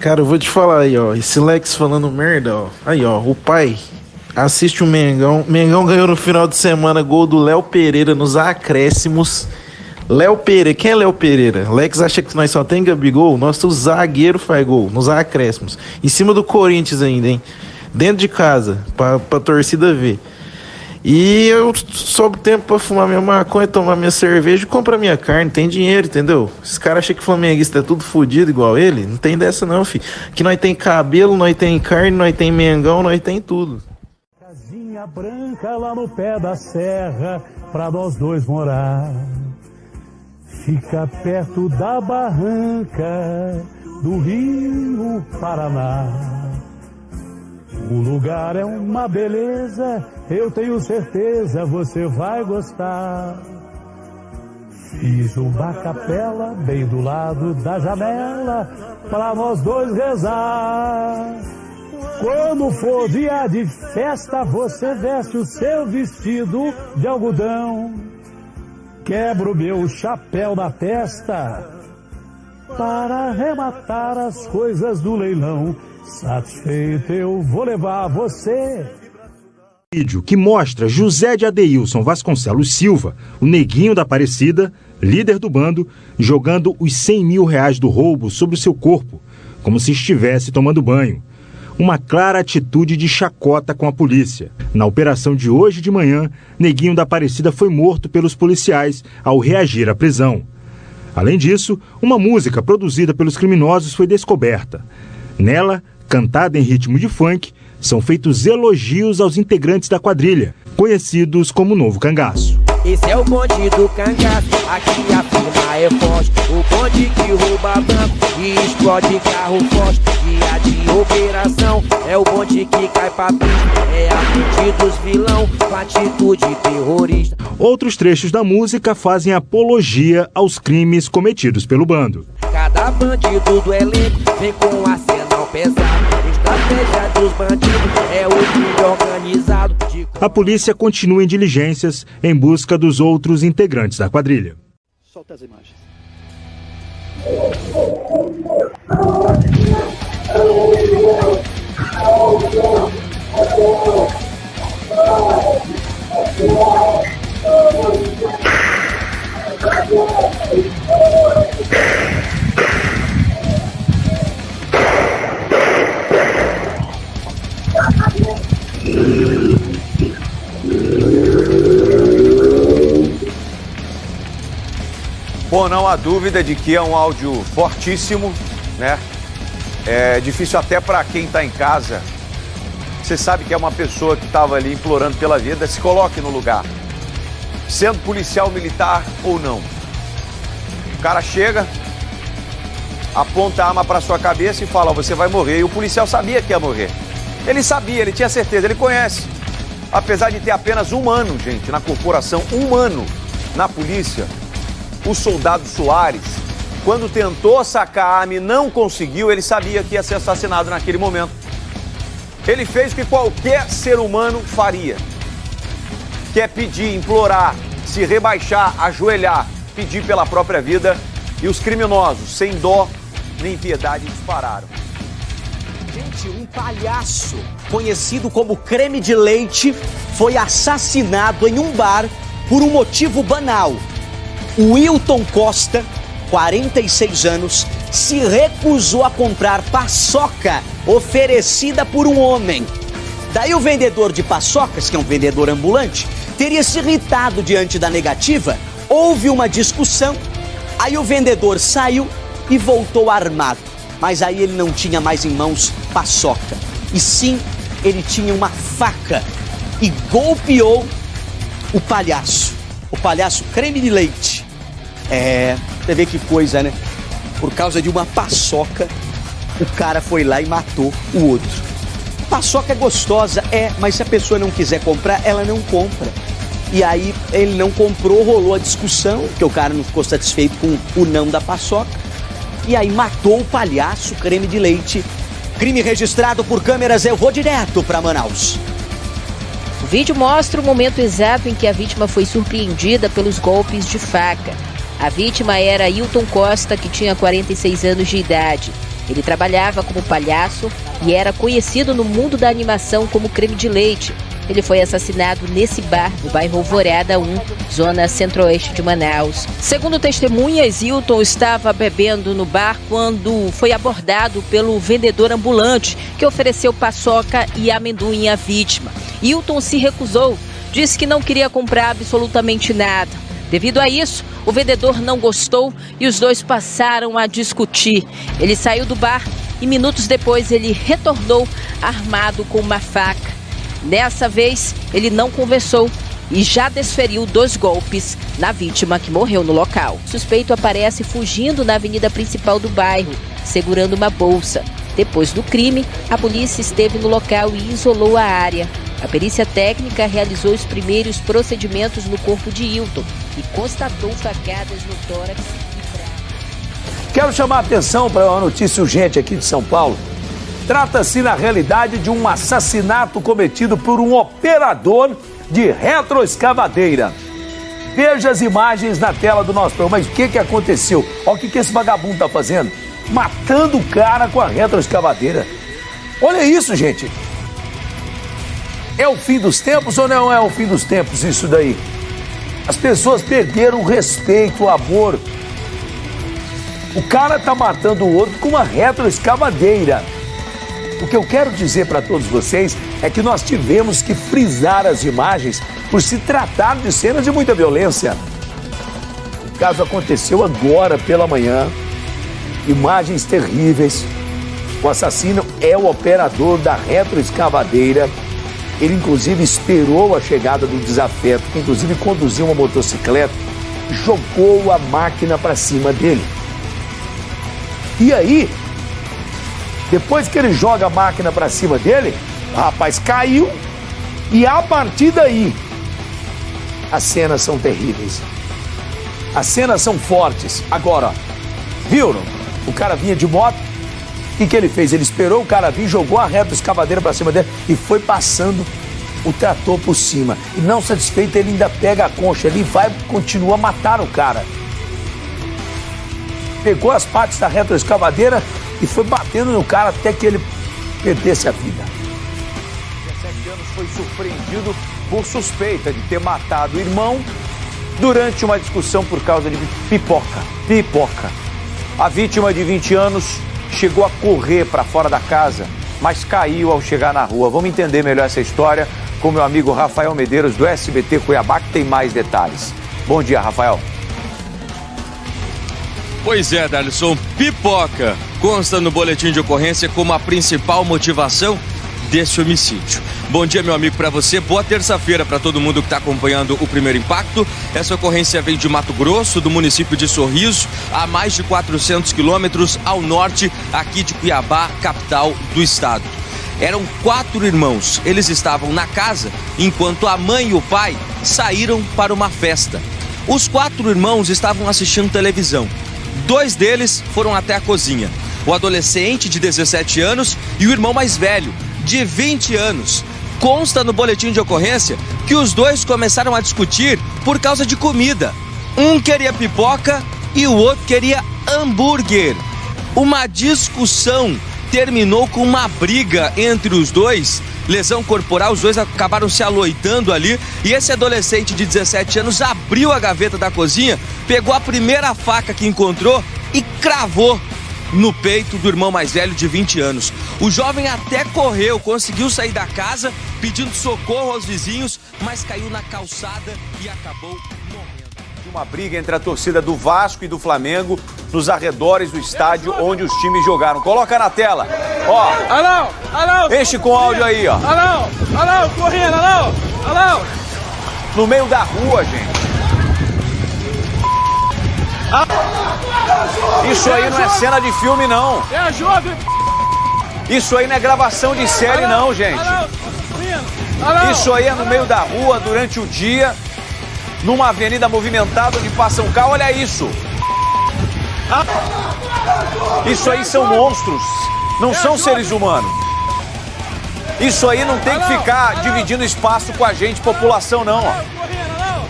Cara, eu vou te falar aí, ó. Esse Lex falando merda, ó. Aí, ó. O pai assiste o Mengão. Mengão ganhou no final de semana gol do Léo Pereira nos acréscimos. Léo Pereira, quem é Léo Pereira? Lex acha que nós só tem Gabigol? Nosso zagueiro faz gol nos acréscimos. Em cima do Corinthians ainda, hein? Dentro de casa, pra, pra torcida ver. E eu sobro tempo pra fumar minha maconha, tomar minha cerveja e comprar minha carne. Tem dinheiro, entendeu? Esses caras acham que flamenguista é tudo fodido igual ele. Não tem dessa não, filho. Que nós tem cabelo, nós tem carne, nós tem mengão, nós tem tudo. Casinha branca lá no pé da serra, pra nós dois morar. Fica perto da barranca do Rio Paraná. O lugar é uma beleza, eu tenho certeza você vai gostar. Fiz uma capela bem do lado da janela para nós dois rezar. Quando for dia de festa, você veste o seu vestido de algodão. Quebro meu chapéu na testa para arrematar as coisas do leilão. Satisfeito eu vou levar você. Vídeo que mostra José de Adeilson Vasconcelos Silva, o neguinho da Aparecida, líder do bando, jogando os 100 mil reais do roubo sobre o seu corpo, como se estivesse tomando banho. Uma clara atitude de chacota com a polícia. Na operação de hoje de manhã, Neguinho da Aparecida foi morto pelos policiais ao reagir à prisão. Além disso, uma música produzida pelos criminosos foi descoberta. Nela, cantada em ritmo de funk, são feitos elogios aos integrantes da quadrilha, conhecidos como Novo Cangaço. Esse é o bonde do cangaço, aqui a firma é forte. O bonde que rouba banco e explode carro forte. Dia de operação, é o bonde que cai pra pista. É a dos vilão, com atitude terrorista. Outros trechos da música fazem apologia aos crimes cometidos pelo bando. Cada bandido do elenco vem com arsenal pesado. Estratégia dos bandidos é o crime organizado. De... A polícia continua em diligências em busca dos outros integrantes da quadrilha. Solta as imagens. Bom, não há dúvida de que é um áudio fortíssimo, né? É difícil até para quem está em casa. Você sabe que é uma pessoa que estava ali implorando pela vida. Se coloque no lugar, sendo policial militar ou não. O cara chega, aponta a arma para sua cabeça e fala: Você vai morrer. E o policial sabia que ia morrer. Ele sabia, ele tinha certeza, ele conhece. Apesar de ter apenas um ano, gente, na corporação, um ano na polícia, o soldado Soares, quando tentou sacar a arma e não conseguiu, ele sabia que ia ser assassinado naquele momento. Ele fez o que qualquer ser humano faria: que é pedir, implorar, se rebaixar, ajoelhar, pedir pela própria vida. E os criminosos, sem dó nem piedade, dispararam. Gente, um palhaço conhecido como creme de leite foi assassinado em um bar por um motivo banal. O Wilton Costa, 46 anos, se recusou a comprar paçoca oferecida por um homem. Daí o vendedor de paçocas, que é um vendedor ambulante, teria se irritado diante da negativa. Houve uma discussão, aí o vendedor saiu e voltou armado. Mas aí ele não tinha mais em mãos paçoca, e sim ele tinha uma faca e golpeou o palhaço. O palhaço creme de leite. É, você vê que coisa, né? Por causa de uma paçoca, o cara foi lá e matou o outro. Paçoca é gostosa, é, mas se a pessoa não quiser comprar, ela não compra. E aí ele não comprou, rolou a discussão, que o cara não ficou satisfeito com o não da paçoca. E aí matou o palhaço creme de leite. Crime registrado por câmeras, eu vou direto para Manaus. O vídeo mostra o momento exato em que a vítima foi surpreendida pelos golpes de faca. A vítima era Hilton Costa, que tinha 46 anos de idade. Ele trabalhava como palhaço e era conhecido no mundo da animação como creme de leite. Ele foi assassinado nesse bar no bairro Alvorada 1, zona centro-oeste de Manaus. Segundo testemunhas, Hilton estava bebendo no bar quando foi abordado pelo vendedor ambulante que ofereceu paçoca e amendoim à vítima. Hilton se recusou, disse que não queria comprar absolutamente nada. Devido a isso, o vendedor não gostou e os dois passaram a discutir. Ele saiu do bar e minutos depois ele retornou armado com uma faca. Dessa vez, ele não conversou e já desferiu dois golpes na vítima que morreu no local. O suspeito aparece fugindo na avenida principal do bairro, segurando uma bolsa. Depois do crime, a polícia esteve no local e isolou a área. A perícia técnica realizou os primeiros procedimentos no corpo de Hilton e constatou facadas no tórax e braço. Quero chamar a atenção para uma notícia urgente aqui de São Paulo. Trata-se, na realidade, de um assassinato cometido por um operador de retroescavadeira. Veja as imagens na tela do nosso programa. Mas o que, que aconteceu? Olha o que, que esse vagabundo está fazendo. Matando o cara com a retroescavadeira. Olha isso, gente. É o fim dos tempos ou não é o fim dos tempos isso daí? As pessoas perderam o respeito, o amor. O cara tá matando o outro com uma retroescavadeira. O que eu quero dizer para todos vocês é que nós tivemos que frisar as imagens por se tratar de cenas de muita violência. O caso aconteceu agora pela manhã. Imagens terríveis. O assassino é o operador da retroescavadeira. Ele, inclusive, esperou a chegada do desafeto, que, inclusive, conduziu uma motocicleta, jogou a máquina para cima dele. E aí, depois que ele joga a máquina para cima dele, o rapaz caiu e a partir daí as cenas são terríveis. As cenas são fortes. Agora, viram? O cara vinha de moto. O que, ele fez? Ele esperou o cara vir, jogou a reta escavadeira para cima dele e foi passando o trator por cima. E não satisfeito, ele ainda pega a concha ali e vai continua a matar o cara. Pegou as partes da retroescavadeira e foi batendo no cara até que ele perdesse a vida. 17 anos foi surpreendido por suspeita de ter matado o irmão durante uma discussão por causa de pipoca. Pipoca. A vítima de 20 anos chegou a correr para fora da casa, mas caiu ao chegar na rua. Vamos entender melhor essa história com meu amigo Rafael Medeiros do SBT Cuiabá, que tem mais detalhes. Bom dia, Rafael. Pois é, Darlison, pipoca consta no boletim de ocorrência como a principal motivação desse homicídio. Bom dia, meu amigo, para você. Boa terça-feira para todo mundo que está acompanhando o primeiro impacto. Essa ocorrência vem de Mato Grosso, do município de Sorriso, a mais de 400 quilômetros ao norte aqui de Cuiabá, capital do estado. Eram quatro irmãos. Eles estavam na casa enquanto a mãe e o pai saíram para uma festa. Os quatro irmãos estavam assistindo televisão. Dois deles foram até a cozinha. O adolescente de 17 anos e o irmão mais velho, de 20 anos. Consta no boletim de ocorrência que os dois começaram a discutir por causa de comida. Um queria pipoca e o outro queria hambúrguer. Uma discussão terminou com uma briga entre os dois. Lesão corporal, os dois acabaram se aloitando ali. E esse adolescente de 17 anos abriu a gaveta da cozinha, pegou a primeira faca que encontrou e cravou no peito do irmão mais velho de 20 anos. O jovem até correu, conseguiu sair da casa pedindo socorro aos vizinhos, mas caiu na calçada e acabou morrendo. Uma briga entre a torcida do Vasco e do Flamengo nos arredores do estádio onde os times jogaram. Coloca na tela. Ó. Alô, alô. Enche com áudio aí, ó. Alô, alô, correndo, alô, alô. No meio da rua, gente. Isso aí não é cena de filme, não. É jovem. Isso aí não é gravação de série, não, gente. Isso aí é no meio da rua, durante o dia, numa avenida movimentada onde passa um carro. Olha isso. Isso aí são monstros, não são seres humanos. Isso aí não tem que ficar dividindo espaço com a gente, população, não. Ó.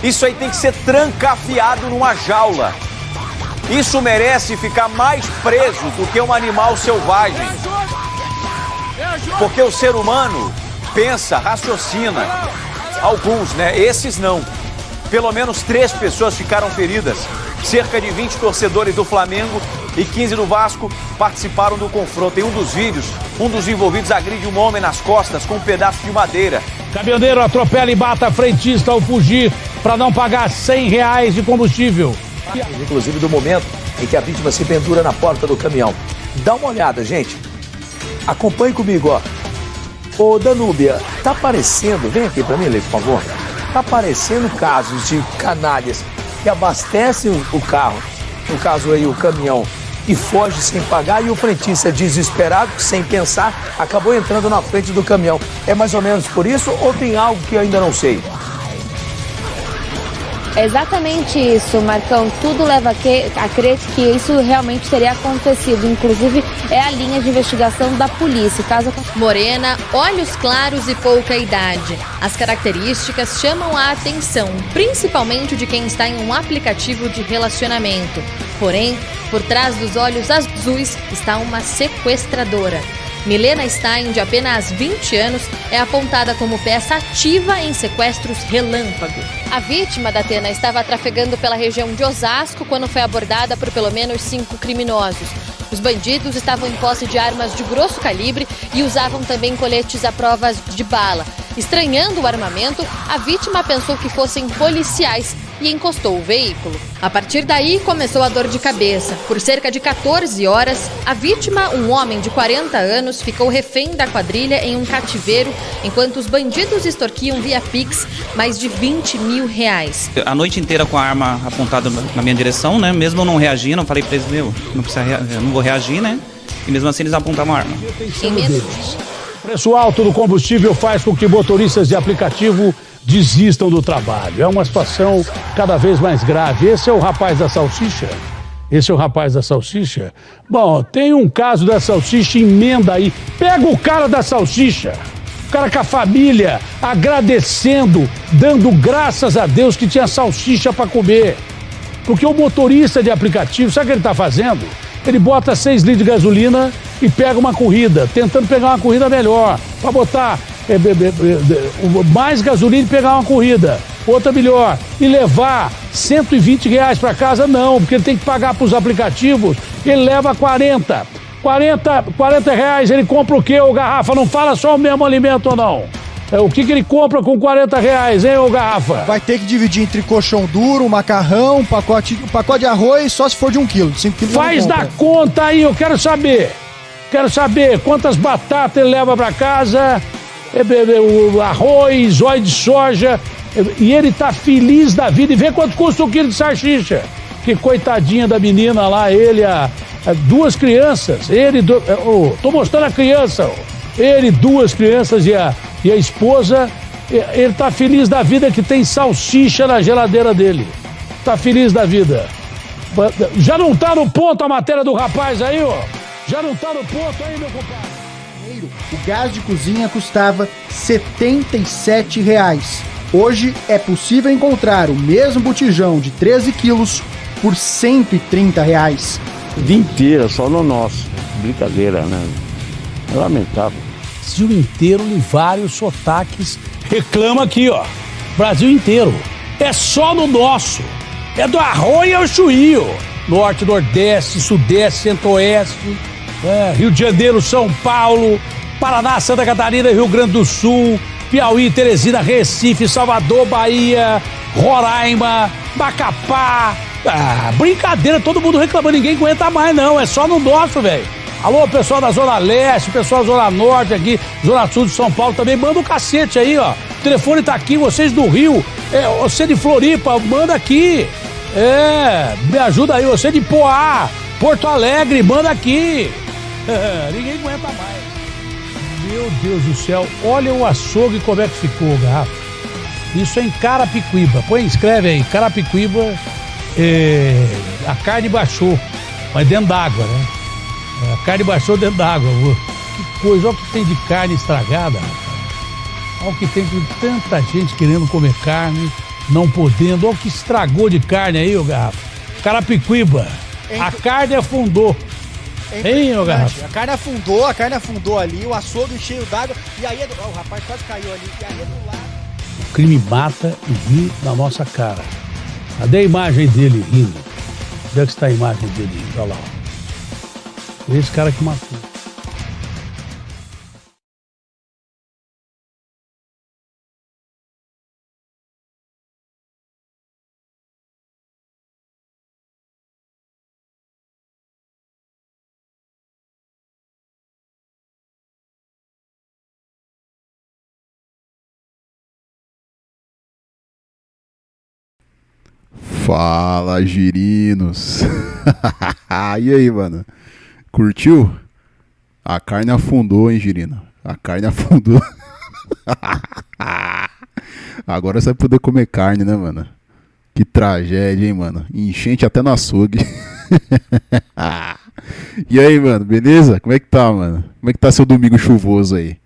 Isso aí tem que ser trancafiado numa jaula. Isso merece ficar mais preso do que um animal selvagem. Porque o ser humano pensa, raciocina. Alguns, né? Esses não. Pelo menos três pessoas ficaram feridas. Cerca de 20 torcedores do Flamengo e 15 do Vasco participaram do confronto. Em um dos vídeos, um dos envolvidos agride um homem nas costas com um pedaço de madeira. Caminhoneiro atropela e mata frentista ao fugir para não pagar 100 reais de combustível. Inclusive do momento em que a vítima se pendura na porta do caminhão. Dá uma olhada, gente. Acompanhe comigo, ó. Ô Danúbia, tá aparecendo, vem aqui pra mim, Lê, por favor. Tá aparecendo casos de canalhas que abastecem o- o carro, no caso aí o caminhão, e foge sem pagar e o frentista desesperado, sem pensar, acabou entrando na frente do caminhão. É mais ou menos por isso ou tem algo que eu ainda não sei? É exatamente isso, Marcão. Tudo leva a, que- a crer que isso realmente teria acontecido. Inclusive, é a linha de investigação da polícia. Caso Morena, olhos claros e pouca idade. As características chamam a atenção, principalmente de quem está em um aplicativo de relacionamento. Porém, por trás dos olhos azuis está uma sequestradora. Milena Stein, de apenas 20 anos, é apontada como peça ativa em sequestros relâmpago. A vítima da Atena estava trafegando pela região de Osasco quando foi abordada por pelo menos cinco criminosos. Os bandidos estavam em posse de armas de grosso calibre e usavam também coletes à prova de bala. Estranhando o armamento, a vítima pensou que fossem policiais e encostou o veículo. A partir daí começou a dor de cabeça. Por cerca de 14 horas, a vítima, um homem de 40 anos, ficou refém da quadrilha em um cativeiro, enquanto os bandidos extorquiam via Pix mais de 20 mil reais. A noite inteira com a arma apontada na minha direção, né? Mesmo eu não reagindo, eu falei pra eles, meu, não, precisa eu não vou reagir, né? E mesmo assim eles apontavam a arma. Em menos Preço alto do combustível faz com que motoristas de aplicativo desistam do trabalho. É uma situação cada vez mais grave. Esse é o rapaz da salsicha? Esse é o rapaz da salsicha? Bom, tem um caso da salsicha, emenda aí. Pega o cara da salsicha. O cara com a família, agradecendo, dando graças a Deus que tinha salsicha para comer. Porque o motorista de aplicativo, sabe o que ele está fazendo? Ele bota 6 litros de gasolina e pega uma corrida, tentando pegar uma corrida melhor. Para botar mais gasolina e pegar uma corrida, outra melhor. E levar 120 reais para casa, não, porque ele tem que pagar para os aplicativos. Ele leva 40. 40, 40 reais ele compra o quê, ô garrafa? Não fala só o mesmo alimento ou não. É, o que, que ele compra com 40 reais, hein, ô garrafa? Vai ter que dividir entre colchão duro, macarrão, pacote, pacote de arroz, só se for de um quilo. De 5 quilos Faz da conta aí, eu quero saber. Quero saber quantas batatas ele leva para casa, é, é, é, arroz, óleo de soja, é, e ele tá feliz da vida. E vê quanto custa um quilo de salsicha. Que coitadinha da menina lá, ele, a, a duas crianças, ele, do, é, ô, tô mostrando a criança, ele, duas crianças e a, e a esposa, ele tá feliz da vida que tem salsicha na geladeira dele. Tá feliz da vida. Já não tá no ponto a matéria do rapaz aí, ó? Já não tá no ponto aí, meu compadre? O gás de cozinha custava 77 reais. Hoje é possível encontrar o mesmo botijão de 13 quilos por 130 reais. O dia inteiro, só no nosso. Brincadeira, né? É lamentável. Brasil inteiro em vários sotaques. Reclama aqui, ó. Brasil inteiro. É só no nosso. É do arroz ao chuí, ó. Norte, Nordeste, Sudeste, Centro-Oeste, é, Rio de Janeiro, São Paulo, Paraná, Santa Catarina, Rio Grande do Sul, Piauí, Teresina, Recife, Salvador, Bahia, Roraima, Macapá. Ah, brincadeira, todo mundo reclamando, ninguém aguenta mais, não. É só no nosso, velho. Alô, pessoal da Zona Leste, pessoal da Zona Norte aqui, Zona Sul de São Paulo também, manda um cacete aí, ó. O telefone tá aqui, vocês do Rio, é, você de Floripa, manda aqui. É, me ajuda aí, você de Poá, Porto Alegre, manda aqui. Ninguém aguenta mais. Meu Deus do céu, olha o açougue como é que ficou, garrafa. Isso é em Carapicuíba. Põe, escreve aí, Carapicuíba, é, a carne baixou, mas dentro d'água, né? A carne baixou dentro d'água. Que coisa, olha o que tem de carne estragada, rapaz. Olha o que tem de tanta gente querendo comer carne, não podendo. Olha o que estragou de carne aí, ô garrafa. Carapicuíba. A carne afundou. É Hein, ô garrafa? A carne afundou, a carne afundou ali, o açougue cheio d'água, e aí, do- o rapaz quase caiu ali, e aí é do lado. O crime mata e ri na nossa cara. Cadê a imagem dele rindo? Onde é que está a imagem dele rindo? Olha lá. Esse cara que matou. Fala, girinos. e aí, mano? Curtiu? A carne afundou, hein, girino? A carne afundou. Agora você vai poder comer carne, né, mano? Que tragédia, hein, mano? Enchente até no açougue. e aí, mano, beleza? Como é que tá, mano? Como é que tá seu domingo chuvoso aí?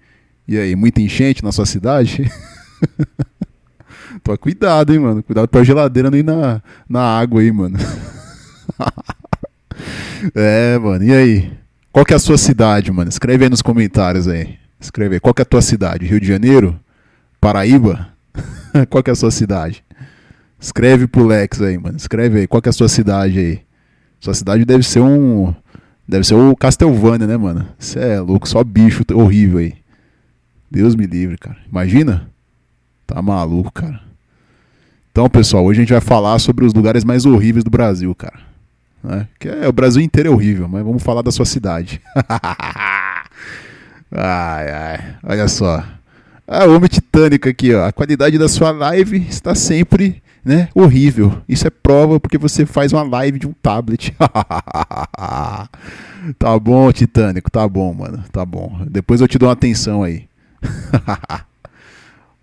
E aí, muita enchente na sua cidade? Toma cuidado, hein, mano. Cuidado pra geladeira ir na, na água aí, mano. é, mano. E aí? Qual que é a sua cidade, mano? Escreve aí nos comentários aí. Escreve aí. Qual que é a tua cidade? Rio de Janeiro? Paraíba? Qual que é a sua cidade? Escreve pro Lex aí, mano. Escreve aí. Qual que é a sua cidade aí? Sua cidade deve ser um. Deve ser o Castlevania, né, mano? Você é louco, só bicho horrível aí. Deus me livre, cara. Imagina? Tá maluco, cara. Então, pessoal, hoje a gente vai falar sobre os lugares mais horríveis do Brasil, cara. Né? Que é, o Brasil inteiro é horrível, mas vamos falar da sua cidade. ai, ai. Olha só. Ah, o Homem Titânico aqui, ó. A qualidade da sua live está sempre, né, horrível. Isso é prova porque você faz uma live de um tablet. tá bom, Titânico, tá bom, mano. Tá bom. Depois eu te dou uma atenção aí.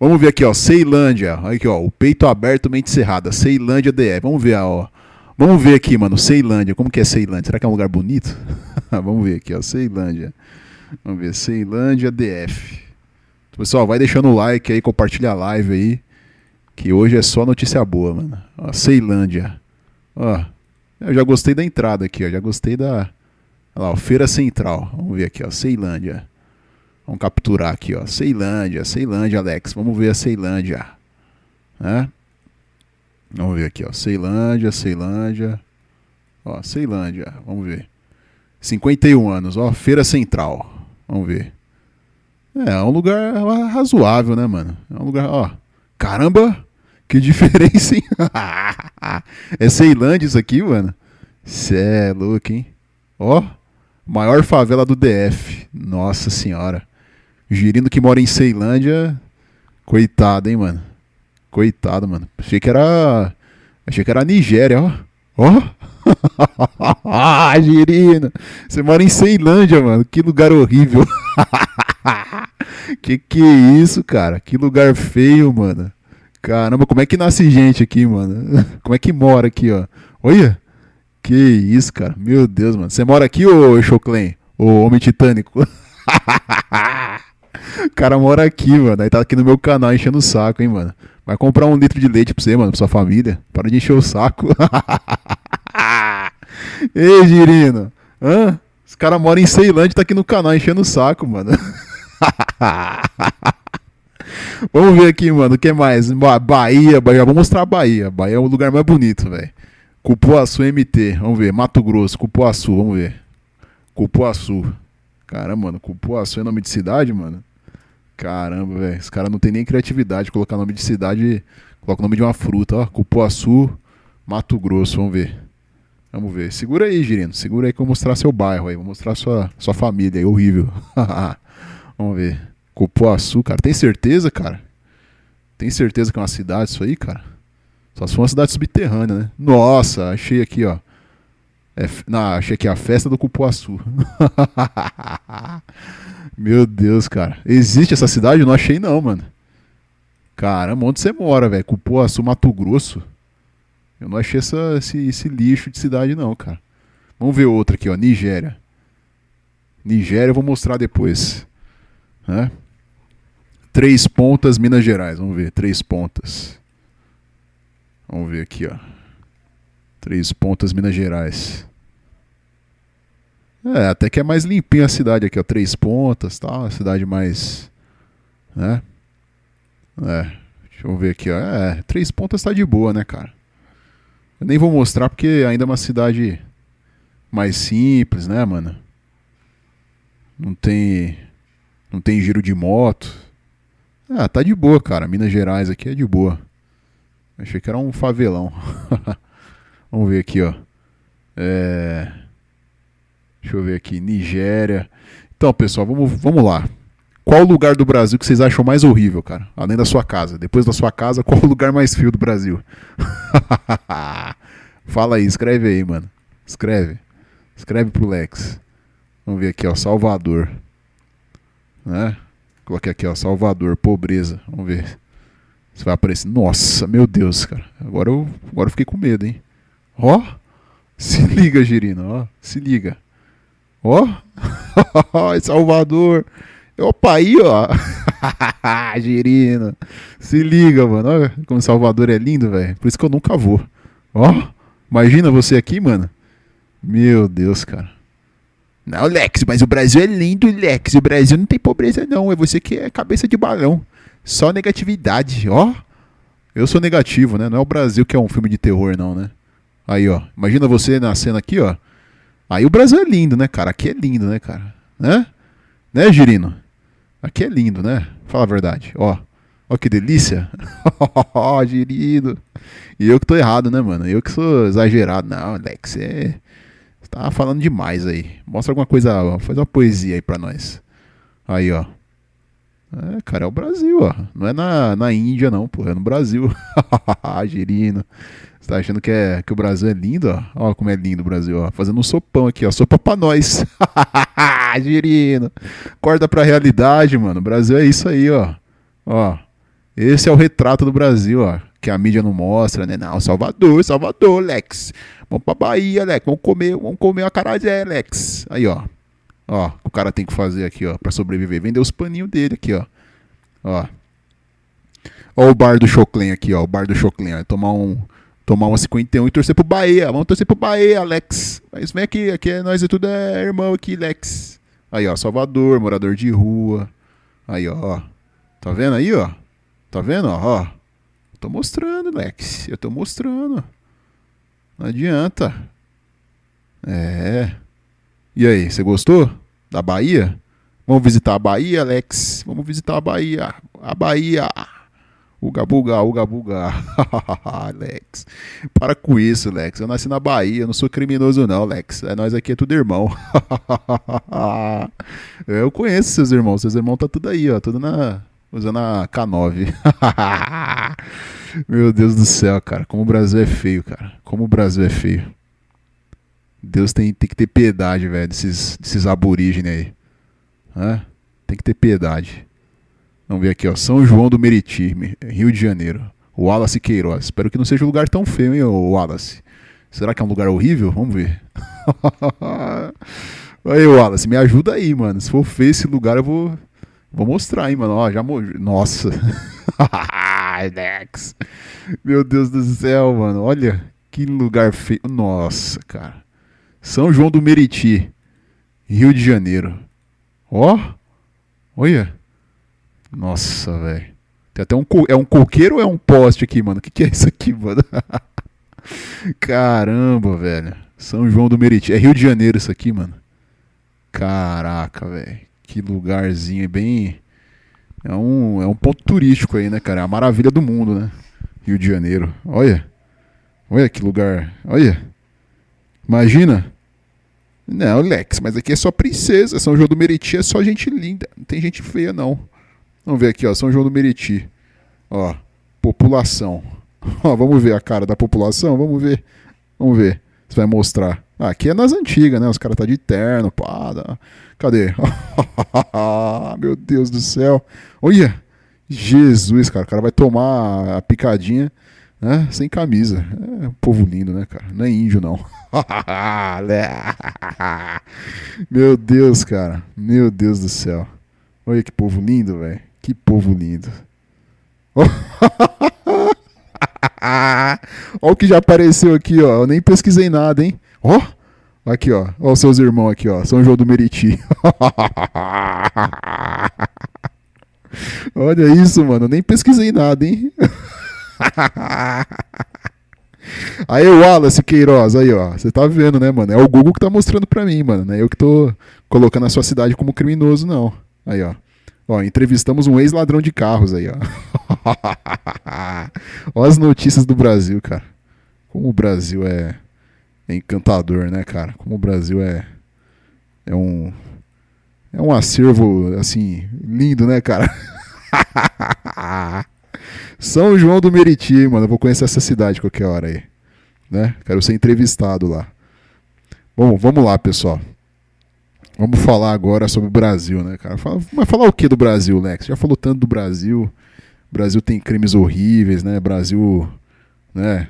Vamos ver aqui, ó, Ceilândia. Aqui, ó, o peito aberto, mente cerrada. Ceilândia DF. Vamos ver, ó. Vamos ver aqui, mano, Ceilândia. Como que é Ceilândia? Será que é um lugar bonito? Vamos ver aqui, ó, Ceilândia. Vamos ver, Ceilândia DF. Pessoal, vai deixando o like aí, compartilha a live aí. Que hoje é só notícia boa, mano. Ó, Ceilândia. Ó, eu já gostei da entrada aqui, ó. Já gostei da. Olha lá, ó, Feira Central. Vamos ver aqui, ó, Ceilândia. Vamos capturar aqui, ó. Ceilândia, Ceilândia, Alex. Vamos ver a Ceilândia. Né? Vamos ver aqui, ó. Ceilândia, Ceilândia. Ó, Ceilândia. Vamos ver. 51 anos, ó. Feira Central. Vamos ver. É, é um lugar razoável, né, mano? É um lugar, ó. Caramba! Que diferença, hein? é Ceilândia isso aqui, mano? Cê é louco, hein? Ó. Maior favela do DF. Nossa senhora. Girino que mora em Ceilândia. Coitado, hein, mano. Coitado, mano. Achei que era. Achei que era a Nigéria, ó. Ó. Girino. Você mora em Ceilândia, mano. Que lugar horrível. que que é isso, cara? Que lugar feio, mano. Caramba, como é que nasce gente aqui, mano? Como é que mora aqui, ó? Olha. Que isso, cara. Meu Deus, mano. Você mora aqui, ô Choclen? Ô Homem Titânico? O cara mora aqui, mano. Aí tá aqui no meu canal enchendo o saco, hein, mano. Vai comprar um litro de leite pra você, mano, pra sua família. Para de encher o saco. Ei, Girino. Hã? Esse cara mora em Ceilândia e tá aqui no canal enchendo o saco, mano. Vamos ver aqui, mano. O que mais? Ba- Bahia, Bahia. Vou mostrar a Bahia. Bahia é o lugar mais bonito, velho. Cupuaçu MT. Vamos ver. Mato Grosso, Cupuaçu. Vamos ver. Cupuaçu. Caramba, mano. Cupuaçu é nome de cidade, mano? Caramba, velho. Esse cara não tem nem criatividade. Colocar nome de cidade. Coloca o nome de uma fruta, ó. Cupuaçu, Mato Grosso. Vamos ver. Vamos ver. Segura aí, Girino. Segura aí que eu vou mostrar seu bairro aí. Vou mostrar sua, sua família aí. Horrível. Vamos ver. Cupuaçu, cara. Tem certeza, cara? Tem certeza que é uma cidade isso aí, cara? Só se for uma cidade subterrânea, né? Nossa, achei aqui, ó. É, não, achei aqui a festa do Cupuaçu. Meu Deus, cara. Existe essa cidade? Eu não achei não, mano. Caramba, onde você mora, velho? Cupuaçu, Mato Grosso. Eu não achei essa, esse, esse lixo de cidade não, cara. Vamos ver outra aqui, ó. Nigéria. Nigéria eu vou mostrar depois. Né? Três Pontas, Minas Gerais. Vamos ver. Três Pontas. Vamos ver aqui, ó. Três Pontas, Minas Gerais. É, até que é mais limpinha a cidade aqui, ó. Três pontas tal. A cidade mais. Né? É. Deixa eu ver aqui, ó. É, três pontas tá de boa, né, cara? Eu nem vou mostrar porque ainda é uma cidade mais simples, né, mano? Não tem. Não tem giro de moto. Ah, tá de boa, cara. Minas Gerais aqui é de boa. Achei que era um favelão. Vamos ver aqui, ó. É. Deixa eu ver aqui. Nigéria. Então, pessoal, vamos, vamos lá. Qual lugar do Brasil que vocês acham mais horrível, cara? Além da sua casa. Depois da sua casa, qual o lugar mais feio do Brasil? Fala aí, escreve aí, mano. Escreve. Escreve pro Lex. Vamos ver aqui, ó. Salvador. Né? Coloquei aqui, ó. Salvador, pobreza. Vamos ver. Se vai aparecer. Nossa, meu Deus, cara. Agora eu, agora eu fiquei com medo, hein? Ó. Se liga, Girino. Ó. Se liga. Ó. Salvador. Opa, aí, ó. Girino. Se liga, mano. Olha como Salvador é lindo, velho. Por isso que eu nunca vou. Ó. Imagina você aqui, mano. Meu Deus, cara. Não, Lex, mas o Brasil é lindo, Lex. O Brasil não tem pobreza, não. É você que é cabeça de balão. Só negatividade, ó. Eu sou negativo, né? Não é o Brasil que é um filme de terror, não, né? Aí, ó. Imagina você na cena aqui, ó. Aí o Brasil é lindo, né, cara? Aqui é lindo, né, cara? Né? Né, Girino? Aqui é lindo, né? Fala a verdade. Ó. Ó que delícia. Ó, Girino. E eu que tô errado, né, mano? Eu que sou exagerado. Não, Alex. Você tá falando demais aí. Mostra alguma coisa, faz uma poesia aí pra nós. Aí, ó. É, cara, é o Brasil, ó. Não é na, na Índia, não, pô. É no Brasil. Girino. Você tá achando que, é, que o Brasil é lindo, ó? Ó como é lindo o Brasil, ó. Fazendo um sopão aqui, ó. Sopa pra nós. Girino. Acorda pra realidade, mano. O Brasil é isso aí, ó. Ó. Esse é o retrato do Brasil, ó. Que a mídia não mostra, né? Não, Salvador, Salvador, Lex. Vamos pra Bahia, Lex. Vamos comer, vamos comer uma carajé, Lex. Aí, ó. Ó, o cara tem que fazer aqui, ó, pra sobreviver. Vender os paninhos dele aqui, ó. Ó. Ó o bar do Choclen aqui, ó. O bar do Choclen, ó. Tomar um, tomar uma 51 e torcer pro Bahia. Vamos torcer pro Bahia, Lex. Mas vem aqui, aqui é, nós é tudo é irmão aqui, Lex. Aí, ó, Salvador, morador de rua. Aí, ó. Tá vendo aí, ó? Tá vendo, ó? ó. Tô mostrando, Lex. Eu tô mostrando. Não adianta. É. E aí, você gostou da Bahia? Vamos visitar a Bahia, Alex? Vamos visitar a Bahia. A Bahia. Uga buga, uga buga. Alex. Para com isso, Lex. Eu nasci na Bahia, eu não sou criminoso não, Lex. É nós aqui é tudo irmão. eu conheço seus irmãos. Seus irmãos tá tudo aí, ó, tudo na usando a K9. Meu Deus do céu, cara. Como o Brasil é feio, cara. Como o Brasil é feio. Deus tem, tem que ter piedade, velho, desses, desses aborígenes aí. Hã? Tem que ter piedade. Vamos ver aqui, ó. São João do Meriti, Rio de Janeiro. Wallace Queiroz. Espero que não seja um lugar tão feio, hein, Wallace? Será que é um lugar horrível? Vamos ver. aí, Wallace, me ajuda aí, mano. Se for feio esse lugar, eu vou, vou mostrar, hein, mano. Ó, já mo... Nossa. Alex. Meu Deus do céu, mano. Olha que lugar feio. Nossa, cara. São João do Meriti, Rio de Janeiro. Ó, olha. Nossa, velho. Tem até um é um coqueiro ou é um poste aqui, mano? O que, que é isso aqui, mano? Caramba, velho. São João do Meriti. É Rio de Janeiro isso aqui, mano. Caraca, velho. Que lugarzinho bem. É um, é um ponto turístico aí, né, cara? É a maravilha do mundo, né? Rio de Janeiro. Olha. Olha que lugar. Olha. Imagina. Não, Lex, mas aqui é só princesa. São João do Meriti é só gente linda. Não tem gente feia, não. Vamos ver aqui, ó. São João do Meriti. Ó. População. Ó, vamos ver a cara da população. Vamos ver. Vamos ver. Você vai mostrar. Ah, aqui é nas antigas, né? Os caras tá de terno, pá. Dá... Cadê? Meu Deus do céu. Olha. Jesus, cara. O cara vai tomar a picadinha né? Sem camisa. É um povo lindo, né, cara? Não é índio, não. Meu Deus, cara. Meu Deus do céu. Olha que povo lindo, velho. Que povo lindo. Olha o que já apareceu aqui, ó. Eu nem pesquisei nada, hein? Ó. Aqui, ó. Ó os seus irmãos aqui, ó. São João do Meriti. Olha isso, mano. Nem pesquisei nada, hein? Aí o Wallace Queiroz, aí ó, você tá vendo, né, mano? É o Google que tá mostrando pra mim, mano. Não é eu que tô colocando a sua cidade como criminoso, não. Aí ó. Ó, entrevistamos um ex-ladrão de carros aí, ó. ó as notícias do Brasil, cara. Como o Brasil é, encantador, né, cara? Como o Brasil é é um é um acervo assim lindo, né, cara? São João do Meriti, mano. Eu vou conhecer essa cidade qualquer hora aí. Né? Quero ser entrevistado lá. Bom, vamos lá, pessoal. Vamos falar agora sobre o Brasil, né, cara? Fala, mas falar o que do Brasil, Lex? Já falou tanto do Brasil. O Brasil tem crimes horríveis, né? Brasil, né?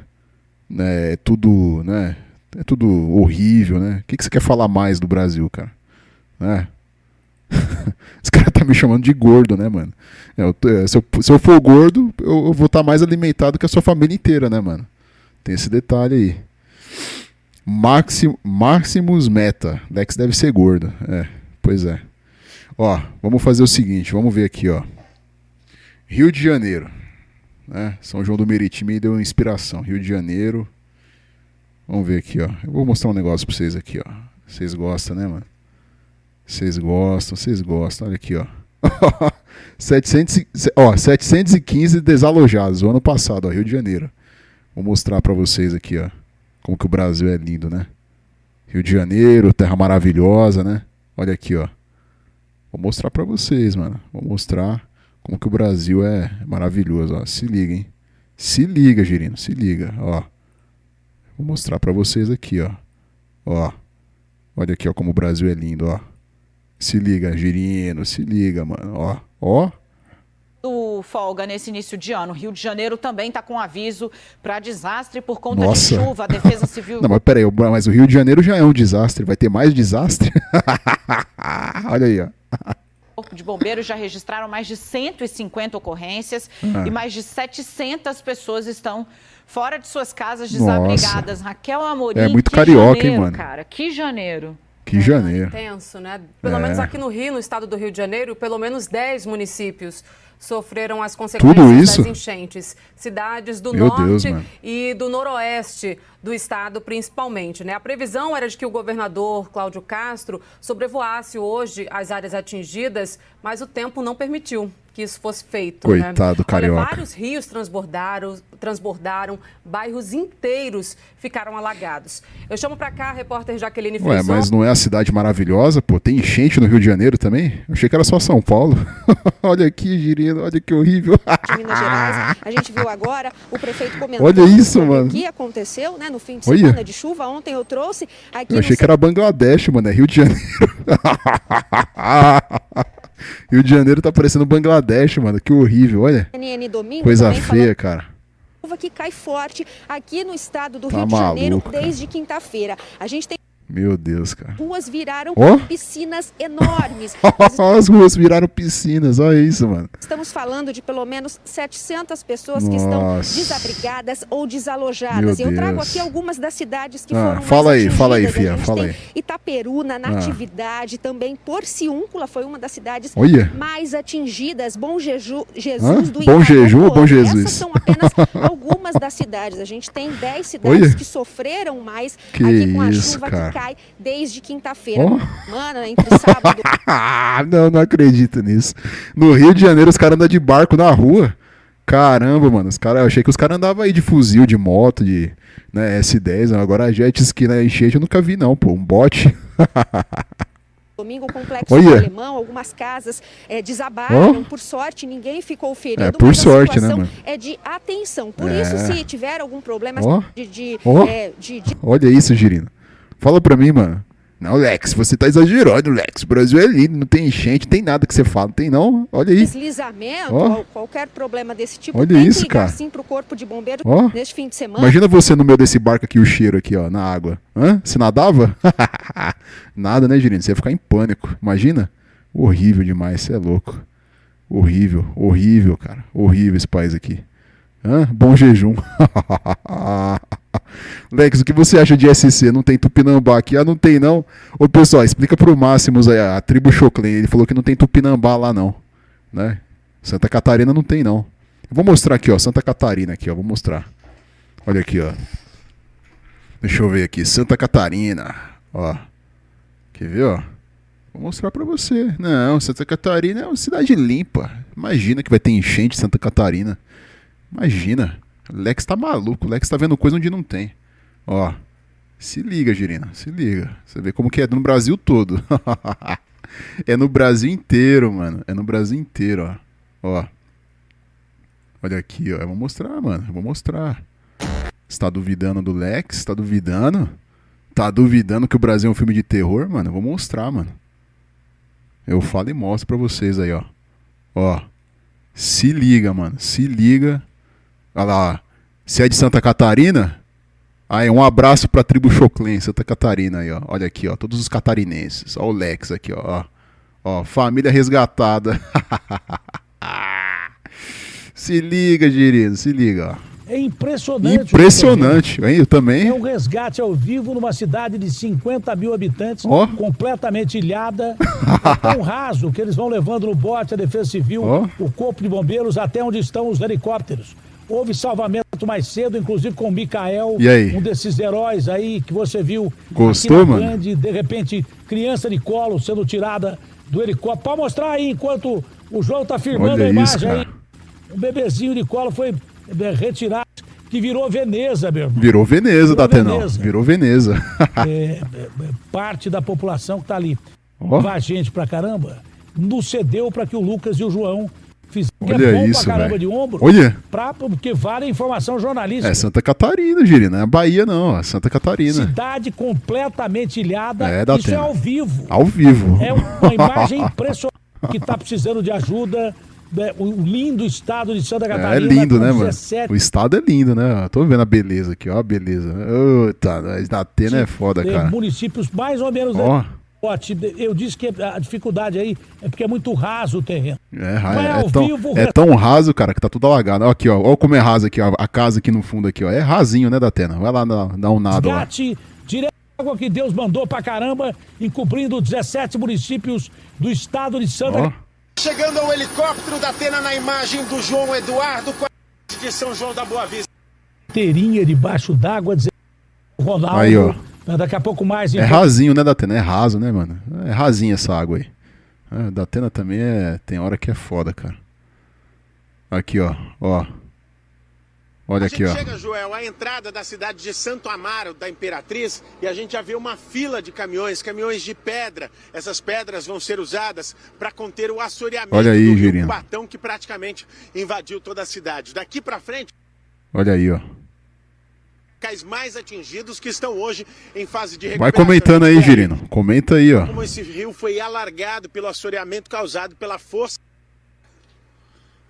né? É tudo, né? É tudo horrível, né? O que, que você quer falar mais do Brasil, cara? Né? Esse cara tá me chamando de gordo, né, mano? É, eu, se, eu, se, eu, for gordo, eu, eu vou estar tá mais alimentado que a sua família inteira, né, mano? Tem esse detalhe aí. Maxim, Maximus Meta. Lex deve ser gordo. É, pois é. Ó, vamos fazer o seguinte, vamos ver aqui, ó. Rio de Janeiro. Né? São João do Meriti me deu inspiração. Rio de Janeiro. Vamos ver aqui, ó. Eu vou mostrar um negócio pra vocês aqui, ó. Vocês gostam, né, mano? Vocês gostam, vocês gostam. Olha aqui, ó. 700, ó 715 desalojados o ano passado, ó, Rio de Janeiro. Vou mostrar para vocês aqui, ó. Como que o Brasil é lindo, né? Rio de Janeiro, terra maravilhosa, né? Olha aqui, ó. Vou mostrar para vocês, mano. Vou mostrar como que o Brasil é maravilhoso, ó. Se liga, hein? Se liga, Girino, se liga, ó. Vou mostrar para vocês aqui, ó. Ó. Olha aqui, ó, como o Brasil é lindo, ó. Se liga, Girino, se liga, mano. Ó, ó. Folga nesse início de ano. Rio de Janeiro também está com aviso para desastre por conta Nossa. de chuva. A Defesa Civil. Não, mas peraí, mas o Rio de Janeiro já é um desastre. Vai ter mais desastre? Olha aí, ó. O Corpo de Bombeiros já registraram mais de 150 ocorrências ah. e mais de 700 pessoas estão fora de suas casas desabrigadas. Nossa. Raquel Amorim, é muito carioca, janeiro, hein, mano? cara, que janeiro. Que é, janeiro. Intenso, né? Pelo É. menos aqui no Rio, no estado do Rio de Janeiro, pelo menos 10 municípios sofreram as consequências das enchentes. Cidades do Meu norte Deus, e do noroeste do estado, principalmente. Né? A previsão era de que o governador Cláudio Castro sobrevoasse hoje as áreas atingidas, mas o tempo não permitiu que isso fosse feito. Coitado né? carioca. Olha, vários rios transbordaram, transbordaram, bairros inteiros ficaram alagados. Eu chamo para cá a repórter Jaqueline Ué, Frison. mas não é a cidade maravilhosa, pô? Tem enchente no Rio de Janeiro também? Eu achei que era só São Paulo. olha aqui, Girino, olha que horrível. de Minas Gerais. A gente viu agora o prefeito comentando Olha isso, mano. o que aconteceu né, no fim de Olha. semana de chuva. Ontem eu trouxe aqui Eu achei que era Bangladesh, mano. É Rio de Janeiro. Rio de Janeiro tá parecendo Bangladesh, mano. Que horrível, olha. CNN Domingo Coisa feia, cara. chuva que cai forte aqui no estado do Tá Rio de Janeiro maluco, desde quinta-feira. A gente tem Meu Deus, cara. ruas viraram Ó. piscinas enormes. As ruas viraram piscinas, olha isso, mano. Estamos falando de pelo menos 700 pessoas que estão Nossa. desabrigadas ou desalojadas. Meu Eu trago aqui algumas das cidades que Ah, foram fala aí, fala aí, atingidas. fia, fala aí. Itaperuna, Ah. Natividade, também Porciúncula foi uma das cidades Olha. mais atingidas. Bom Jeju, Hã? Jesus do Bom Itapuã. Jeju ou Bom Essas Jesus? são apenas algumas das cidades. A gente tem 10 cidades Olha. que sofreram mais Que aqui com a isso, chuva cara. Cai desde quinta-feira. Ó. Mano, entre sábado não, não acredito nisso. No Rio de Janeiro, os caras andam de barco na rua. Caramba, mano. Os cara, eu achei que os caras andavam aí de fuzil, de moto, de né, S10. Agora jet ski na enchente eu nunca vi, não, pô. Um bote. Domingo, o complexo Olha. alemão, algumas casas eh, desabaram. Ó. Por sorte, ninguém ficou ferido. É, por sorte, né, mano? É de atenção. Por É. isso, se tiver algum problema Ó. de, de, Ó. eh, de- de Olha isso, Girino. Fala pra mim, mano. Não, Lex, você tá exagerando, Lex. O Brasil é lindo, não tem enchente, tem nada que você fala. Não tem não? Olha aí. deslizamento, ou qualquer problema desse tipo, Olha tem isso, que ligar cara. sim pro corpo de bombeiro Ó. neste fim de semana. Imagina você no meio desse barco aqui, o cheiro aqui, ó, na água. Hã? Você nadava? Nada, né, Girino? Você ia ficar em pânico. Imagina? Horrível demais, você é louco. Horrível, horrível, cara. Horrível esse país aqui. Hã? Bom jejum. Lex, o que você acha de SC? Não tem Tupinambá aqui? Ah, não tem não. Ô pessoal, explica pro Máximos aí, a tribo Choclen. Ele falou que não tem Tupinambá lá não. Né? Santa Catarina não tem não. Vou mostrar aqui, ó. Santa Catarina aqui, ó. Vou mostrar. Olha aqui, ó. Deixa eu ver aqui. Santa Catarina. Ó. Quer ver, ó? Vou mostrar pra você. Não, Santa Catarina é uma cidade limpa. Imagina que vai ter enchente em Santa Catarina. Imagina. Lex tá maluco. Lex tá vendo coisa onde não tem. Ó. Se liga, Girina. Se liga. Você vê como que é no Brasil todo. é no Brasil inteiro, mano. É no Brasil inteiro, ó. Ó. Olha aqui, ó. Eu vou mostrar, mano. Eu vou mostrar. Você tá duvidando do Lex? Tá duvidando? Tá duvidando que o Brasil é um filme de terror, mano? Eu vou mostrar, mano. Eu falo e mostro pra vocês aí, ó. Ó. Se liga, mano. Se liga. Olha lá. Se é de Santa Catarina, aí um abraço pra tribo Choclen, Santa Catarina aí, ó. Olha aqui, ó. Todos os catarinenses. Ó o Lex aqui, ó. Ó, família resgatada. se liga, Girino, se liga, ó. É impressionante. Impressionante, hein? Eu também. É um resgate ao vivo numa cidade de 50 mil habitantes, Ó. completamente ilhada. é tão raso que eles vão levando no bote a Defesa Civil, Ó. o Corpo de Bombeiros, até onde estão os helicópteros. Houve salvamento mais cedo, inclusive com o Mikael, aí? um desses heróis aí que você viu Gostou, mano? Grande, de repente, criança de colo sendo tirada do helicóptero. Pode mostrar aí enquanto o João tá firmando Olha a isso, imagem aí. cara. Um bebezinho de colo foi é, retirado, que virou Veneza, meu irmão. Virou Veneza, Virou Datenão. Veneza. Virou Veneza. É, parte da população que tá ali, Ó. vai gente pra caramba, nos cedeu pra que o Lucas e o João que Olha é bom isso, pra caramba velho. de ombro. Olha. Pra, porque vale a informação jornalística. É Santa Catarina, Girina. Não é Bahia, não. É Santa Catarina. Cidade completamente ilhada. É, Isso Datena. é ao vivo. Ao vivo. É uma imagem impressionante que está precisando de ajuda. né? O lindo estado de Santa É, Catarina. lindo, com né, mano? 17 O estado é lindo, né? Tô vendo a beleza aqui, ó, a beleza. Eita, da Atena é foda, cara. municípios mais ou menos. Ó. né? Eu disse que a dificuldade aí é porque é muito raso o terreno. É, Mas é, ao tão, vivo, é tão raso, cara, que tá tudo alagado. Ó, aqui, ó. Ó como é raso aqui, ó. A casa aqui no fundo aqui, ó. É rasinho, né, Datena? Vai lá dar, um nada lá. Resgate direto à água que Deus mandou pra caramba, encobrindo 17 municípios do estado de Santa. Catarina. Chegando ao helicóptero da Atena na imagem do João Eduardo de São João da Boa Vista. Inteirinha debaixo d'água, dizendo Ronaldo. Aí, ó. Daqui a pouco mais. É então. rasinho, né, Datena? É raso, né, mano? É rasinha essa água aí. É, Datena também é. Tem hora que é foda, cara. Aqui, ó. Ó. Olha a aqui, gente ó. chega, Joel, à entrada da cidade de Santo Amaro, da Imperatriz, e a gente já vê uma fila de caminhões, caminhões de pedra. Essas pedras vão ser usadas para conter o assoreamento Olha aí, do Girino. Cubatão, que praticamente invadiu toda a cidade. Daqui para frente, Olha aí, ó. Locais mais atingidos que estão hoje em fase de Vai recuperação. comentando aí, Girino. Comenta aí, ó. Como esse rio foi alargado pelo assoreamento causado pela força.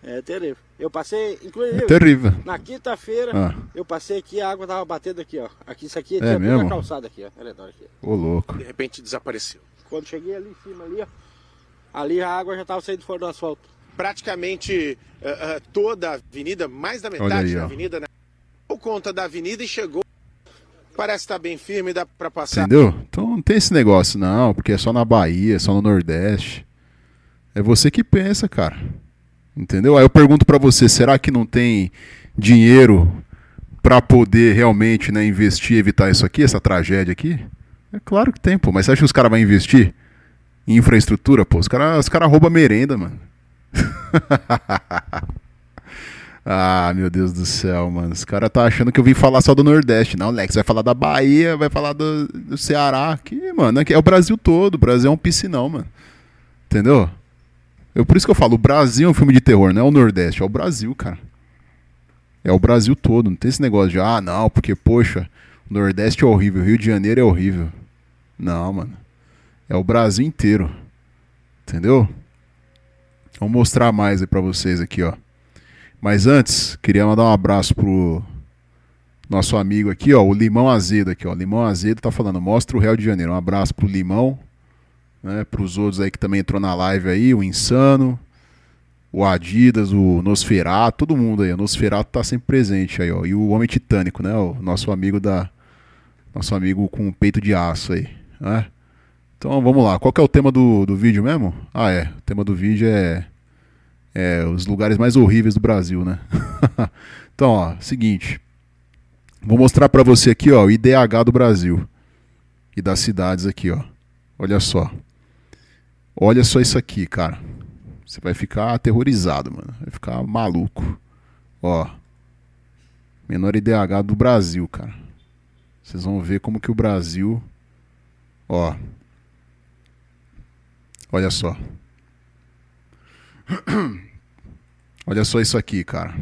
É terrível. Eu passei, inclusive. É terrível. Na quinta-feira, Ah. eu passei aqui, a água tava batendo aqui, ó. Aqui, isso aqui É tinha mesmo? uma calçada aqui, ó. redor aqui. Ô, louco. De repente desapareceu. Quando cheguei ali em cima, ali, ó. Ali a água já tava saindo fora do asfalto. Praticamente eh, eh, toda a avenida, mais da metade aí, da ó. avenida, né? Por conta da avenida e chegou. Parece estar bem firme, dá para passar. Entendeu? Então não tem esse negócio, não, porque é só na Bahia, é só no Nordeste. É você que pensa, cara. Entendeu? Aí eu pergunto pra você, será que não tem dinheiro pra poder realmente né, investir e evitar isso aqui, essa tragédia aqui? É claro que tem, pô. Mas você acha que os caras vão investir em infraestrutura, pô? Os caras os cara roubam merenda, mano. ah, meu Deus do céu, mano. Os caras tá achando que eu vim falar só do Nordeste. Não, Lex, vai falar da Bahia, vai falar do, do Ceará. Que, mano, é o Brasil todo. O Brasil é um piscinão, mano. Entendeu? Eu, por isso que eu falo, o Brasil é um filme de terror, não é o Nordeste, é o Brasil, cara. É o Brasil todo. Não tem esse negócio de, ah, não, porque, poxa, o Nordeste é horrível, o Rio de Janeiro é horrível. Não, mano. É o Brasil inteiro. Entendeu? Vou mostrar mais aí pra vocês aqui, ó. Mas antes, queria mandar um abraço pro nosso amigo aqui, ó, o Limão Azedo aqui, ó. Limão Azedo tá falando, mostra o Rio de Janeiro. Um abraço pro Limão, né, pros outros aí que também entrou na live aí, o Insano, o Adidas, o Nosferato, todo mundo aí. O Nosferato tá sempre presente aí, ó. E o Homem Titânico, né, o nosso amigo da, Nosso amigo com peito de aço aí. Né? Então vamos lá. Qual que é o tema do, do vídeo mesmo? Ah, é. O tema do vídeo é, é os lugares mais horríveis do Brasil, né? então, ó, seguinte. Vou mostrar para você aqui, ó, o IDH do Brasil e das cidades aqui, ó. Olha só. Olha só isso aqui, cara. Você vai ficar aterrorizado, mano. Vai ficar maluco. Ó. Menor IDH do Brasil, cara. Vocês vão ver como que o Brasil. Ó. Olha só. Olha só isso aqui, cara.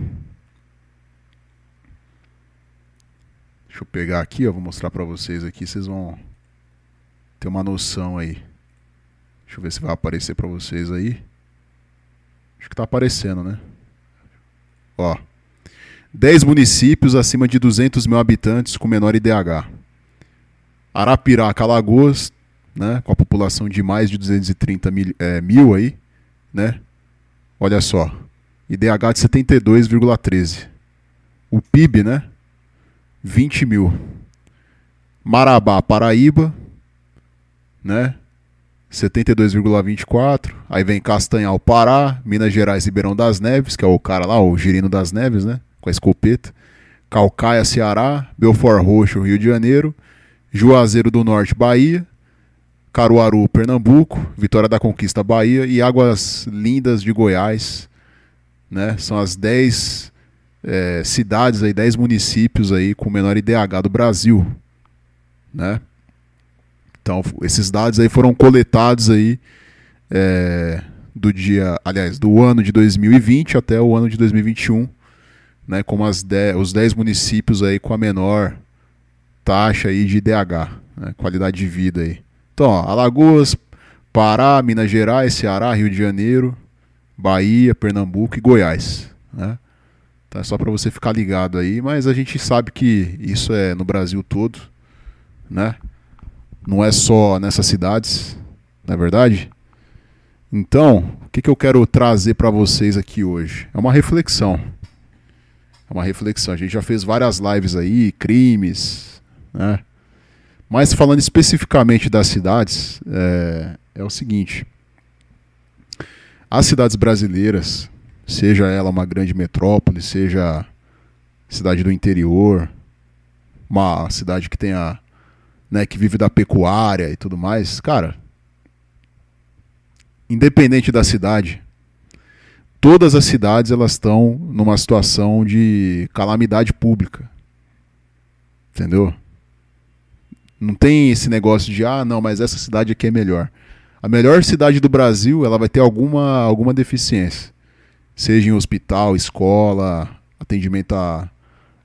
Deixa eu pegar aqui, ó, vou mostrar para vocês aqui, vocês vão ter uma noção aí. Deixa eu ver se vai aparecer para vocês aí. Acho que tá aparecendo, né? Ó. 10 municípios acima de 200 mil habitantes com menor IDH. Arapiraca, Alagoas, né, com a população de mais de 230 mil, é, mil aí, né? Olha só, IDH de 72,13. O PIB, né? 20 mil. Marabá, Paraíba, né? 72,24. Aí vem Castanhal, Pará, Minas Gerais, Ribeirão das Neves, que é o cara lá, o Girino das Neves, né? Com a escopeta. Calcaia, Ceará, Belfort Roxo, Rio de Janeiro, Juazeiro do Norte, Bahia, Caruaru, Pernambuco, Vitória da Conquista, Bahia e Águas Lindas de Goiás, né? São as 10 é, cidades aí, 10 municípios aí com menor IDH do Brasil, né? Então, esses dados aí foram coletados aí é, do dia, aliás, do ano de 2020 até o ano de 2021, né, como as 10, os 10 municípios aí com a menor taxa aí de IDH, né, qualidade de vida aí. Então, ó, Alagoas, Pará, Minas Gerais, Ceará, Rio de Janeiro, Bahia, Pernambuco e Goiás, né? Então é só para você ficar ligado aí, mas a gente sabe que isso é no Brasil todo, né? Não é só nessas cidades, não é verdade? Então, o que, que eu quero trazer para vocês aqui hoje? É uma reflexão. É uma reflexão. A gente já fez várias lives aí, crimes, né? Mas falando especificamente das cidades, é, é o seguinte: as cidades brasileiras, seja ela uma grande metrópole, seja cidade do interior, uma cidade que tenha, né, que vive da pecuária e tudo mais, cara, independente da cidade, todas as cidades elas estão numa situação de calamidade pública. Entendeu? Não tem esse negócio de ah, não, mas essa cidade aqui é melhor. A melhor cidade do Brasil, ela vai ter alguma alguma deficiência. Seja em hospital, escola, atendimento a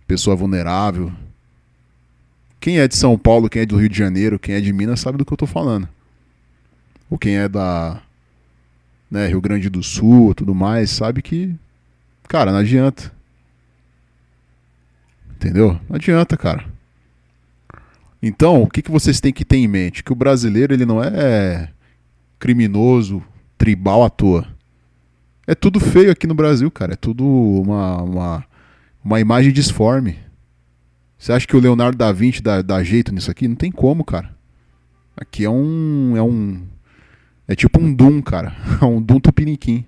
pessoa vulnerável. Quem é de São Paulo, quem é do Rio de Janeiro, quem é de Minas sabe do que eu estou falando. Ou quem é da né, Rio Grande do Sul, tudo mais, sabe que cara, não adianta. Entendeu? Não adianta, cara. Então, o que, que vocês têm que ter em mente? Que o brasileiro ele não é criminoso, tribal à toa. É tudo feio aqui no Brasil, cara. É tudo uma, uma, uma imagem disforme. Você acha que o Leonardo da Vinci dá, dá jeito nisso aqui? Não tem como, cara. Aqui é um. É um. É tipo um Doom, cara. É um Doom tupiniquim.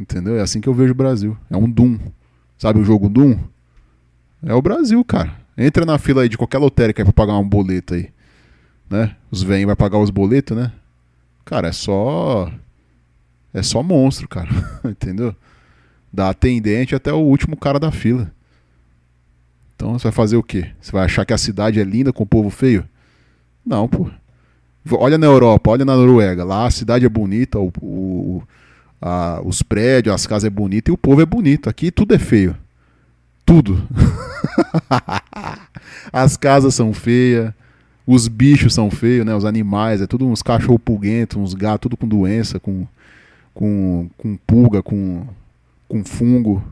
Entendeu? É assim que eu vejo o Brasil. É um Doom. Sabe o jogo Doom? É o Brasil, cara. Entra na fila aí de qualquer lotérica pra pagar um boleto aí. Né? Os velhos vai pagar os boletos, né? Cara, é só. É só monstro, cara. Entendeu? Da atendente até o último cara da fila. Então você vai fazer o quê? Você vai achar que a cidade é linda com o povo feio? Não, pô. Olha na Europa, olha na Noruega. Lá a cidade é bonita, o, o a, os prédios, as casas é bonita e o povo é bonito. Aqui tudo é feio. Tudo. As casas são feias, os bichos são feios, né? Os animais, é tudo uns cachorro pulguentos, uns gatos, tudo com doença, com, com, com pulga, com, com fungo.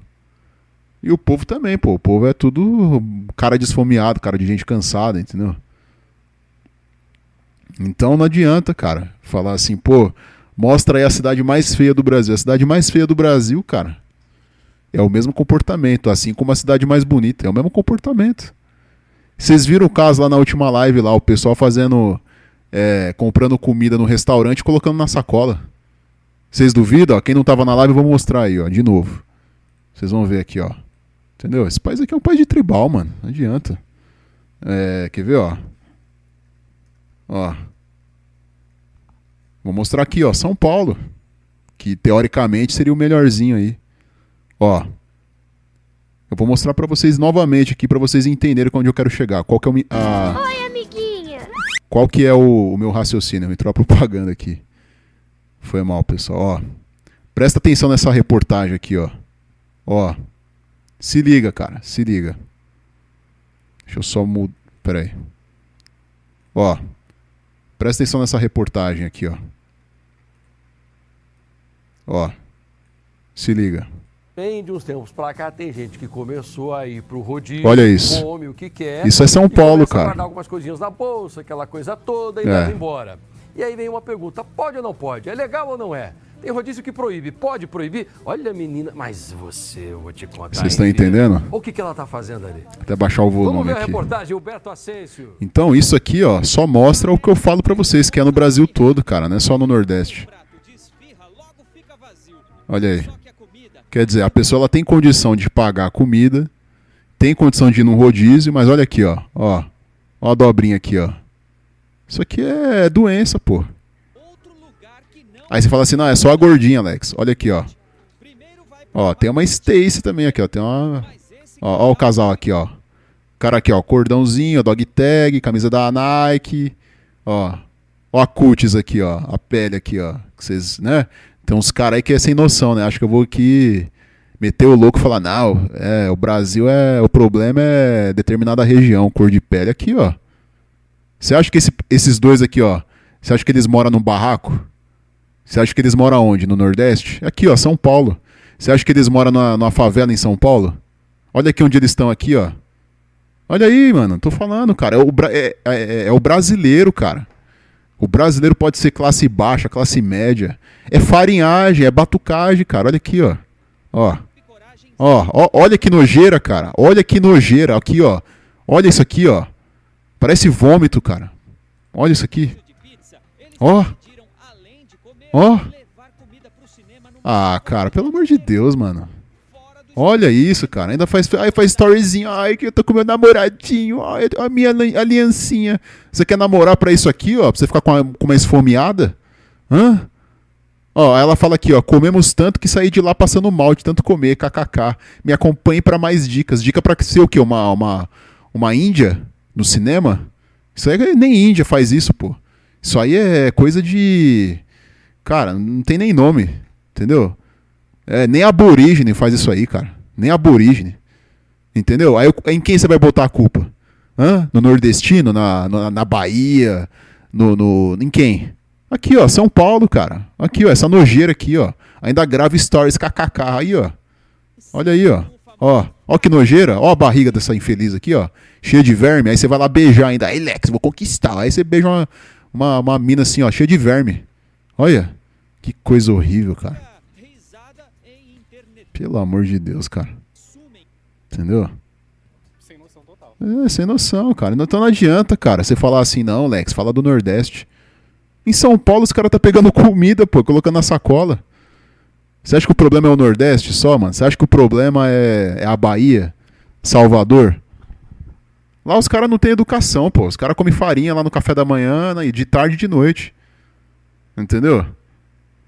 E o povo também, pô. O povo é tudo cara desfomeado, cara de gente cansada, entendeu? Então não adianta, cara, falar assim, pô, mostra aí a cidade mais feia do Brasil. A cidade mais feia do Brasil, cara, é o mesmo comportamento, assim como a cidade mais bonita, é o mesmo comportamento. Vocês viram o caso lá na última live lá, o pessoal fazendo. é, comprando comida no restaurante e colocando na sacola. Vocês duvidam? Ó, quem não tava na live, eu vou mostrar aí, ó, de novo. Vocês vão ver aqui, ó. Entendeu? Esse país aqui é um país de tribal, mano. Não adianta. É, quer ver, ó? Ó. Vou mostrar aqui, ó, São Paulo, que teoricamente seria o melhorzinho aí. Ó. Eu vou mostrar pra vocês novamente aqui pra vocês entenderem onde eu quero chegar. Qual que é o a Oi, amiguinha. qual que é o, o meu raciocínio? Entrou a propaganda aqui. Foi mal, pessoal. Ó. Presta atenção nessa reportagem aqui, ó. Ó. Se liga, cara. Se liga. Deixa eu só mudar. Pera aí. Ó. Presta atenção nessa reportagem aqui, ó. Ó. Se liga. Bem, de uns tempos pra cá tem gente que começou a ir pro rodízio, Olha isso. come o que quer. Isso é São Paulo, a cara. guardar algumas coisinhas na bolsa, aquela coisa toda e É. leva embora. E aí vem uma pergunta, pode ou não pode? É legal ou não é? Tem rodízio que proíbe, pode proibir? Olha, menina, mas você, eu vou te contar. Vocês estão entendendo? O que, que ela tá fazendo ali? Até baixar o Vamos volume ver a aqui. reportagem, Humberto Asensio. Então, isso aqui, ó, só mostra o que eu falo pra vocês, que é no Brasil todo, cara, não é só no Nordeste. Olha aí. Quer dizer, a pessoa ela tem condição de pagar a comida, tem condição de ir num rodízio, mas olha aqui, ó, ó. Ó a dobrinha aqui, ó. Isso aqui é doença, pô. Aí você fala assim, não, é só a gordinha, Alex. Olha aqui, ó. Ó, tem uma Stacy também aqui, ó. Tem uma. Ó, ó o casal aqui, ó. Cara aqui, ó, cordãozinho, dog tag, camisa da Nike. Ó. Ó a cutis aqui, ó. A pele aqui, ó. Que vocês, né? Tem uns caras aí que é sem noção, né? Acho que eu vou aqui meter o louco e falar, não, é, o Brasil é. O problema é determinada região, cor de pele. Aqui, ó. Você acha que esse- esses dois aqui, ó. Você acha que eles moram num barraco? Você acha que eles moram onde? No Nordeste? Aqui, ó, São Paulo. Você acha que eles moram numa, numa favela em São Paulo? Olha aqui onde eles estão aqui, ó. Olha aí, mano. Tô falando, cara. É o, é- é- é o brasileiro, cara. O brasileiro pode ser classe baixa, classe média. É farinhagem, é batucagem, cara. Olha aqui, ó. Ó. Ó, ó, olha que nojeira, cara. Olha que nojeira. Aqui, ó. Olha isso aqui, ó. Parece vômito, cara. Olha isso aqui. Ó. Ó. Ah, cara, pelo amor de Deus, mano. Olha isso, cara. Ainda faz, aí faz storyzinho. Ai, que eu tô com meu namoradinho. Ai, a minha ali- aliancinha. Você quer namorar pra isso aqui, ó? Pra você ficar com uma, com uma esfomeada? Hã? Ó, ela fala aqui, ó. Comemos tanto que saí de lá passando mal de tanto comer. KKK. Me acompanhe pra mais dicas. Dica pra ser o quê? Uma, uma, uma índia no cinema? Isso aí nem índia faz isso, pô. Isso aí é coisa de. Cara, não tem nem nome. Entendeu? É, nem aborígene faz isso aí, cara. Nem aborígene. Entendeu? Aí em quem você vai botar a culpa? Hã? No nordestino? Na, na, na Bahia? No, no. Em quem? Aqui, ó, São Paulo, cara. Aqui, ó, essa nojeira aqui, ó. Ainda grava stories kkk aí, ó. Olha aí, ó. Ó, ó que nojeira. Ó a barriga dessa infeliz aqui, ó. Cheia de verme. Aí você vai lá beijar ainda. Aí, Lex, vou conquistar. Aí você beija uma, uma, uma mina assim, ó, cheia de verme. Olha. Que coisa horrível, cara. Pelo amor de Deus, cara. Entendeu? É, sem noção, cara. Então não adianta, cara, você falar assim, não, Lex, fala do Nordeste. Em São Paulo os caras tá pegando comida, pô, colocando na sacola. Você acha que o problema é o Nordeste só, mano? Você acha que o problema é, é a Bahia? Salvador? Lá os caras não têm educação, pô. Os caras comem farinha lá no café da manhã né, e de tarde e de noite. Entendeu?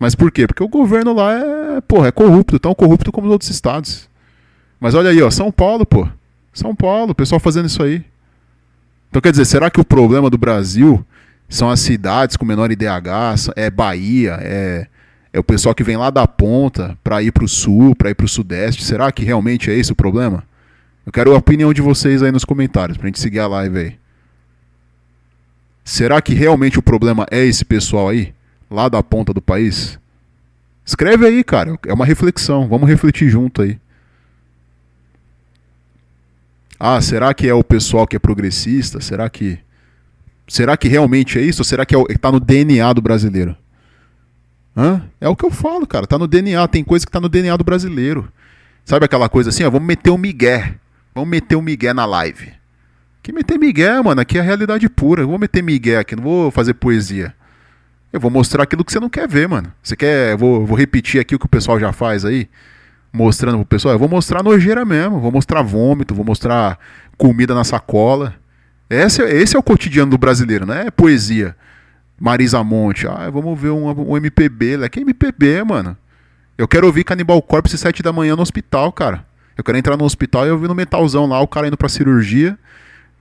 Mas por quê? Porque o governo lá é, porra, é corrupto, tão corrupto como os outros estados. Mas olha aí, ó, São Paulo, pô. São Paulo, o pessoal fazendo isso aí. Então quer dizer, será que o problema do Brasil são as cidades com menor IDH, é Bahia, é, é o pessoal que vem lá da ponta para ir pro sul, para ir pro sudeste? Será que realmente é esse o problema? Eu quero a opinião de vocês aí nos comentários pra gente seguir a live aí. Será que realmente o problema é esse pessoal aí, lá da ponta do país? Escreve aí, cara. É uma reflexão. Vamos refletir junto aí. Ah, será que é o pessoal que é progressista? Será que será que realmente é isso? Ou será que é o- tá no DNA do brasileiro? Hã? É o que eu falo, cara. Tá no DNA. Tem coisa que tá no DNA do brasileiro. Sabe aquela coisa assim? Ó, vamos meter um migué. Vamos meter um migué na live. Que meter migué, mano, aqui é a realidade pura. Eu vou meter migué aqui, não vou fazer poesia. Eu vou mostrar aquilo que você não quer ver, mano. Você quer. Vou, vou repetir aqui o que o pessoal já faz aí, mostrando pro pessoal. Eu vou mostrar nojeira mesmo, vou mostrar vômito, vou mostrar comida na sacola. Esse, é- esse é o cotidiano do brasileiro, né? É poesia. Marisa Monte, ah, vamos ver um, um MPB, né? Que MPB, mano? Eu quero ouvir Canibal Corpse sete da manhã no hospital, cara. Eu quero entrar no hospital e ouvir no metalzão lá, o cara indo pra cirurgia.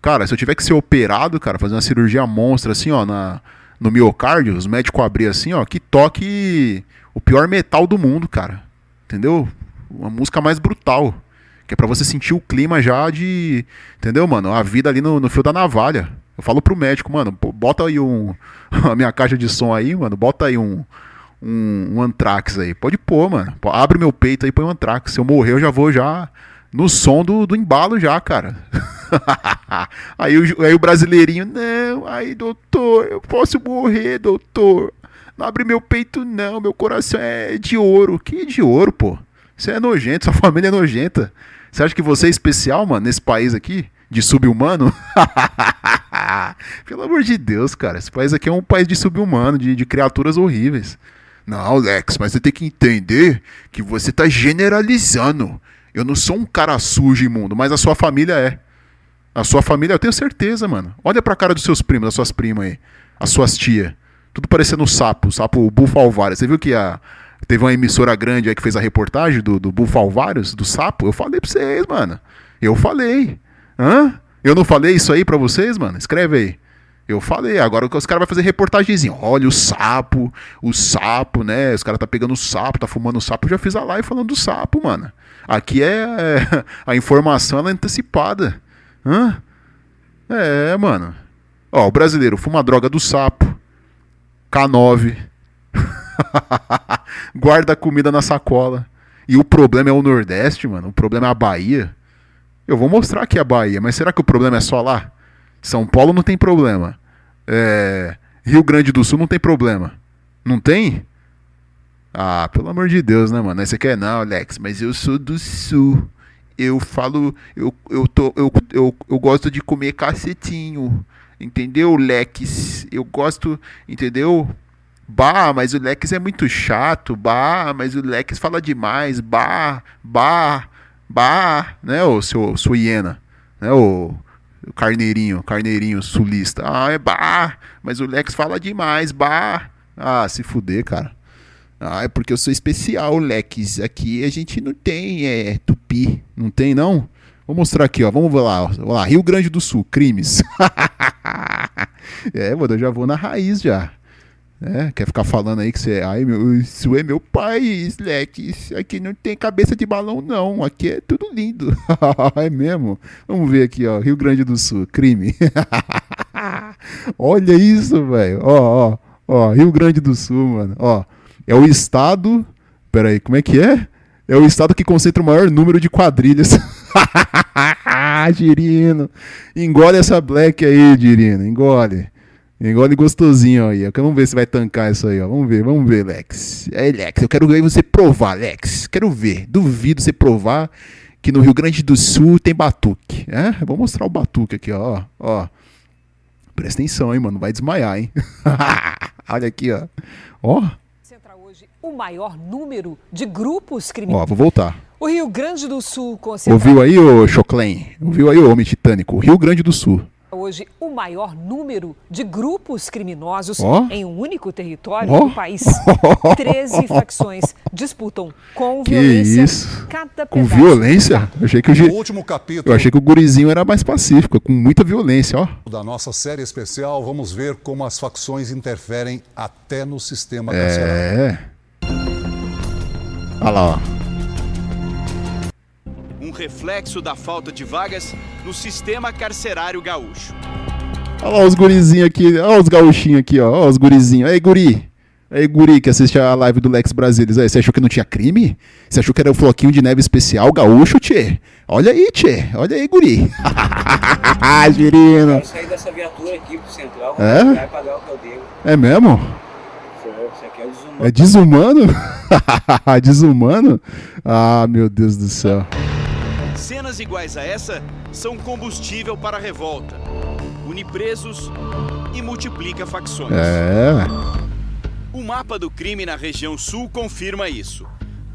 Cara, se eu tiver que ser operado, cara, fazer uma cirurgia monstra assim, ó, na, no miocárdio, os médicos abrir assim, ó, que toque o pior metal do mundo, cara. Entendeu? Uma música mais brutal. Que é pra você sentir o clima já de. Entendeu, mano? A vida ali no, no fio da navalha. Eu falo pro médico, mano, bota aí um. A minha caixa de som aí, mano, bota aí um. Um, um Anthrax aí. Pode pôr, mano. Abre meu peito aí e põe um Anthrax. Se eu morrer, eu já vou já no som do, do embalo já, cara. aí, o, aí o brasileirinho, não, aí doutor, eu posso morrer, doutor. Não abre meu peito não, meu coração é de ouro. Que de ouro, pô? Você é nojento, sua família é nojenta. Você acha que você é especial, mano, nesse país aqui? De sub-humano? Pelo amor de Deus, cara. Esse país aqui é um país de sub-humano, de, de criaturas horríveis. Não, Lex, mas você tem que entender que você tá generalizando. Eu não sou um cara sujo imundo, mas a sua família é. A sua família, eu tenho certeza, mano. Olha pra cara dos seus primos, das suas primas aí. As suas tias. Tudo parecendo sapo, sapo bufalvário. Você viu que a, teve uma emissora grande aí que fez a reportagem do, do bufalvários, do sapo? Eu falei pra vocês, mano. Eu falei. Hã? Eu não falei isso aí pra vocês, mano? Escreve aí. Eu falei, agora os caras vão fazer reportagemzinho. Olha o sapo, o sapo, né? Os caras tá pegando o sapo, tá fumando o sapo. Eu já fiz a live falando do sapo, mano. Aqui é, é a informação ela é antecipada. Hã? É, mano. Ó, o brasileiro fuma droga do sapo. K9. Guarda comida na sacola. E o problema é o Nordeste, mano. O problema é a Bahia. Eu vou mostrar aqui a Bahia, mas será que o problema é só lá? São Paulo não tem problema. É... Rio Grande do Sul não tem problema. Não tem? Ah, pelo amor de Deus, né, mano? Aí você quer, não, Alex, mas eu sou do Sul. Eu falo, eu, eu, tô, eu, eu, eu gosto de comer cacetinho. Entendeu, Lex? Eu gosto, entendeu? Bah, mas o Lex é muito chato. Bah, mas o Lex fala demais. Bah, bah, bah, né, o seu, sua hiena, né, o, carneirinho, carneirinho sulista. Ah, é bah, mas o Lex fala demais, bah. Ah, se fuder, cara. Ah, é porque eu sou especial, Lex. Aqui a gente não tem é, tupi. Não tem, não? Vou mostrar aqui, ó. Vamos lá. Vamos lá. Rio Grande do Sul, crimes. é, mano, eu já vou na raiz já. É, quer ficar falando aí que você. Ai, meu, isso é meu país, Lex. Aqui não tem cabeça de balão, não. Aqui é tudo lindo. é mesmo? Vamos ver aqui, ó. Rio Grande do Sul, crime. Olha isso, velho. Ó, ó, ó. Rio Grande do Sul, mano. Ó. É o estado. Pera aí, como é que é? É o estado que concentra o maior número de quadrilhas. Girino. Engole essa black aí, Girino. Engole. Engole gostosinho aí. Vamos ver se vai tancar isso aí, ó. Vamos ver, vamos ver, Lex. É, Lex, eu quero ver você provar, Lex. Quero ver. Duvido você provar que no Rio Grande do Sul tem batuque. É? Vou mostrar o batuque aqui, ó. ó. Presta atenção, hein, mano. Vai desmaiar, hein? Olha aqui, ó. Ó. o maior número de grupos criminosos. Ó, vou voltar. O Rio Grande do Sul concentra Ouviu aí, ô Choclen? Ouviu aí, ô Homem Titânico? Rio Grande do Sul. hoje o maior número de grupos criminosos Ó. em um único território Ó. do país. 13 facções disputam com Que violência isso? cada Com pedaço violência? Eu achei que o, No último capítulo Eu achei que o gurizinho era mais pacífico, com muita violência, ó. da nossa série especial, vamos ver como as facções interferem até no sistema carcerário. É. Olha lá, ó. Um reflexo da falta de vagas no sistema carcerário gaúcho. Olha lá os gurizinhos aqui, olha os gauchinhos aqui, ó. Olha os gurizinhos. Aí, guri. Aí, guri, que assiste a live do Lex Brasilis. Aí, você achou que não tinha crime? Você achou que era o floquinho de neve especial gaúcho, tchê? Olha aí, tchê. Olha aí, guri. Girino. sair dessa viatura aqui pro central, É? vai pagar o que eu devo. É mesmo? É desumano. Desumano? Ah, meu Deus do céu. Cenas iguais a essa são combustível para a revolta. Une presos e multiplica facções. É. O mapa do crime na região sul confirma isso.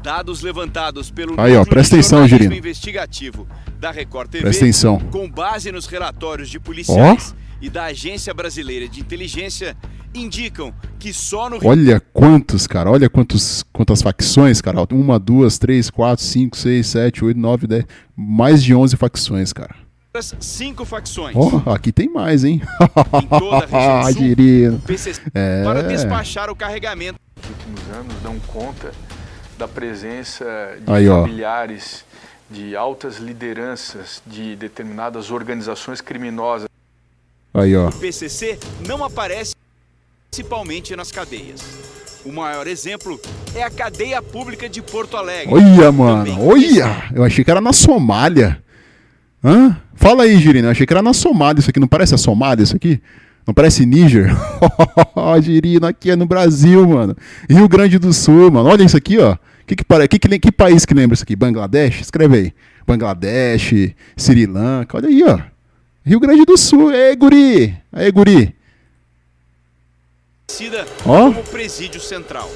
Dados levantados pelo Aí, ó, presta atenção, Girino. investigativo da Record TV, Presta atenção. com base nos relatórios de policiais e da Agência Brasileira de Inteligência, indicam que só no Olha quantos, cara. Olha quantos, quantas facções, cara. Uma, duas, três, quatro, cinco, seis, sete, oito, nove, dez. Mais de 11 facções, cara. Cinco facções. Ó, aqui tem mais, hein? toda a região sul, PCC É. para despachar o carregamento. últimos anos dão conta da presença de Aí, ó. familiares de altas lideranças de determinadas organizações criminosas. Aí, ó. O PCC não aparece principalmente nas cadeias. O maior exemplo é a cadeia pública de Porto Alegre. Olha, mano. Olha. Eu achei que era na Somália. Hã? Fala aí, Girino. Eu achei que era na Somália. Isso aqui não parece a Somália, isso aqui? Não parece Níger? Ó, Girino, aqui é no Brasil, mano. Rio Grande do Sul, mano. Olha isso aqui, ó. Que, que, pare- que, que, que país que lembra isso aqui? Bangladesh? Escreve aí. Bangladesh, Sri Lanka. Olha aí, ó. Rio Grande do Sul. Ei, guri. Aí, guri. Ó. como Presídio Central.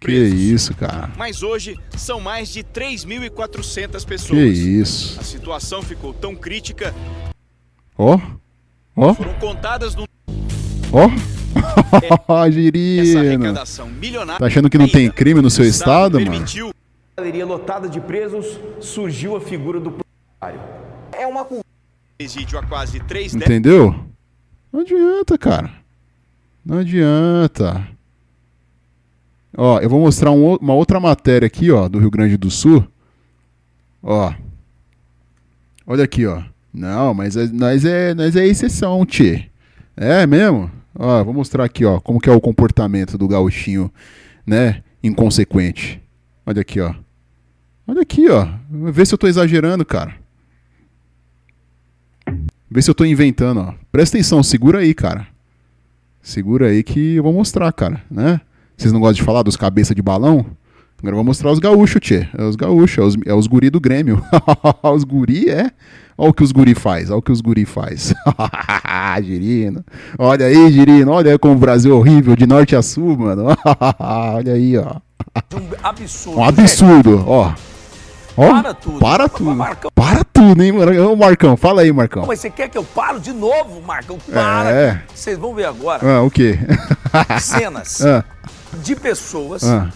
Que isso, cara. Mas hoje são mais de 3.400 pessoas. Que isso. A situação ficou tão crítica, Ó. Ó. foram contadas no Ó. essa Girino. Tá achando que não tem crime no seu estado, mano? permitiu galeria lotada de presos, surgiu a figura do proprietário. É uma presídio há quase três décadas. Entendeu? Não adianta, cara. Não adianta. Ó, eu vou mostrar um o- uma outra matéria aqui, ó, do Rio Grande do Sul. Ó. Olha aqui, ó. Não, mas é- nós é, nós é exceção, tchê. É mesmo? Ó, vou mostrar aqui, ó, como que é o comportamento do gauchinho, né, inconsequente. Olha aqui, ó. Olha aqui, ó. Vê se eu tô exagerando, cara. Vê se eu tô inventando, ó. Presta atenção, segura aí, cara. Segura aí que eu vou mostrar, cara, né? Vocês não gostam de falar dos cabeça de balão? Agora eu vou mostrar os gaúchos, tchê. É os gaúchos, é os, é os guri do Grêmio. os guri, é? Olha o que os guri faz, olha o que os guri faz. Girino. Olha aí, Girino, olha aí como o Brasil é horrível, de norte a sul, mano. olha aí, ó. Um absurdo. Um absurdo, ó. Ó, Para tudo. Para tudo. Para tudo, hein, Marcão? Ô, Marcão, fala aí, Marcão. Não, mas você quer que eu paro de novo, Marcão? Para. É. Vocês vão ver agora Ah, o quê? cenas Ah, de pessoas ah.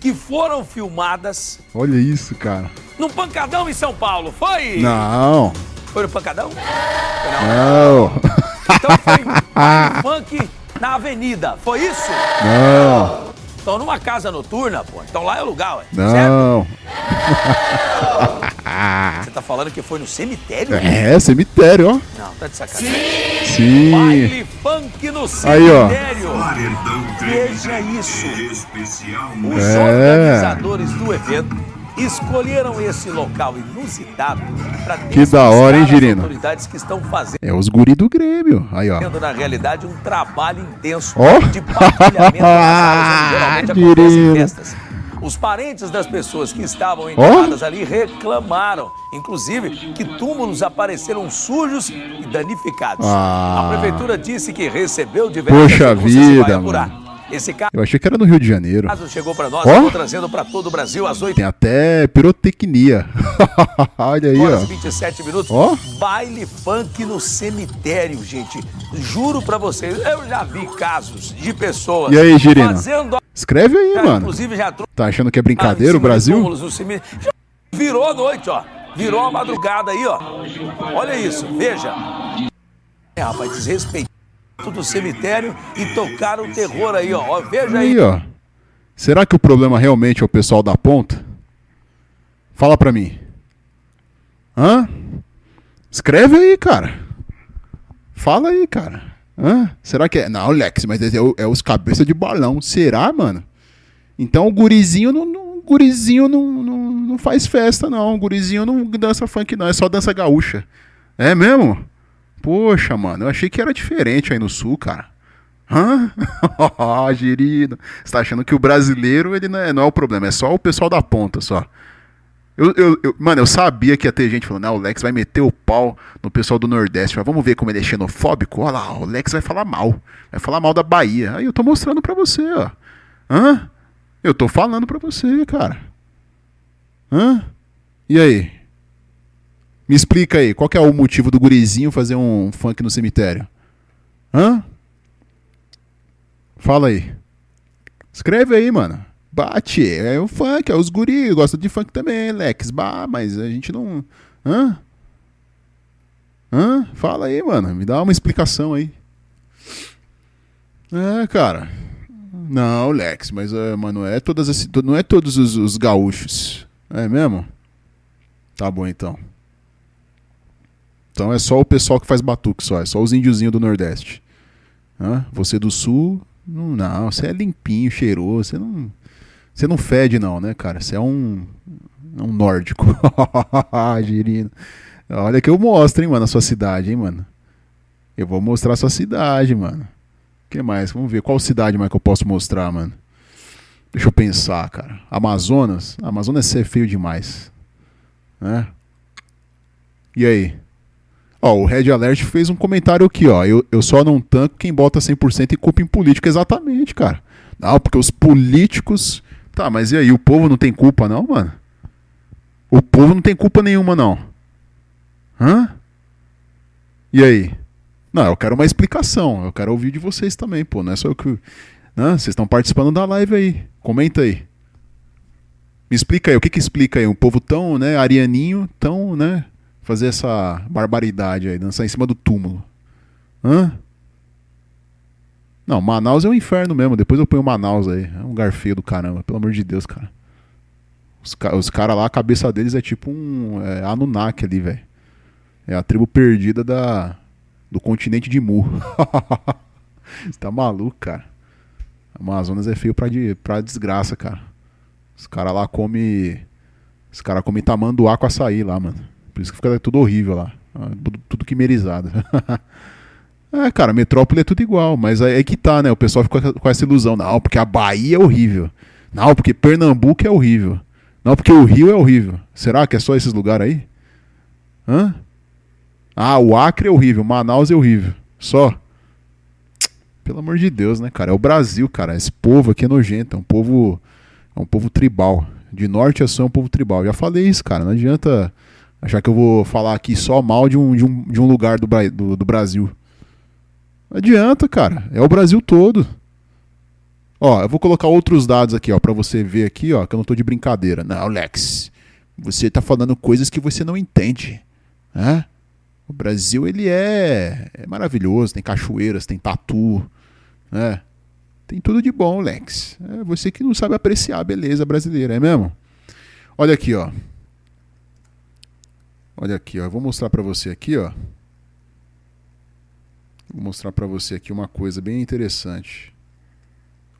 que foram filmadas Olha isso, cara. num pancadão em São Paulo. Foi? Não. Foi no pancadão? Não. Então foi funk na avenida. Foi isso? Não. Estão numa casa noturna, pô. Então lá é o lugar, ué. Não. Você tá falando que foi no cemitério? É, cemitério, ó. Não, tá de sacanagem. Sim. Baile funk no Aí, ó. cemitério. Veja isso. Os É. organizadores do evento escolheram esse local inusitado para Que da hora, hein, Girino? autoridades que estão fazendo É os guri do Grêmio. Aí, ó. na realidade um trabalho intenso Ó. de patrulhamento nas áreas onde Girino. festas. Os parentes das pessoas que estavam enterradas ali reclamaram, inclusive, que túmulos apareceram sujos e danificados. Ah. A prefeitura disse que recebeu diversas Poxa vida, mano. Esse caso Eu achei que era no Rio de Janeiro. chegou para nós, vou trazendo para todo o Brasil às 8 Tem até pirotecnia. Olha aí, ó. e 27 minutos. Ó. Baile funk no cemitério, gente. Juro pra vocês, eu já vi casos de pessoas E aí, Girino? fazendo Escreve aí, Já, mano. Inclusive já trouxe Tá achando que é brincadeira o Brasil? túmulos Virou a noite, ó. Virou a madrugada aí, ó. Olha isso, veja. É, rapaz, desrespeito do cemitério e tocaram o terror aí, ó. Ó, Veja aí. Aí, ó. Será que o problema realmente é o pessoal da ponta? Fala pra mim. Hã? Escreve aí, cara. Fala aí, cara. Hã? Será que é. Não, Lex, mas é, o- é os cabeça de balão. Será, mano? Então o gurizinho não. não- o gurizinho não, não, não faz festa, não. O gurizinho não dança funk, não. É só dança gaúcha. É mesmo? Poxa, mano, eu achei que era diferente aí no sul, cara. Hã? Ó, Girino. Você tá achando que o brasileiro ele não é, não é o problema, é só o pessoal da ponta só. Eu, eu, eu- mano, eu sabia que ia ter gente falando, ah, o Lex vai meter o pau no pessoal do Nordeste. Mas vamos ver como ele é xenofóbico? Olha lá, o Lex vai falar mal. Vai falar mal da Bahia. Aí eu tô mostrando pra você, ó. Hã? Eu tô falando pra você, cara. Hã? E aí? Me explica aí, qual que é o motivo do gurizinho fazer um funk no cemitério? Hã? Fala aí. Escreve aí, mano. Bate, é o funk, é os guri, gosta de funk também, Lex. Bah, mas a gente não. Hã? Hã? Fala aí, mano. Me dá uma explicação aí. É, cara. Não, Lex, mas, é, mas não é todas as, não é todos os, os gaúchos. É mesmo? Tá bom então. Então é só o pessoal que faz batuque só, é só os índiozinhos do Nordeste. Hã? Você do Sul, não, não, você é limpinho, cheiroso, você não, você não fede não, né, cara? Você é um, um nórdico. Olha que eu mostro, hein, mano, a sua cidade, hein, mano. Eu vou mostrar a sua cidade, mano. O que mais? Vamos ver qual cidade mais que eu posso mostrar, mano. Deixa eu pensar, cara. Amazonas? Amazonas é feio demais. Né? E aí? Ó, o Red Alert fez um comentário aqui, ó. Eu, eu só não tanco quem bota 100% e culpa em político. Exatamente, cara. Não, porque os políticos. Tá, mas e aí? O povo não tem culpa, não, mano? O povo não tem culpa nenhuma, não. Hã? E aí? Não, eu quero uma explicação. Eu quero ouvir de vocês também, pô. Não é só eu que. Né? Vocês estão participando da live aí. Comenta aí. Me explica aí, o que que explica aí? Um povo tão, né, arianinho, tão, né, fazer essa barbaridade aí, dançar em cima do túmulo. Hã? Não, Manaus é um inferno mesmo. Depois eu ponho Manaus aí. É um lugar feio do caramba, pelo amor de Deus, cara. Os, ca os caras lá, a cabeça deles é tipo um é, Anunnaki ali, velho. É a tribo perdida da, do continente de Mu. Você tá maluco, cara. Amazonas é feio pra, de, pra desgraça, cara. Os caras lá comem. Os caras comem tamanduá com açaí lá, mano. Por isso que fica tudo horrível lá. Ah, Tudo, quimerizado. é, cara, metrópole é tudo igual. Mas aí é que tá, né? O pessoal fica com essa ilusão. Não, porque a Bahia é horrível. Não, porque Pernambuco é horrível. Não, porque o Rio é horrível. Será que é só esses lugares aí? Hã? Ah, o Acre é horrível. Manaus é horrível. Só. Pelo amor de Deus, né, cara? É o Brasil, cara. Esse povo aqui é nojento. É um povo. É um povo tribal. De norte a sul é um povo tribal. Já falei isso, cara. Não adianta achar que eu vou falar aqui só mal de um, de um, de um lugar do, do, do Brasil. Não adianta, cara. É o Brasil todo. Ó, eu vou colocar outros dados aqui, ó, para você ver aqui, ó, que eu não tô de brincadeira. Não, Lex. Você tá falando coisas que você não entende. Né? O Brasil, ele é, é maravilhoso. Tem cachoeiras, tem tatu, né? Tem tudo de bom, Lex. É você que não sabe apreciar a beleza brasileira, é mesmo? Olha aqui, ó. Olha aqui, ó. Eu vou mostrar pra você aqui, ó. Vou mostrar pra você aqui uma coisa bem interessante.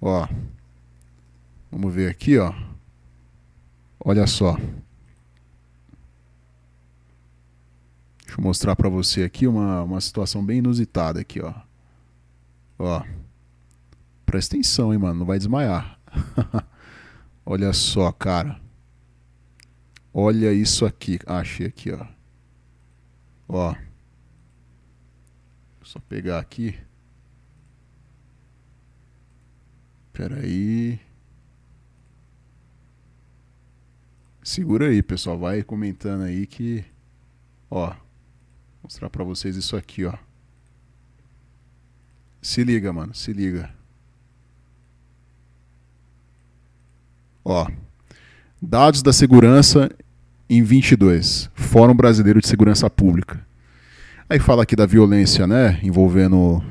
Ó. Vamos ver aqui, ó. Olha só. Deixa eu mostrar pra você aqui uma, uma situação bem inusitada aqui, ó. Ó. Presta atenção, hein, mano. Não vai desmaiar. Olha só, cara. Olha isso aqui. Ah, achei aqui, ó. Ó. Só pegar aqui. Pera aí. Segura aí, pessoal. Vai comentando aí que. Ó. Vou mostrar pra vocês isso aqui, ó. Se liga, mano. Se liga. Ó. Dados da segurança em 22. Fórum Brasileiro de Segurança Pública. Aí fala aqui da violência, né? Envolvendo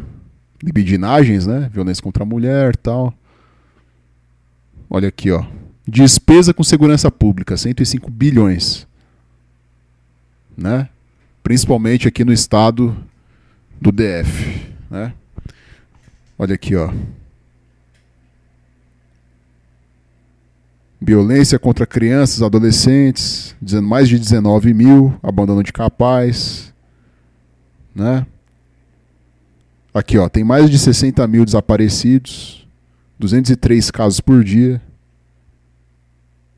libidinagens, né? Violência contra a mulher tal. Olha aqui, ó. Despesa com segurança pública, 105 bilhões. Né? Principalmente aqui no estado do DF, né? Olha aqui, ó. Violência contra crianças, adolescentes, mais de 19 mil, abandono de capaz, né? Aqui, ó, tem mais de 60 mil desaparecidos, 203 casos por dia.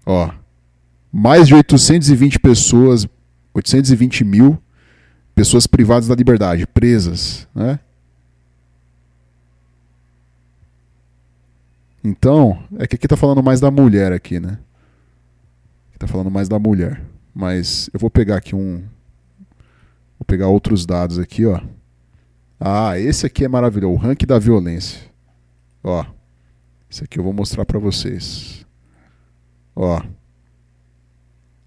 Ó, mais de 820 pessoas, 820 mil pessoas privadas da liberdade, presas, né? Então, é que aqui tá falando mais da mulher aqui, né? Aqui tá falando mais da mulher. Mas eu vou pegar aqui um. Vou pegar outros dados aqui, ó. Ah, esse aqui é maravilhoso. O ranking da violência. Ó. Esse aqui eu vou mostrar para vocês. Ó.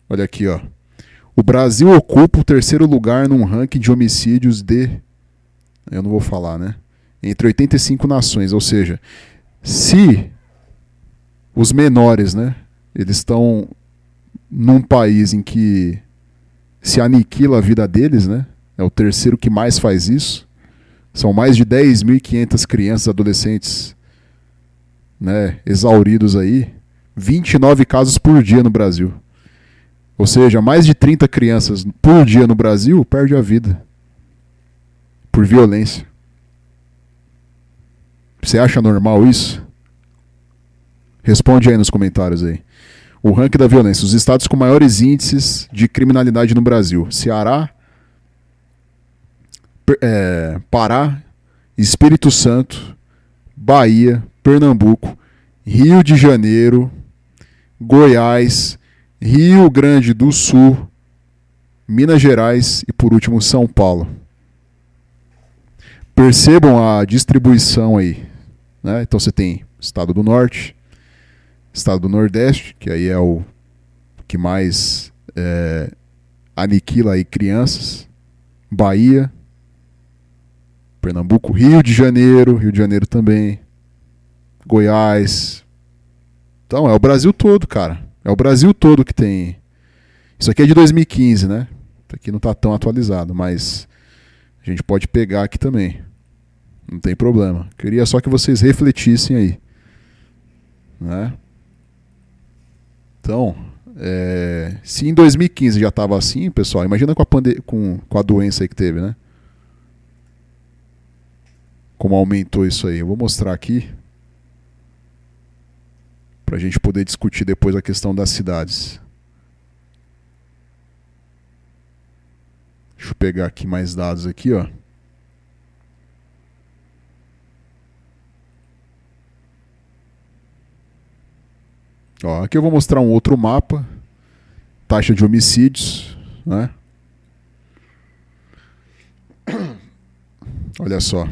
Olha aqui, ó. O Brasil ocupa o terceiro lugar num ranking de homicídios de. Eu não vou falar, né? Entre 85 nações. Ou seja, se os menores, né? Eles estão num país em que se aniquila a vida deles, né? É o terceiro que mais faz isso. São mais de 10.500 crianças adolescentes né, exauridos aí. 29 casos por dia no Brasil. Ou seja, mais de 30 crianças por dia no Brasil perdem a vida por violência. Você acha normal isso? Responde aí nos comentários aí. O ranking da violência. Os estados com maiores índices de criminalidade no Brasil: Ceará, é, Pará, Espírito Santo, Bahia, Pernambuco, Rio de Janeiro, Goiás, Rio Grande do Sul, Minas Gerais e por último São Paulo. Percebam a distribuição aí. Né? Então você tem Estado do Norte, Estado do Nordeste, que aí é o que mais é, aniquila aí crianças, Bahia, Pernambuco, Rio de Janeiro, Rio de Janeiro também, Goiás. Então, é o Brasil todo, cara. É o Brasil todo que tem. Isso aqui é de 2015, né? Isso aqui não está tão atualizado, mas a gente pode pegar aqui também. Não tem problema. Queria só que vocês refletissem aí. Né? Então, é, se em 2015 já estava assim, pessoal, imagina com a, pande com, com a doença aí que teve, né? Como aumentou isso aí. Eu vou mostrar aqui para a gente poder discutir depois a questão das cidades. Deixa eu pegar aqui mais dados aqui, ó. Ó, aqui eu vou mostrar um outro mapa, taxa de homicídios, né? Olha só.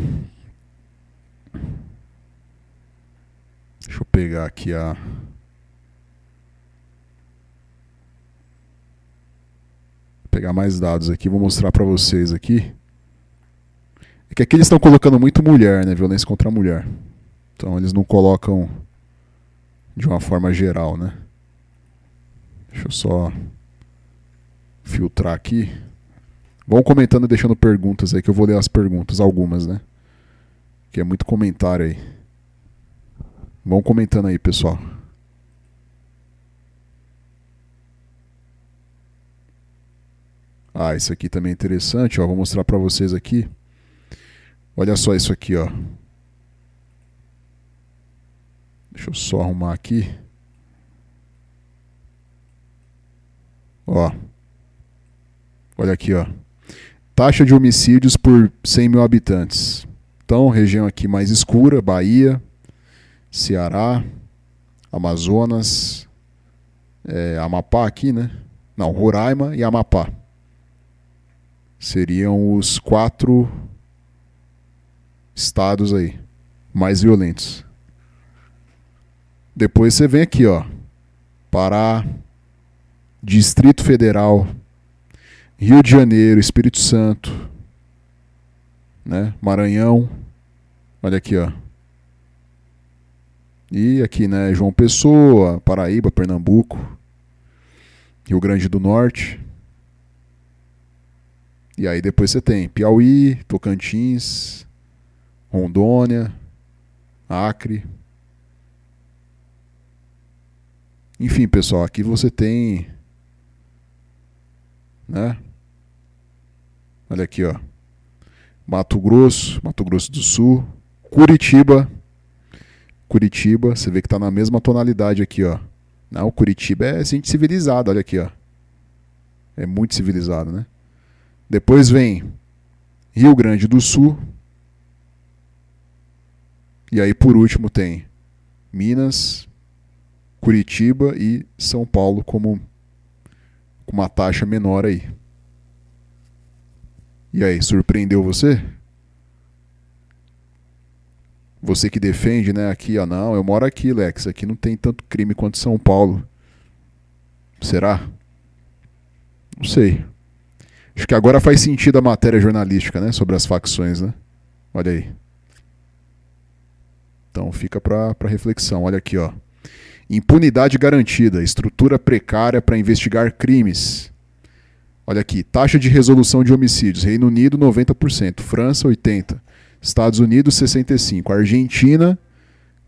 Deixa eu pegar aqui a. Pegar mais dados aqui, vou mostrar para vocês aqui. É que aqui eles estão colocando muito mulher, né? Violência contra a mulher. Então eles não colocam de uma forma geral, né? Deixa eu só filtrar aqui. Vão comentando e deixando perguntas aí, que eu vou ler as perguntas, algumas, né? Que é muito comentário aí. Vão comentando aí, pessoal. Ah, isso aqui também é interessante, ó. Vou mostrar para vocês aqui. Olha só isso aqui, ó. Deixa eu só arrumar aqui. Ó. Olha aqui, ó. Taxa de homicídios por 100 mil habitantes. Então, região aqui mais escura, Bahia, Ceará, Amazonas, é, Amapá aqui, né? Não, Roraima e Amapá. Seriam os quatro estados aí mais violentos. Depois você vem aqui, ó. Pará, Distrito Federal, Rio de Janeiro, Espírito Santo, né? Maranhão. Olha aqui, ó. E aqui, né, João Pessoa, Paraíba, Pernambuco, Rio Grande do Norte. E aí depois você tem Piauí, Tocantins, Rondônia, Acre. Enfim, pessoal, aqui você tem né? Olha aqui, ó. Mato Grosso, Mato Grosso do Sul, Curitiba, Curitiba, você vê que está na mesma tonalidade aqui, ó. Não, Curitiba é gente civilizado, olha aqui, ó. É muito civilizado, né? Depois vem Rio Grande do Sul. E aí por último tem Minas, Curitiba e São Paulo como com uma taxa menor aí. E aí, surpreendeu você? Você que defende, né, aqui, ó, não, eu moro aqui, Lex, aqui não tem tanto crime quanto São Paulo. Será? Não sei. Acho que agora faz sentido a matéria jornalística, né, sobre as facções, né? Olha aí. Então fica para reflexão. Olha aqui, ó. Impunidade garantida, estrutura precária para investigar crimes. Olha aqui, taxa de resolução de homicídios: Reino Unido 90%, França 80%, Estados Unidos 65%, Argentina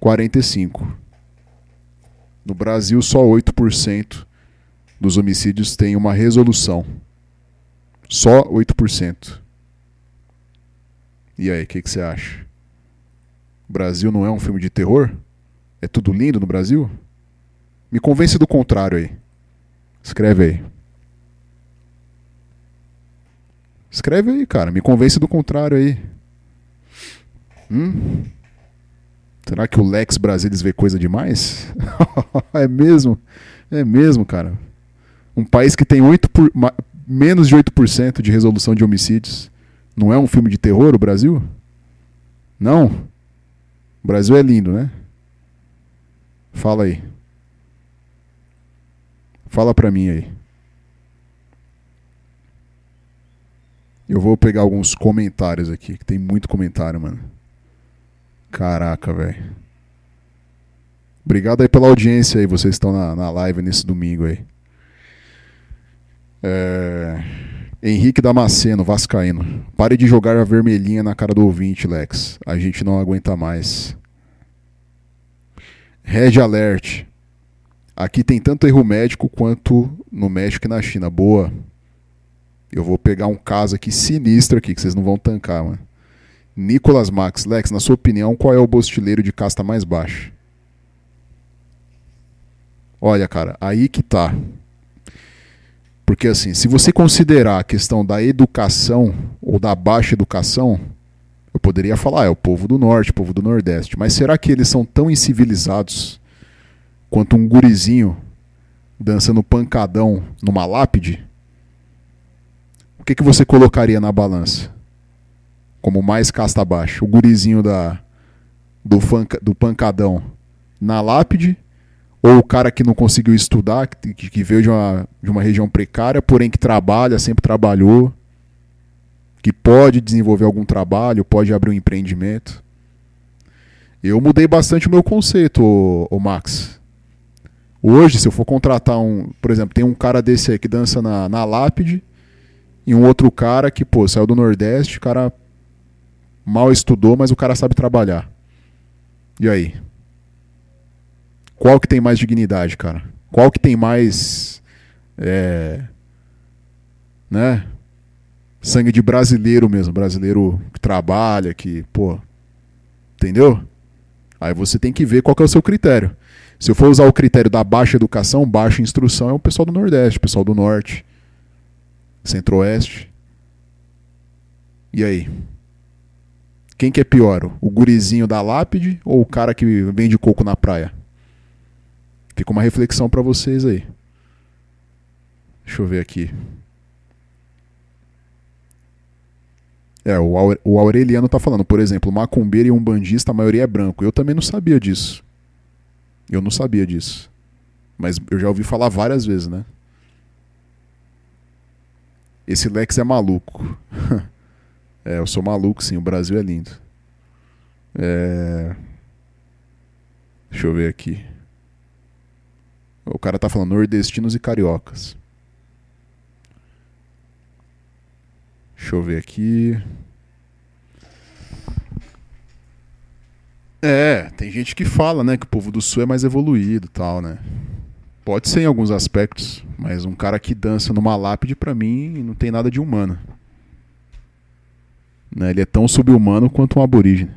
45%. No Brasil, só 8% dos homicídios tem uma resolução. Só 8%. E aí, o que, que você acha? O Brasil não é um filme de terror? É tudo lindo no Brasil? Me convence do contrário aí. Escreve aí. Escreve aí, cara. Me convence do contrário aí. Hum? Será que o Lex Brasilis vê coisa demais? é mesmo? É mesmo, cara. Um país que tem 8 por, menos de 8% de resolução de homicídios. Não é um filme de terror o Brasil? Não. O Brasil é lindo, né? Fala aí. Fala pra mim aí. Eu vou pegar alguns comentários aqui, que tem muito comentário, mano. Caraca, velho. Obrigado aí pela audiência aí, vocês estão na, na live nesse domingo aí. É... Henrique Damasceno, Vascaíno. Pare de jogar a vermelhinha na cara do ouvinte, Lex. A gente não aguenta mais. Red Alert. Aqui tem tanto erro médico quanto no México e na China. Boa. Eu vou pegar um caso aqui sinistro aqui, que vocês não vão tancar, mano. Nicolas Max. Lex, na sua opinião, qual é o bostileiro de casta mais baixa? Olha, cara, aí que tá. Porque assim, se você considerar a questão da educação ou da baixa educação, eu poderia falar, ah, é o povo do norte, o povo do nordeste. Mas será que eles são tão incivilizados quanto um gurizinho dançando pancadão numa lápide? O que, que você colocaria na balança? Como mais casta abaixo? O gurizinho da, do, do pancadão na lápide ou o cara que não conseguiu estudar, que, que veio de uma, de uma região precária, porém que trabalha, sempre trabalhou, que pode desenvolver algum trabalho, pode abrir um empreendimento. Eu mudei bastante o meu conceito, ô Max. Hoje, se eu for contratar um, por exemplo, tem um cara desse aí que dança na, na lápide e um outro cara que, pô, saiu do Nordeste, o cara mal estudou, mas o cara sabe trabalhar. E aí? Qual que tem mais dignidade, cara? Qual que tem mais. É, né? Sangue de brasileiro mesmo. Brasileiro que trabalha, que, pô. Entendeu? Aí você tem que ver qual que é o seu critério. Se eu for usar o critério da baixa educação, baixa instrução, é o pessoal do Nordeste, o pessoal do Norte, Centro-Oeste. E aí? Quem que é pior? O gurizinho da lápide ou o cara que vende coco na praia? Fica uma reflexão para vocês aí. Deixa eu ver aqui. É, o, Aure o Aureliano tá falando, por exemplo, macumbeiro e um bandista, a maioria é branco. Eu também não sabia disso. Eu não sabia disso. Mas eu já ouvi falar várias vezes, né? Esse Lex é maluco. é, eu sou maluco, sim. O Brasil é lindo. É... Deixa eu ver aqui. O cara tá falando nordestinos e cariocas. Deixa eu ver aqui. É, tem gente que fala, né, que o povo do sul é mais evoluído, tal, né? Pode ser em alguns aspectos, mas um cara que dança numa lápide para mim não tem nada de humano. Né? Ele é tão subhumano quanto um aborígene.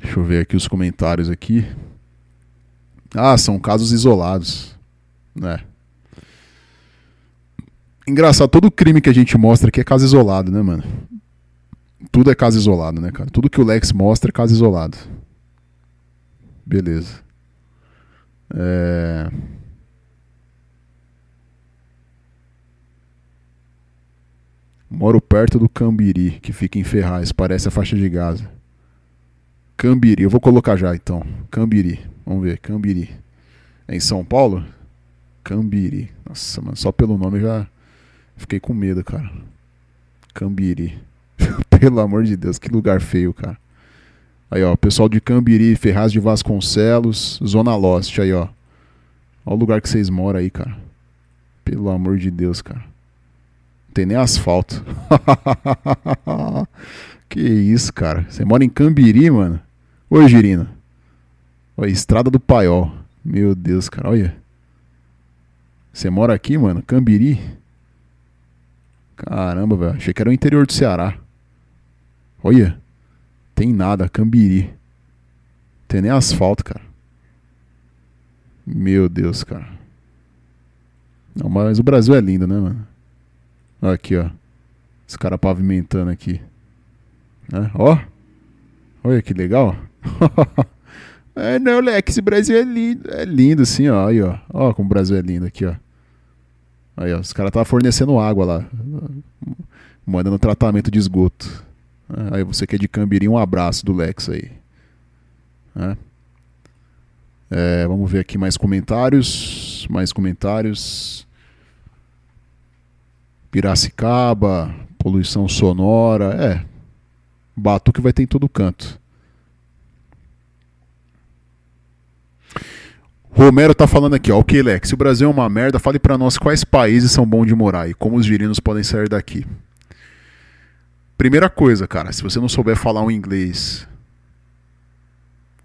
Deixa eu ver aqui os comentários aqui. Ah, são casos isolados, né? Engraçado, todo crime que a gente mostra aqui é caso isolado, né, mano? Tudo é caso isolado, né, cara? Tudo que o Lex mostra é caso isolado. Beleza. É... Moro perto do Cambiri, que fica em Ferraz, parece a faixa de Gaza. Cambiri, eu vou colocar já então. Cambiri, vamos ver, Cambiri. É em São Paulo? Cambiri. Nossa, mano, só pelo nome já fiquei com medo, cara. Cambiri. Pelo amor de Deus, que lugar feio, cara. Aí, ó, pessoal de Cambiri, Ferraz de Vasconcelos, Zona Lost, aí, ó. Olha o lugar que vocês moram aí, cara. Pelo amor de Deus, cara. Não tem nem asfalto. que isso, cara. Você mora em Cambiri, mano? Oi, Girina. Olha, Estrada do Paiol. Meu Deus, cara, olha. Você mora aqui, mano? Cambiri? Caramba, velho. Achei que era o interior do Ceará. Olha. Tem nada, Cambiri. Tem nem asfalto, cara. Meu Deus, cara. Não, mas o Brasil é lindo, né, mano? Aqui, ó. Esse cara pavimentando aqui. Né? Ó. Olha que legal. é, não, Lex, esse Brasil é lindo. É lindo, assim, ó. Aí, ó. Ó como o Brasil é lindo aqui, ó. Aí, ó. Os caras estavam fornecendo água lá. Mandando tratamento de esgoto. Aí você que é de Cambiri, um abraço do Lex aí. É. É, vamos ver aqui mais comentários. Mais comentários. Piracicaba, poluição sonora. É. Batuque vai ter em todo canto. Romero tá falando aqui, ó. Ok, Lex, se o Brasil é uma merda, fale para nós quais países são bons de morar e como os girinos podem sair daqui. Primeira coisa, cara, se você não souber falar um inglês,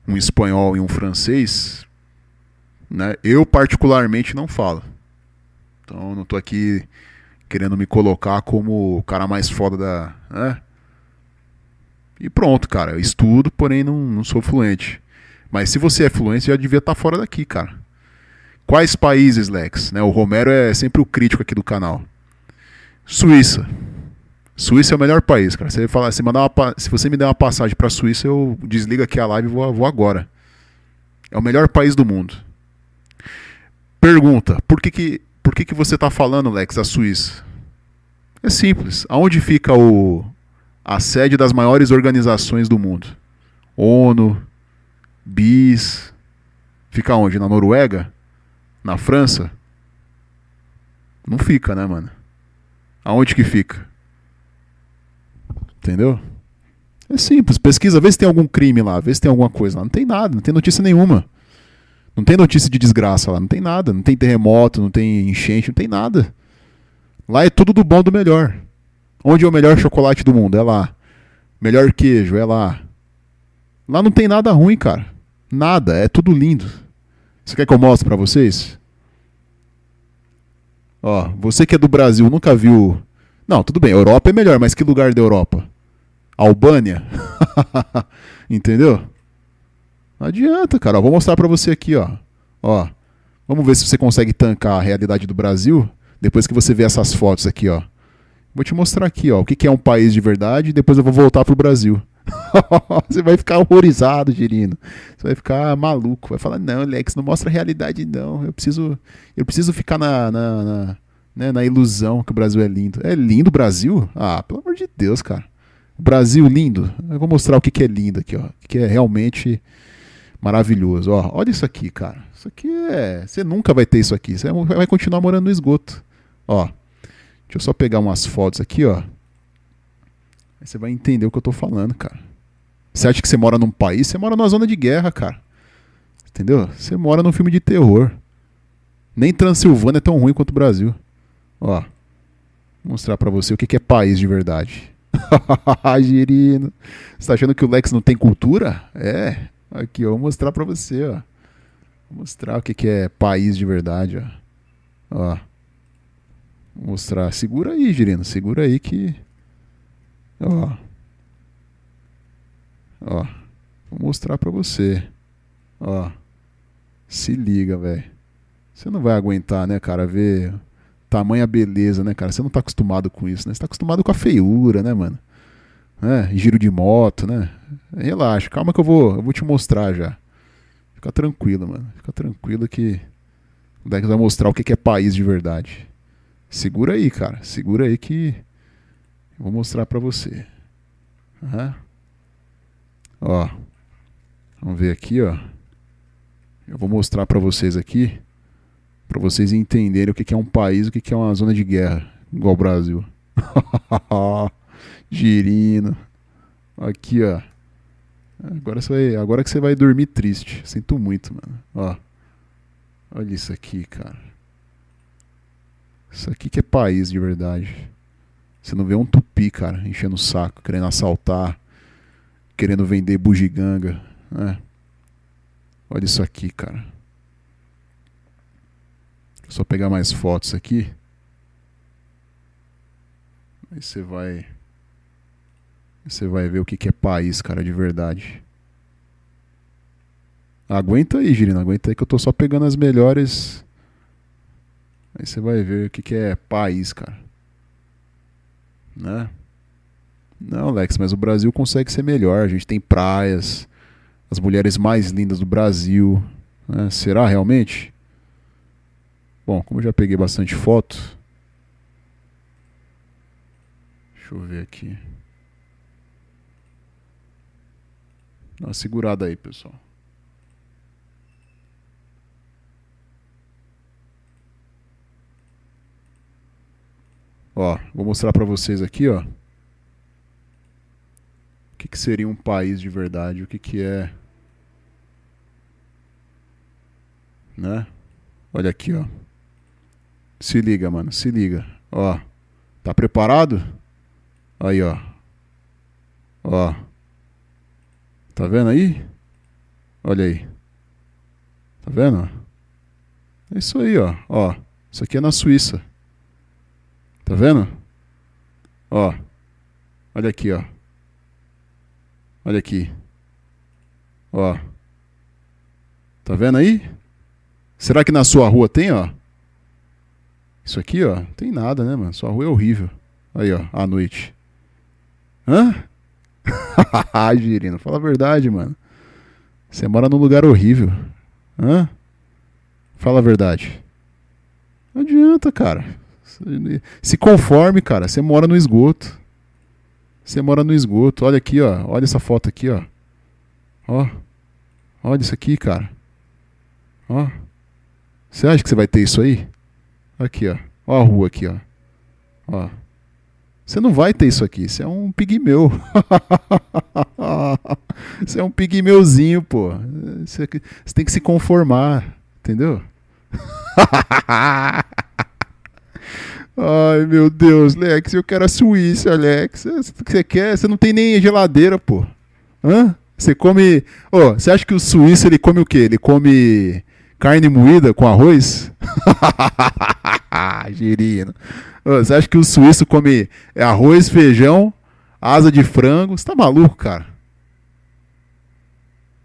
um espanhol e um francês, né? Eu particularmente não falo. Então não tô aqui querendo me colocar como o cara mais foda da, né? E pronto, cara, eu estudo, porém não, não sou fluente. Mas se você é fluente, já devia estar fora daqui, cara. Quais países, Lex? Né, o Romero é sempre o crítico aqui do canal. Suíça. Suíça é o melhor país, cara. Se, mandar uma, se você me der uma passagem para Suíça, eu desligo aqui a live e vou, vou agora. É o melhor país do mundo. Pergunta: por que, que, por que, que você está falando, Lex, da Suíça? É simples. Aonde fica o, a sede das maiores organizações do mundo? ONU, BIS. Fica onde? Na Noruega? Na França? Não fica, né, mano? Aonde que fica? Entendeu? É simples, pesquisa, vê se tem algum crime lá, vê se tem alguma coisa lá. Não tem nada, não tem notícia nenhuma. Não tem notícia de desgraça lá, não tem nada. Não tem terremoto, não tem enchente, não tem nada. Lá é tudo do bom do melhor. Onde é o melhor chocolate do mundo? É lá. Melhor queijo? É lá. Lá não tem nada ruim, cara. Nada, é tudo lindo. Você quer que eu mostre para vocês? Ó, você que é do Brasil nunca viu. Não, tudo bem, Europa é melhor, mas que lugar da Europa? Albânia? Entendeu? Não adianta, cara. Vou mostrar para você aqui, ó. Ó. Vamos ver se você consegue tancar a realidade do Brasil depois que você vê essas fotos aqui, ó. Vou te mostrar aqui, ó, o que é um país de verdade e depois eu vou voltar pro Brasil. você vai ficar horrorizado, Girino. Você vai ficar maluco. Vai falar, não, Lex, não mostra a realidade, não. Eu preciso, eu preciso ficar na, na, na, né, na ilusão que o Brasil é lindo. É lindo o Brasil? Ah, pelo amor de Deus, cara. Brasil lindo. Eu vou mostrar o que, que é lindo aqui, ó. Que é realmente maravilhoso. Ó, olha isso aqui, cara. Isso aqui é. Você nunca vai ter isso aqui. Você vai continuar morando no esgoto. Ó. Deixa eu só pegar umas fotos aqui, ó. Aí você vai entender o que eu tô falando, cara. Você acha que você mora num país? Você mora numa zona de guerra, cara. Entendeu? Você mora num filme de terror. Nem Transilvânia é tão ruim quanto o Brasil. Ó. Vou mostrar para você o que é país de verdade. Girino. Você tá achando que o Lex não tem cultura? É. Aqui, ó, vou mostrar para você, ó. Vou mostrar o que é país de verdade, ó. Ó. Vou mostrar. Segura aí, Girino. Segura aí que. Ó. Ó. Vou mostrar pra você. Ó. Se liga, velho. Você não vai aguentar, né, cara, ver tamanha beleza, né, cara? Você não tá acostumado com isso, né? Você tá acostumado com a feiura, né, mano? É, giro de moto, né? Relaxa, calma que eu vou, eu vou te mostrar já. Fica tranquilo, mano. Fica tranquilo que o Dex vai mostrar o que é país de verdade. Segura aí, cara. Segura aí que eu vou mostrar pra você. Aham. Ó. Vamos ver aqui, ó. Eu vou mostrar pra vocês aqui, pra vocês entenderem o que é um país, o que que é uma zona de guerra, igual o Brasil. Girino. Aqui, ó. Agora, você vai, agora que você vai dormir triste. Sinto muito, mano. Ó. Olha isso aqui, cara. Isso aqui que é país de verdade. Você não vê um tupi, cara, enchendo o saco, querendo assaltar, querendo vender bugiganga, né? Olha isso aqui, cara. Só pegar mais fotos aqui. Aí você vai. Você vai ver o que, que é país, cara, de verdade. Aguenta aí, Girina, aguenta aí que eu tô só pegando as melhores. Aí você vai ver o que, que é país, cara. Né? Não, Lex, mas o Brasil consegue ser melhor. A gente tem praias, as mulheres mais lindas do Brasil. Né? Será realmente? Bom, como eu já peguei bastante foto. Deixa eu ver aqui. Dá uma segurada aí, pessoal. Ó, vou mostrar pra vocês aqui, ó. O que, que seria um país de verdade, o que, que é. Né? Olha aqui, ó. Se liga, mano, se liga. Ó. Tá preparado? Aí, ó. Ó. Tá vendo aí? Olha aí. Tá vendo? É isso aí, ó. Ó. Isso aqui é na Suíça. Tá vendo? Ó. Olha aqui, ó. Olha aqui. Ó. Tá vendo aí? Será que na sua rua tem, ó? Isso aqui, ó, tem nada, né, mano? Sua rua é horrível. Aí, ó, à noite. Hã? Girino, fala a verdade, mano. Você mora num lugar horrível. Hã? Fala a verdade. Não adianta, cara. Se conforme, cara. Você mora no esgoto. Você mora no esgoto. Olha aqui, ó. Olha essa foto aqui, ó. Ó. Olha isso aqui, cara. Ó. Você acha que você vai ter isso aí? Aqui, ó. Ó a rua aqui, ó. Ó. Você não vai ter isso aqui. Você é um pigmeu. Você é um pigmeuzinho, pô. Você, tem que se conformar. Entendeu? Ai, meu Deus, Lex, eu quero a Suíça, Alex. O que você quer? Você não tem nem geladeira, pô. Hã? Você come. Ô, oh, você acha que o suíço ele come o quê? Ele come carne moída com arroz? Girino. Você acha que o suíço come arroz, feijão, asa de frango? Você tá maluco, cara?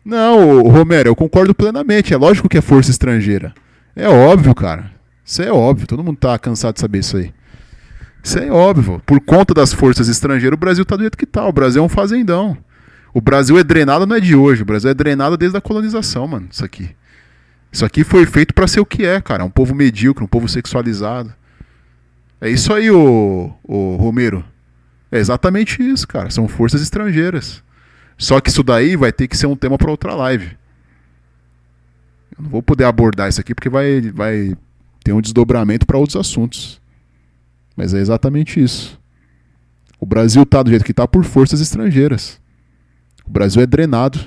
Não, Romero, eu concordo plenamente. É lógico que é força estrangeira. É óbvio, cara. Isso é óbvio, todo mundo tá cansado de saber isso aí. Isso é óbvio. Por conta das forças estrangeiras, o Brasil tá do jeito que tá. O Brasil é um fazendão. O Brasil é drenado não é de hoje, o Brasil é drenado desde a colonização, mano. Isso aqui. Isso aqui foi feito para ser o que é, cara. Um povo medíocre, um povo sexualizado. É isso aí, o, Romero. É exatamente isso, cara. São forças estrangeiras. Só que isso daí vai ter que ser um tema para outra live. Eu não vou poder abordar isso aqui porque vai, vai ter um desdobramento para outros assuntos. Mas é exatamente isso. O Brasil está do jeito que está por forças estrangeiras. O Brasil é drenado.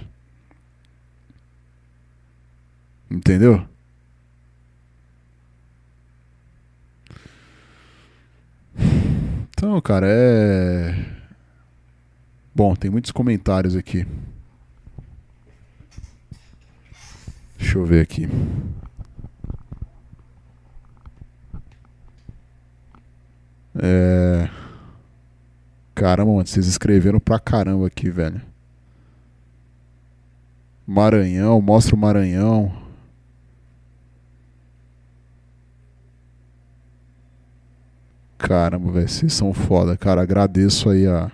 Entendeu? Então, cara, é. Bom, tem muitos comentários aqui. Deixa eu ver aqui. É... Caramba, mano, vocês escreveram pra caramba aqui, velho. Maranhão, mostra o Maranhão. Caramba, velho, vocês são foda, cara. Agradeço aí a.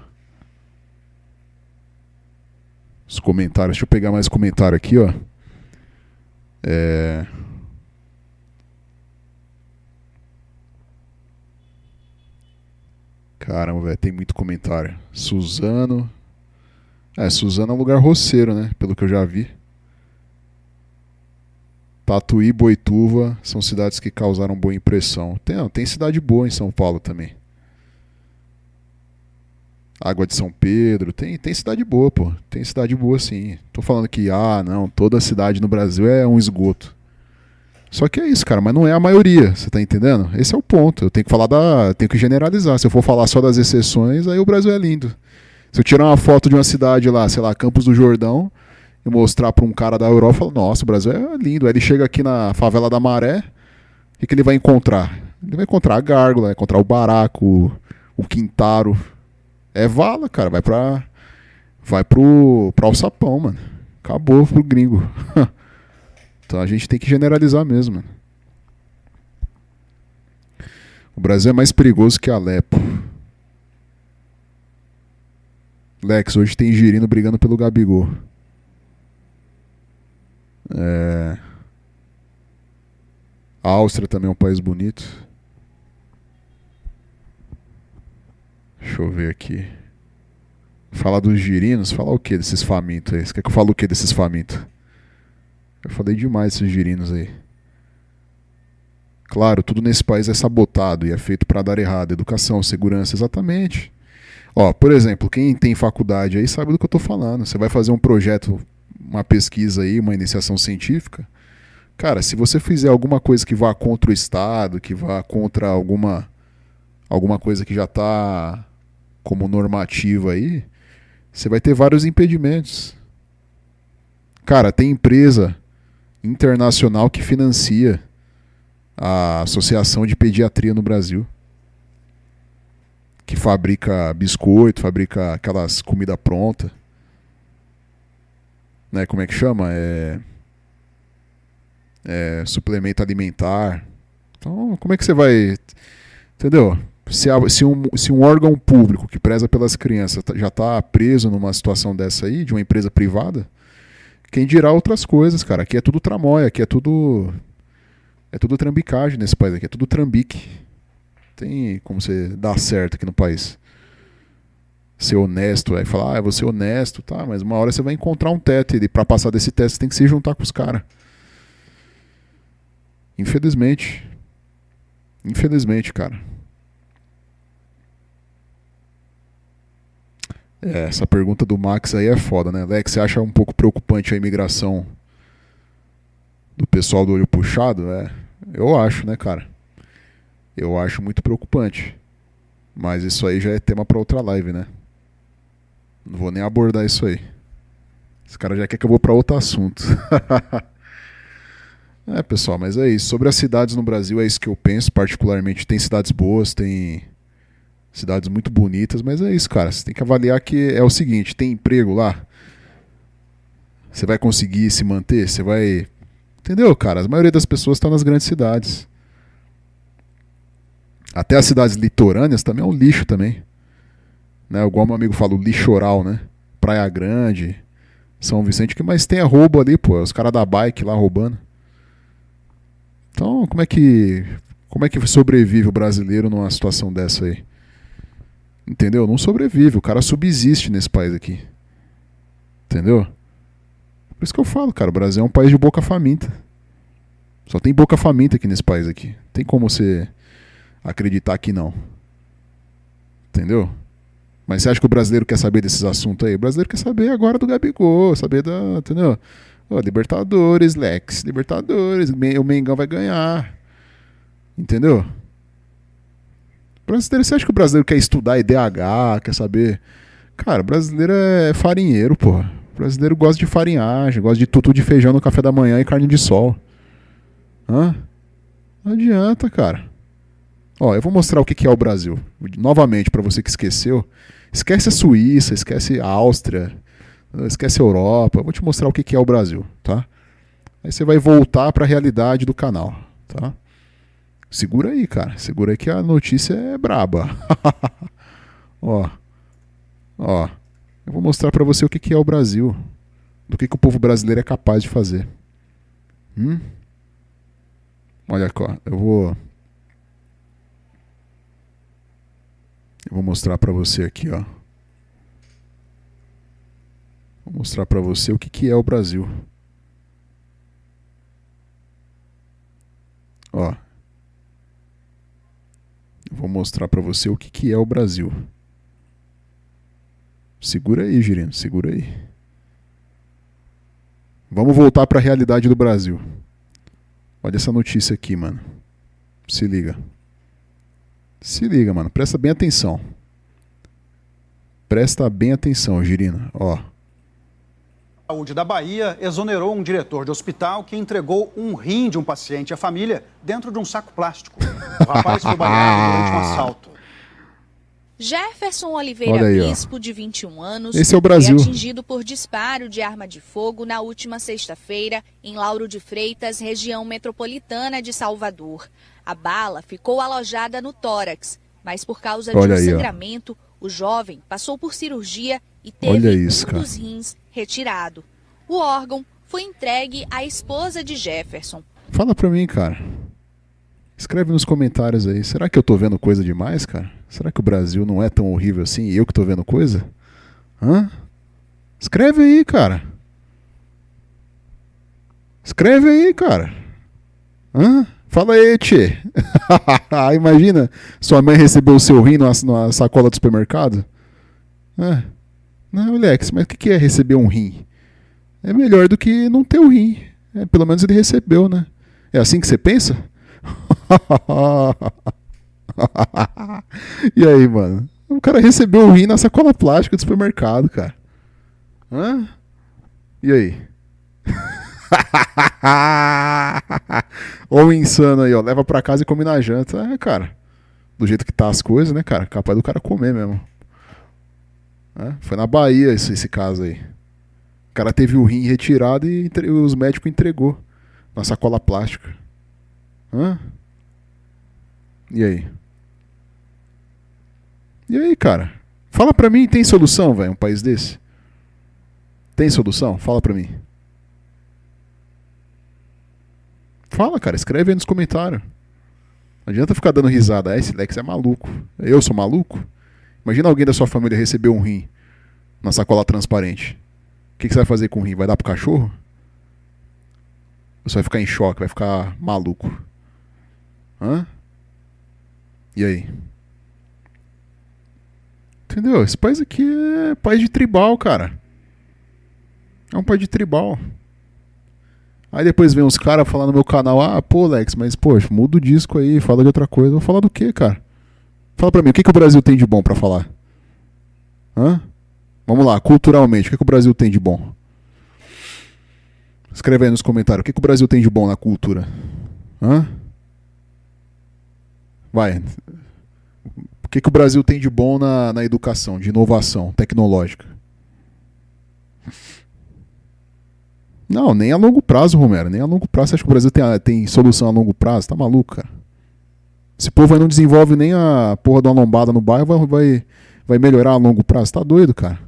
Os comentários. Deixa eu pegar mais comentário aqui, ó. É. Caramba, velho, tem muito comentário. Suzano. É, Suzano é um lugar roceiro, né? Pelo que eu já vi. Tatuí e Boituva são cidades que causaram boa impressão. Tem, tem cidade boa em São Paulo também. Água de São Pedro, tem, tem cidade boa, pô. Tem cidade boa sim. Tô falando que, ah, não, toda cidade no Brasil é um esgoto. Só que é isso, cara, mas não é a maioria, você tá entendendo? Esse é o ponto. Eu tenho que falar da. Tenho que generalizar. Se eu for falar só das exceções, aí o Brasil é lindo. Se eu tirar uma foto de uma cidade lá, sei lá, Campos do Jordão, e mostrar para um cara da Europa, eu falo, nossa, o Brasil é lindo. Aí ele chega aqui na favela da Maré, o que, ele vai encontrar? Ele vai encontrar a gárgula, vai encontrar o baraco, o, o quintaro. É vala, cara. Vai pra. Vai pro. pra alçapão, mano. Acabou pro gringo. então a gente tem que generalizar mesmo, mano. O Brasil é mais perigoso que Alepo. Lex, hoje tem Girino brigando pelo Gabigol. É... A Áustria também é um país bonito. Deixa eu ver aqui. Falar dos girinos, falar o que desses famintos aí? Você quer que eu fale o que desses famintos? Eu falei demais desses girinos aí. Claro, tudo nesse país é sabotado e é feito para dar errado. Educação, segurança, exatamente. Ó, por exemplo, quem tem faculdade aí sabe do que eu tô falando. Você vai fazer um projeto, uma pesquisa aí, uma iniciação científica. Cara, se você fizer alguma coisa que vá contra o Estado, que vá contra alguma alguma coisa que já está como normativa aí, você vai ter vários impedimentos. Cara, tem empresa internacional que financia a Associação de Pediatria no Brasil. Que fabrica biscoito, fabrica aquelas comida pronta. Né, como é que chama? É, é suplemento alimentar. Então, como é que você vai. Entendeu? Se, a, se, um, se um órgão público que preza pelas crianças tá, já está preso numa situação dessa aí, de uma empresa privada, quem dirá outras coisas, cara? Aqui é tudo tramóia, aqui é tudo. É tudo trambicagem nesse país, aqui é tudo trambique. Tem como você dar certo aqui no país. Ser honesto, aí falar, ah, vou ser honesto, tá, mas uma hora você vai encontrar um teto e para passar desse teste você tem que se juntar com os caras. Infelizmente. Infelizmente, cara. É, essa pergunta do Max aí é foda, né? Lex, você acha um pouco preocupante a imigração do pessoal do olho puxado? É, eu acho, né, cara? Eu acho muito preocupante. Mas isso aí já é tema para outra live, né? Não vou nem abordar isso aí. Esse cara já quer que eu vou para outro assunto. é, pessoal, mas é isso. Sobre as cidades no Brasil, é isso que eu penso, particularmente. Tem cidades boas, tem cidades muito bonitas, mas é isso, cara. Você tem que avaliar que é o seguinte: tem emprego lá? Você vai conseguir se manter? Você vai. Entendeu, cara? A maioria das pessoas está nas grandes cidades. Até as cidades litorâneas também é um lixo também. Né? Igual meu amigo fala, o lixoral, né? Praia Grande, São Vicente, que mais tem é roubo ali, pô. Os caras da bike lá roubando. Então, como é que. Como é que sobrevive o brasileiro numa situação dessa aí? Entendeu? Não sobrevive, o cara subsiste nesse país aqui. Entendeu? Por isso que eu falo, cara, o Brasil é um país de boca faminta. Só tem boca faminta aqui nesse país aqui. Tem como você acreditar que não. Entendeu? Mas você acha que o brasileiro quer saber desses assuntos aí? O brasileiro quer saber agora do Gabigol, saber da. Entendeu? Oh, Libertadores, Lex. Libertadores. O Mengão vai ganhar. Entendeu? Brasileiro, você acha que o brasileiro quer estudar IDH, quer saber? Cara, o brasileiro é farinheiro, pô. O brasileiro gosta de farinhagem, gosta de tutu de feijão no café da manhã e carne de sol. Hã? Não adianta, cara. Ó, eu vou mostrar o que é o Brasil. Novamente, para você que esqueceu. Esquece a Suíça, esquece a Áustria, Esquece a Europa. Eu vou te mostrar o que é o Brasil, tá? Aí você vai voltar para a realidade do canal, tá? Segura aí, cara. Segura aí que a notícia é braba. ó. Ó. Eu vou mostrar para você o que é o Brasil. Do que que o povo brasileiro é capaz de fazer. Hum? Olha. Eu vou Eu vou mostrar para você aqui, ó. Vou mostrar para você o que, que é o Brasil. Ó. Vou mostrar para você o que, que é o Brasil. Segura aí, Girino, segura aí. Vamos voltar para a realidade do Brasil. Olha essa notícia aqui, mano. Se liga. Se liga, mano. Presta bem atenção. Presta bem atenção, Girina. Ó. Saúde da Bahia exonerou um diretor de hospital que entregou um rim de um paciente à família dentro de um saco plástico. O rapaz foi baleado durante um assalto. Jefferson Oliveira aí. Bispo, de 21 anos, Esse é o Brasil. foi atingido por disparo de arma de fogo na última sexta-feira em Lauro de Freitas, região metropolitana de Salvador. A bala ficou alojada no tórax, mas por causa de Olha um aí, ó. sangramento, o jovem passou por cirurgia e teve isso, um dos rins retirado. O órgão foi entregue à esposa de Jefferson. Fala pra mim, cara. Escreve nos comentários aí. Será que eu tô vendo coisa demais, cara? Será que o Brasil não é tão horrível assim e eu que tô vendo coisa? Hã? Escreve aí, cara. Escreve aí, cara. Hã? Fala aí, tchê. Imagina, sua mãe recebeu o seu rim numa sacola do supermercado. É. Não, Alex, mas o que que é receber um rim? É melhor do que não ter o rim. É, pelo menos ele recebeu, né? É assim que você pensa? e aí, mano? O cara recebeu o rim na sacola plástica do supermercado, cara. Hã? E aí? Ou insano aí, ó. Leva pra casa e come na janta. É, cara. Do jeito que tá as coisas, né, cara? Capaz do cara comer mesmo. É, Foi na Bahia esse, esse caso aí. O cara teve o rim retirado e entre- os médicos entregou na sacola plástica. Hã? E aí? E aí, cara? Fala pra mim, tem solução, velho, um país desse? Tem solução? Fala pra mim. Fala, cara, escreve aí nos comentários. Não adianta ficar dando risada. Ah, esse Lex é maluco. Eu sou maluco? Imagina alguém da sua família receber um rim na sacola transparente. O que, que você vai fazer com o rim? Vai dar pro cachorro? Você vai ficar em choque, vai ficar maluco? Hã? E aí? Entendeu? Esse país aqui é país de tribal, cara. É um país de tribal. Aí depois vem uns caras falar no meu canal, ah, pô, Lex, mas, poxa, muda o disco aí, fala de outra coisa. Vou falar do quê, cara? Fala pra mim, o que, que o Brasil tem de bom pra falar? Hã? Vamos lá, culturalmente, o que, que o Brasil tem de bom? Escreve aí nos comentários, o que, que o Brasil tem de bom na cultura? Hã? Vai. O que, que o Brasil tem de bom na, na educação, de inovação tecnológica? Não, nem a longo prazo, Romero. Nem a longo prazo. Você acha que o Brasil tem, a- tem solução a longo prazo? Tá maluco, cara? Esse povo aí não desenvolve nem a porra de uma lombada no bairro, vai, vai, vai melhorar a longo prazo. Tá doido, cara?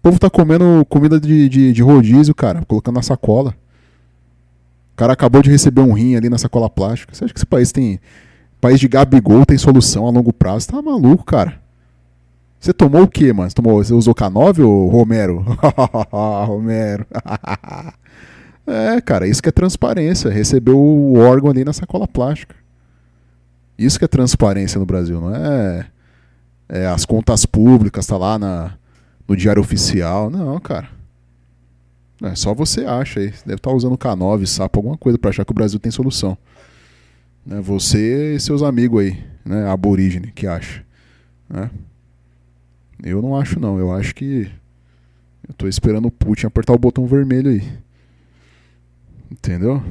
O povo tá comendo comida de, de, de rodízio, cara, colocando na sacola. O cara acabou de receber um rim ali na sacola plástica. Você acha que esse país tem. País de Gabigol tem solução a longo prazo? Tá maluco, cara? Você tomou o quê, mano? Você, tomou, você usou K9 ou Romero? Romero. é, cara, isso que é transparência. Recebeu o órgão ali na sacola plástica. Isso que é transparência no Brasil, não é, é as contas públicas, tá lá na, no diário oficial. Não, cara. É só você acha aí. Deve estar usando K9, sapo, alguma coisa pra achar que o Brasil tem solução. Né? Você e seus amigos aí, né? Aborígene, que acha. Né? Eu não acho não. Eu acho que eu tô esperando o Putin apertar o botão vermelho aí. Entendeu?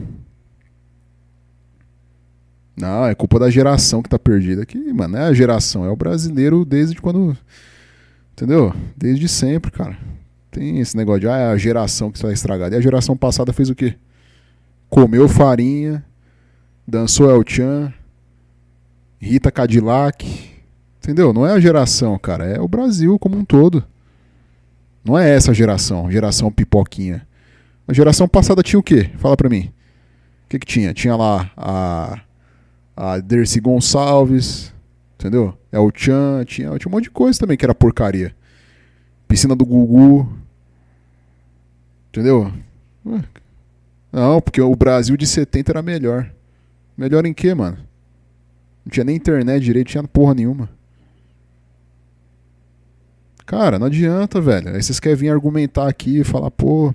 Não, é culpa da geração que tá perdida aqui, mano. Não é a geração, é o brasileiro desde quando. Entendeu? Desde sempre, cara. Tem esse negócio de ah, é a geração que está estragada. E a geração passada fez o quê? Comeu farinha, dançou El Chan, Rita Cadillac. Entendeu? Não é a geração, cara. É o Brasil como um todo. Não é essa geração, geração pipoquinha. A geração passada tinha o quê? Fala pra mim. O que, que tinha? Tinha lá a, a Dercy Gonçalves, entendeu? El Chan, tinha, tinha um monte de coisa também que era porcaria. Piscina do Gugu. Entendeu? Não, porque o Brasil de 70 era melhor. Melhor em quê, mano? Não tinha nem internet direito, tinha porra nenhuma. Cara, não adianta, velho. Aí vocês querem vir argumentar aqui e falar, pô,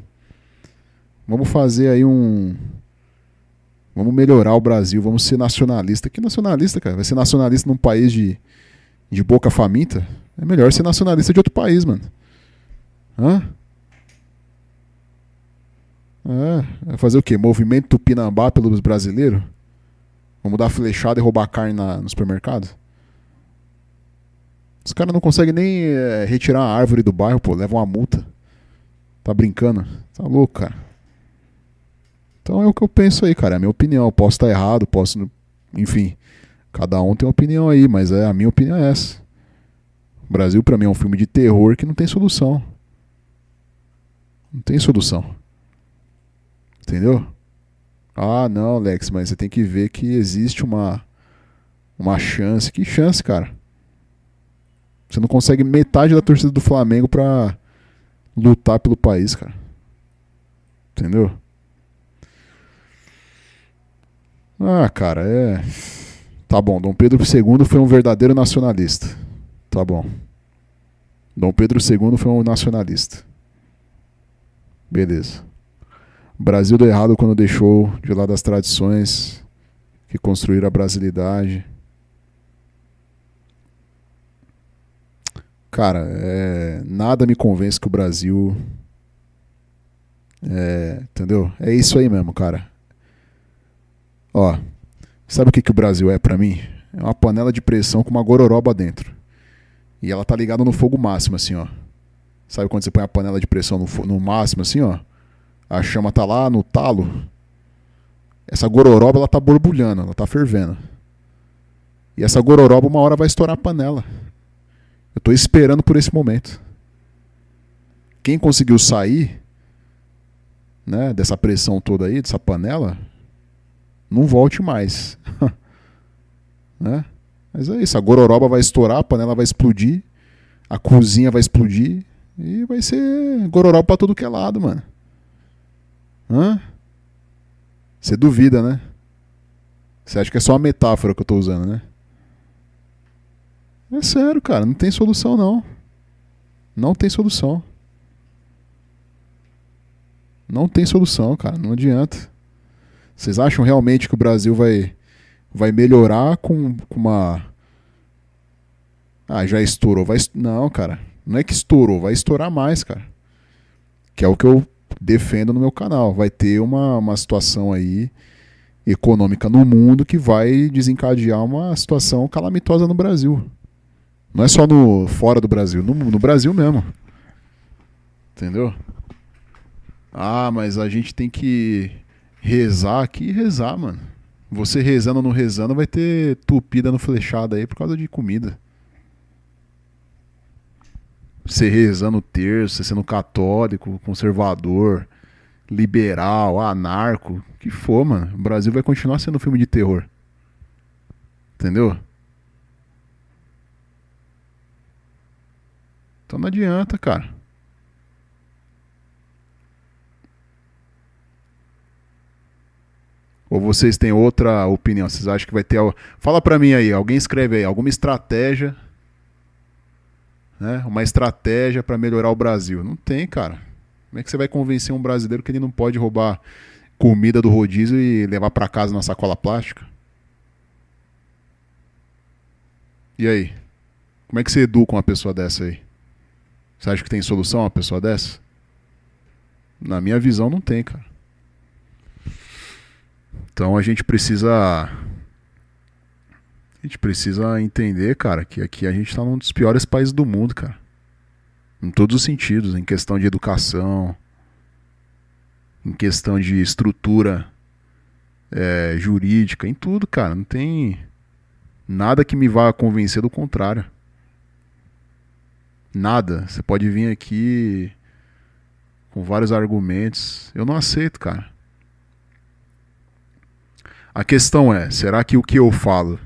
vamos fazer aí um. Vamos melhorar o Brasil, vamos ser nacionalista. Que nacionalista, cara? Vai ser nacionalista num país de, de boca faminta? É melhor ser nacionalista de outro país, mano. Hã? É, vai fazer o quê? Movimento Tupinambá pelos brasileiros? Vamos dar flechada e roubar carne na, no supermercado? Os caras não conseguem nem é, retirar a árvore do bairro, pô, levam uma multa. Tá brincando? Tá louco, cara. Então é o que eu penso aí, cara. É a minha opinião. Posso estar errado, posso. Enfim. Cada um tem uma opinião aí, mas é, a minha opinião é essa. O Brasil, para mim, é um filme de terror que não tem solução. Não tem solução. Entendeu? Ah, não, Lex, mas você tem que ver que existe uma uma chance. Que chance, cara? Você não consegue metade da torcida do Flamengo pra lutar pelo país, cara. Entendeu? Ah, cara, é. Tá bom, Dom Pedro II foi um verdadeiro nacionalista. Tá bom. Dom Pedro II foi um nacionalista. Beleza. O Brasil deu errado quando deixou de lado as tradições que construíram a brasilidade. Cara, é, nada me convence que o Brasil. É, entendeu? É isso aí mesmo, cara. Ó, sabe o que, que o Brasil é para mim? É uma panela de pressão com uma gororoba dentro. E ela tá ligada no fogo máximo, assim, ó. Sabe quando você põe a panela de pressão no, no máximo, assim, ó? A chama tá lá no talo. Essa gororoba, ela tá borbulhando, ela tá fervendo. E essa gororoba, uma hora vai estourar a panela. Eu tô esperando por esse momento. Quem conseguiu sair né, dessa pressão toda aí, dessa panela, não volte mais. né? Mas é isso, a gororoba vai estourar, a panela vai explodir, a cozinha vai explodir e vai ser gororoba pra todo que é lado, mano. Hã? Você duvida, né? Você acha que é só uma metáfora que eu tô usando, né? É sério, cara, não tem solução não. Não tem solução. Não tem solução, cara, não adianta. Vocês acham realmente que o Brasil vai vai melhorar com, com uma Ah, já estourou, vai Não, cara. Não é que estourou, vai estourar mais, cara. Que é o que eu defendo no meu canal. Vai ter uma, uma situação aí econômica no mundo que vai desencadear uma situação calamitosa no Brasil. Não é só no fora do Brasil, no, no Brasil mesmo. Entendeu? Ah, mas a gente tem que rezar aqui e rezar, mano. Você rezando ou não rezando vai ter tupida no flechado aí por causa de comida. Você rezando terço, você sendo católico, conservador, liberal, anarco, que for, mano. O Brasil vai continuar sendo um filme de terror. Entendeu? Então não adianta, cara. Ou vocês têm outra opinião? Vocês acham que vai ter. Fala pra mim aí, alguém escreve aí, alguma estratégia. Né? Uma estratégia para melhorar o Brasil. Não tem, cara. Como é que você vai convencer um brasileiro que ele não pode roubar comida do rodízio e levar para casa na sacola plástica? E aí? Como é que você educa uma pessoa dessa aí? Você acha que tem solução uma pessoa dessa? Na minha visão, não tem, cara. Então a gente precisa. A gente precisa entender, cara, que aqui a gente tá num dos piores países do mundo, cara. Em todos os sentidos, em questão de educação, em questão de estrutura é, jurídica, em tudo, cara. Não tem nada que me vá convencer do contrário. Nada. Você pode vir aqui com vários argumentos. Eu não aceito, cara. A questão é: será que o que eu falo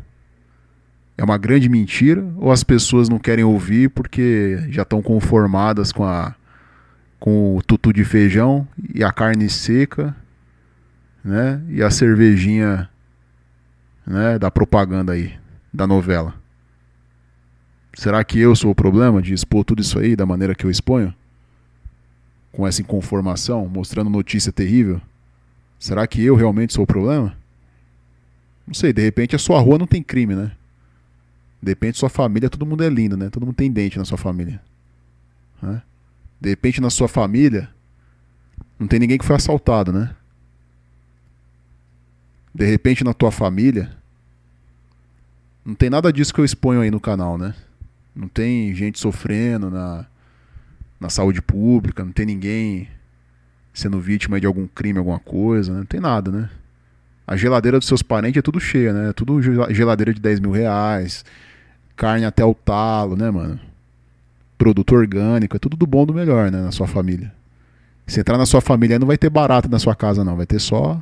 é uma grande mentira ou as pessoas não querem ouvir porque já estão conformadas com a com o tutu de feijão e a carne seca, né? E a cervejinha, né, da propaganda aí, da novela. Será que eu sou o problema de expor tudo isso aí da maneira que eu exponho? Com essa inconformação, mostrando notícia terrível? Será que eu realmente sou o problema? Não sei, de repente a sua rua não tem crime, né? De repente sua família, todo mundo é lindo, né? Todo mundo tem dente na sua família. Né? De repente na sua família não tem ninguém que foi assaltado, né? De repente na tua família não tem nada disso que eu exponho aí no canal, né? Não tem gente sofrendo na, na saúde pública, não tem ninguém sendo vítima de algum crime, alguma coisa, né? não tem nada, né? A geladeira dos seus parentes é tudo cheia, né? Tudo geladeira de 10 mil reais, carne até o talo, né, mano? Produto orgânico, é tudo do bom do melhor, né, na sua família. Se entrar na sua família não vai ter barato na sua casa, não. Vai ter só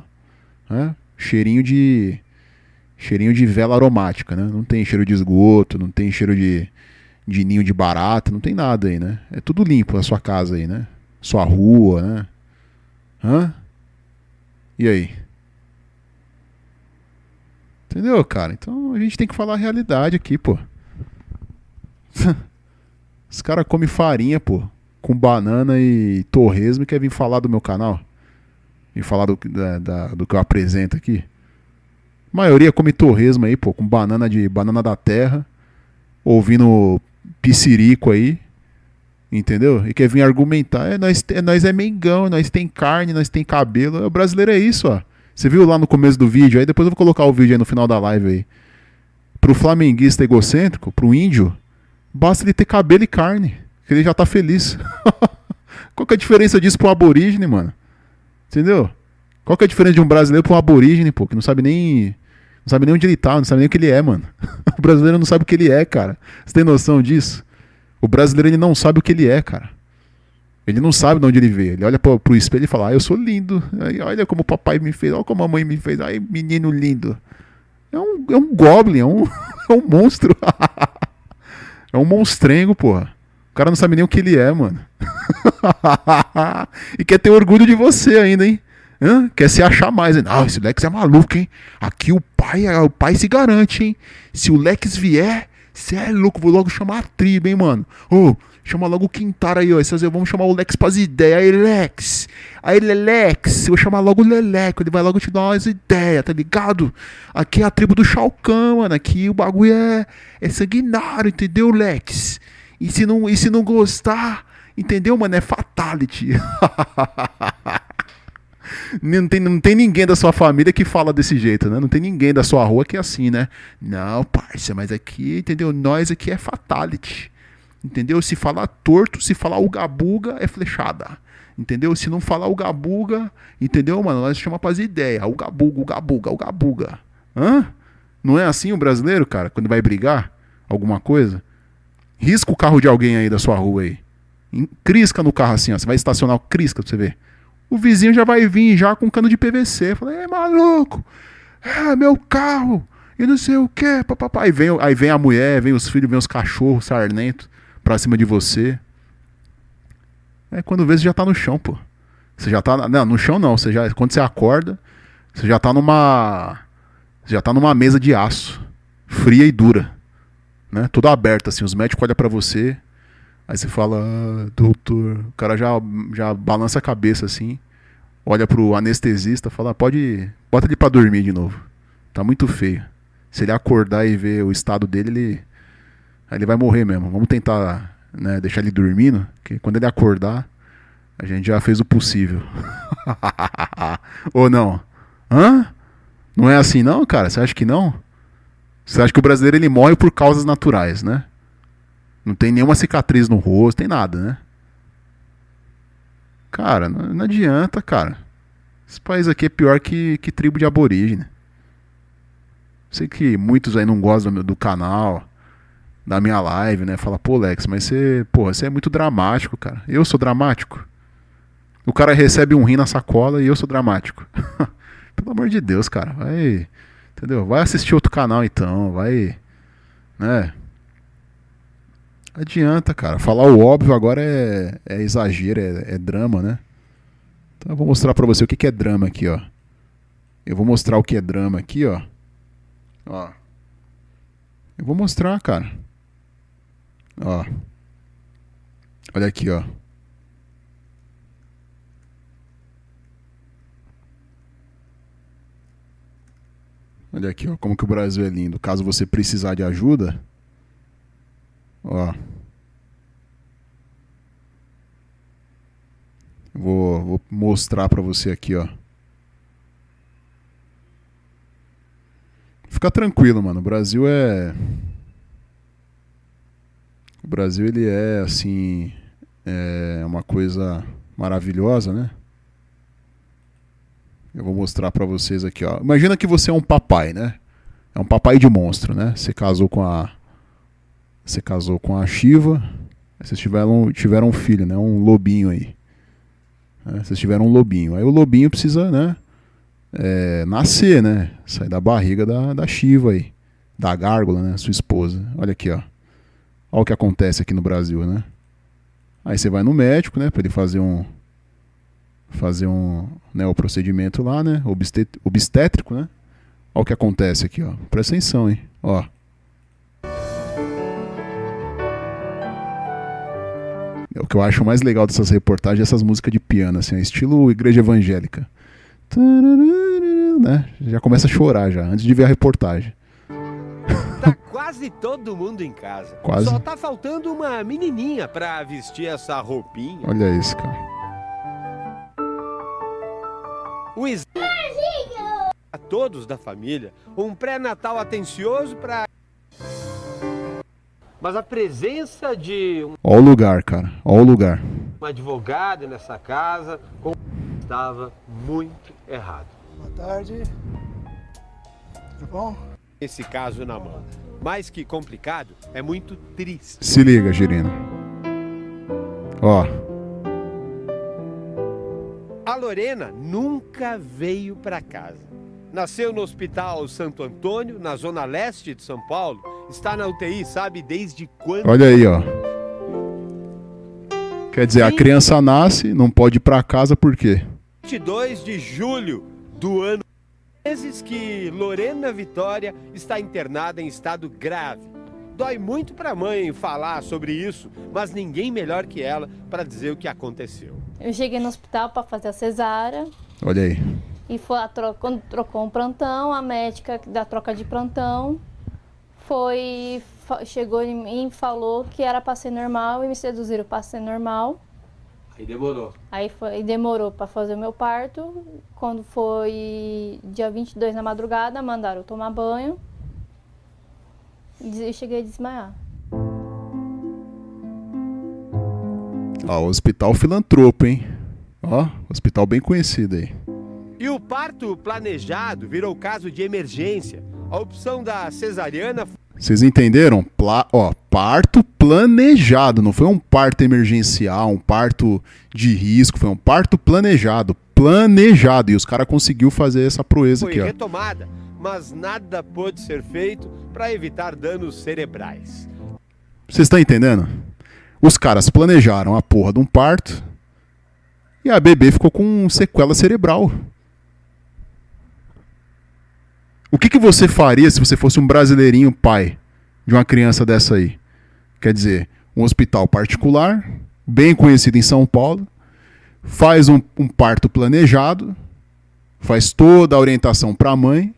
né, cheirinho de cheirinho de vela aromática, né? Não tem cheiro de esgoto, não tem cheiro de, de ninho de barata, não tem nada aí, né? É tudo limpo na sua casa aí, né? Sua rua, né? Hã? E aí? Entendeu, cara? Então a gente tem que falar a realidade aqui, pô. Os caras comem farinha, pô, com banana e torresmo e quer vir falar do meu canal? Vir falar do, da, da, do que eu apresento aqui? A maioria come torresmo aí, pô, com banana de banana da terra, ouvindo piscirico aí, entendeu? E quer vir argumentar, é, nós, é, nós é mengão, nós tem carne, nós tem cabelo. O brasileiro é isso, ó. Você viu lá no começo do vídeo, aí depois eu vou colocar o vídeo aí no final da live aí. Pro flamenguista egocêntrico, pro índio, basta ele ter cabelo e carne, que ele já tá feliz. Qual que é a diferença disso pro aborígene, mano? Entendeu? Qual que é a diferença de um brasileiro pra um aborígene, pô, que não sabe nem não sabe nem onde ele tá, não sabe nem o que ele é, mano. o brasileiro não sabe o que ele é, cara. Você tem noção disso? O brasileiro ele não sabe o que ele é, cara. Ele não sabe de onde ele veio. Ele olha pro, pro espelho e fala: Ah, eu sou lindo. Aí, olha como o papai me fez, olha como a mãe me fez. Ai, menino lindo. É um, é um goblin, é um, é um monstro. é um monstrengo, porra. O cara não sabe nem o que ele é, mano. e quer ter orgulho de você ainda, hein? Hã? Quer se achar mais, hein? Ah, esse Lex é maluco, hein? Aqui o pai, o pai se garante, hein? Se o Lex vier, você é louco, vou logo chamar a tribo, hein, mano? Ô, oh, Chama logo o Quintara aí, ó. Vamos chamar o Lex pras ideias. Aí, Lex. Aí, Lelex. Eu vou chamar logo o Leleco. Ele vai logo te dar umas ideias, tá ligado? Aqui é a tribo do Chalcão, mano. Aqui o bagulho é, é sanguinário, entendeu, Lex? E se não, e se não gostar, entendeu, mano? É fatality. Não tem, não tem ninguém da sua família que fala desse jeito, né? Não tem ninguém da sua rua que é assim, né? Não, parça, mas aqui, entendeu? Nós aqui é fatality. Entendeu? Se falar torto, se falar o gabuga, é flechada. Entendeu? Se não falar o gabuga, entendeu, mano? Nós chama pras ideias. O gabuga, o gabuga, o gabuga. Hã? Não é assim o brasileiro, cara, quando vai brigar alguma coisa? Risca o carro de alguém aí da sua rua aí. Crisca no carro assim, ó. Você vai estacionar o crisca pra você ver. O vizinho já vai vir já com cano de PVC. Fala, é maluco! É meu carro! E não sei o que, papapá. Aí vem, aí vem a mulher, vem os filhos, vem os cachorros sarnento pra cima de você. É quando vê você já tá no chão, pô. Você já tá. Não, no chão não. Você já, quando você acorda, você já tá numa. Você já tá numa mesa de aço. Fria e dura. Né? Toda aberta, assim. Os médicos olham para você. Aí você fala, ah, doutor. O cara já, já balança a cabeça assim. Olha pro anestesista fala, pode. Bota ele pra dormir de novo. Tá muito feio. Se ele acordar e ver o estado dele, ele ele vai morrer mesmo. Vamos tentar né, deixar ele dormindo, que quando ele acordar, a gente já fez o possível. Ou não? Hã? Não é assim não, cara? Você acha que não? Você acha que o brasileiro ele morre por causas naturais, né? Não tem nenhuma cicatriz no rosto, tem nada, né? Cara, não, não adianta, cara. Esse país aqui é pior que, que tribo de aborígene. Sei que muitos aí não gostam do, do canal, da minha live, né? Fala, pô, Lex, mas você, porra, você é muito dramático, cara. Eu sou dramático. O cara recebe um rim na sacola e eu sou dramático. Pelo amor de Deus, cara. Vai. Entendeu? Vai assistir outro canal então. Vai. Né? Adianta, cara. Falar o óbvio agora é, é exagero, é, é drama, né? Então eu vou mostrar pra você o que, que é drama aqui, ó. Eu vou mostrar o que é drama aqui, ó. Ó. Eu vou mostrar, cara. Ó. Olha aqui, ó. Olha aqui, ó, como que o Brasil é lindo. Caso você precisar de ajuda, ó. Vou, vou mostrar pra você aqui, ó. Fica tranquilo, mano. O Brasil é O Brasil ele é assim, é uma coisa maravilhosa, né? Eu vou mostrar pra vocês aqui, ó. Imagina que você é um papai, né? É um papai de monstro, né? Você casou com a você casou com a Shiva, vocês tiveram tiveram um filho, né? Um lobinho aí. né? Vocês tiveram um lobinho. Aí o lobinho precisa, né? é, nascer, né? Sair da barriga da, da Shiva aí. Da gárgula, né? Sua esposa. Olha aqui, ó. Olha o que acontece aqui no Brasil, né? Aí você vai no médico, né? Pra ele fazer um. Fazer um. Né, o procedimento lá, né? Obstet obstétrico, né? Olha o que acontece aqui, ó. Presta atenção, hein? Ó. O que eu acho mais legal dessas reportagens é essas músicas de piano, assim, é estilo igreja evangélica. Né? Já começa a chorar já, antes de ver a reportagem. Tá quase todo mundo em casa. Quase. Só tá faltando uma menininha pra vestir essa roupinha. Olha isso, cara. Um ex... a todos da família, um pré-natal atencioso pra... Mas a presença de um Ó o lugar, cara. Ó o lugar. advogado nessa casa com- estava muito errado. Boa tarde. Tudo bom? Esse caso na mão. Mais que complicado, é muito triste. Se liga, Girino. Ó. A Lorena nunca veio para casa. Nasceu no Hospital Santo Antônio, na zona leste de São Paulo. Está na UTI, sabe desde quando? Olha aí, ó. Quer dizer, a criança nasce, não pode ir pra casa por quê? 22 de julho do ano. Meses que Lorena Vitória está internada em estado grave. Dói muito para a mãe falar sobre isso, mas ninguém melhor que ela para dizer o que aconteceu. Eu cheguei no hospital para fazer a cesárea Olha aí. e foi a tro- quando trocou um plantão, a médica da troca de plantão foi chegou em mim e falou que era para ser normal e me seduziram para ser normal. Aí demorou. Aí foi, demorou para fazer o meu parto. Quando foi dia 22 na madrugada, mandaram eu tomar banho. E cheguei a desmaiar. Ó, hospital filantropo, hein? Ó, hospital bem conhecido aí. E o parto planejado virou caso de emergência. A opção da cesariana Vocês entenderam? Pla ó, parto planejado, não foi um parto emergencial, um parto de risco, foi um parto planejado, planejado. E os caras conseguiu fazer essa proeza foi aqui, ó. retomada, mas nada pôde ser feito para evitar danos cerebrais. Vocês estão entendendo? Os caras planejaram a porra de um parto e a bebê ficou com sequela cerebral. O que, que você faria se você fosse um brasileirinho pai de uma criança dessa aí? Quer dizer, um hospital particular, bem conhecido em São Paulo, faz um, um parto planejado, faz toda a orientação para a mãe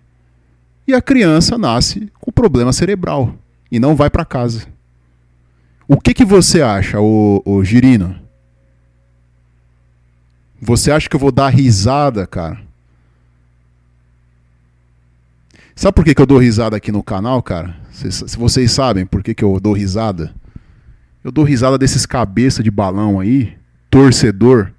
e a criança nasce com problema cerebral e não vai para casa. O que, que você acha, ô, ô Girino? Você acha que eu vou dar risada, cara? Sabe por que, que eu dou risada aqui no canal, cara? Se, vocês sabem por que, que eu dou risada? Eu dou risada desses cabeça de balão aí, torcedor.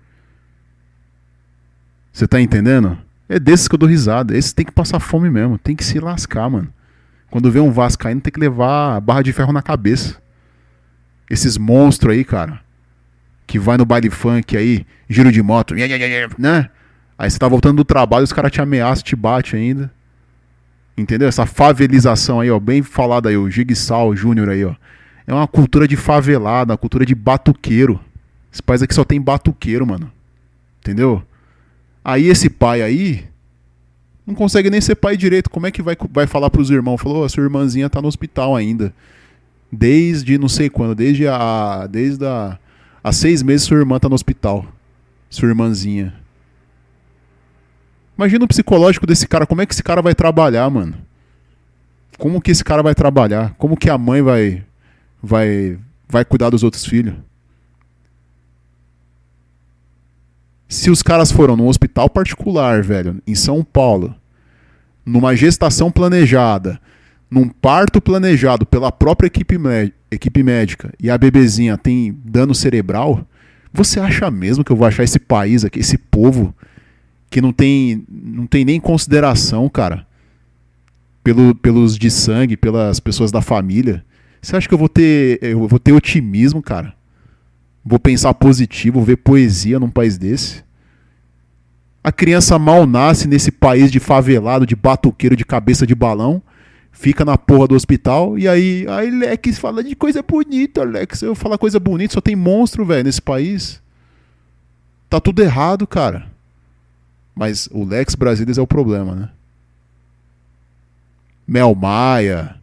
Você tá entendendo? É desses que eu dou risada. Esses tem que passar fome mesmo, tem que se lascar, mano. Quando vê um vascaíno tem que levar barra de ferro na cabeça. Esses monstros aí, cara, que vai no baile funk aí, giro de moto, né? Aí você tá voltando do trabalho, os caras te ameaçam, te bate ainda. Entendeu? Essa favelização aí, ó, bem falada aí, o Jigsaw Júnior aí, ó. É uma cultura de favelada, uma cultura de batuqueiro. Esse país aqui só tem batuqueiro, mano. Entendeu? Aí esse pai aí não consegue nem ser pai direito. Como é que vai, vai falar pros irmãos? Falou, oh, a sua irmãzinha tá no hospital ainda. Desde não sei quando, desde a. Desde a. Há seis meses sua irmã tá no hospital. Sua irmãzinha. Imagina o psicológico desse cara, como é que esse cara vai trabalhar, mano? Como que esse cara vai trabalhar? Como que a mãe vai vai vai cuidar dos outros filhos? Se os caras foram num hospital particular, velho, em São Paulo, numa gestação planejada, num parto planejado pela própria equipe, equipe médica e a bebezinha tem dano cerebral, você acha mesmo que eu vou achar esse país aqui, esse povo que não tem, não tem nem consideração, cara, pelo, pelos de sangue, pelas pessoas da família? Você acha que eu vou ter, eu vou ter otimismo, cara? Vou pensar positivo, vou ver poesia num país desse? A criança mal nasce nesse país de favelado, de batuqueiro, de cabeça de balão, fica na porra do hospital e aí, aí Lex fala de coisa bonita, Lex. Eu falar coisa bonita, só tem monstro, velho, nesse país. Tá tudo errado, cara. Mas o Lex Brasilis é o problema, né? Mel Maia,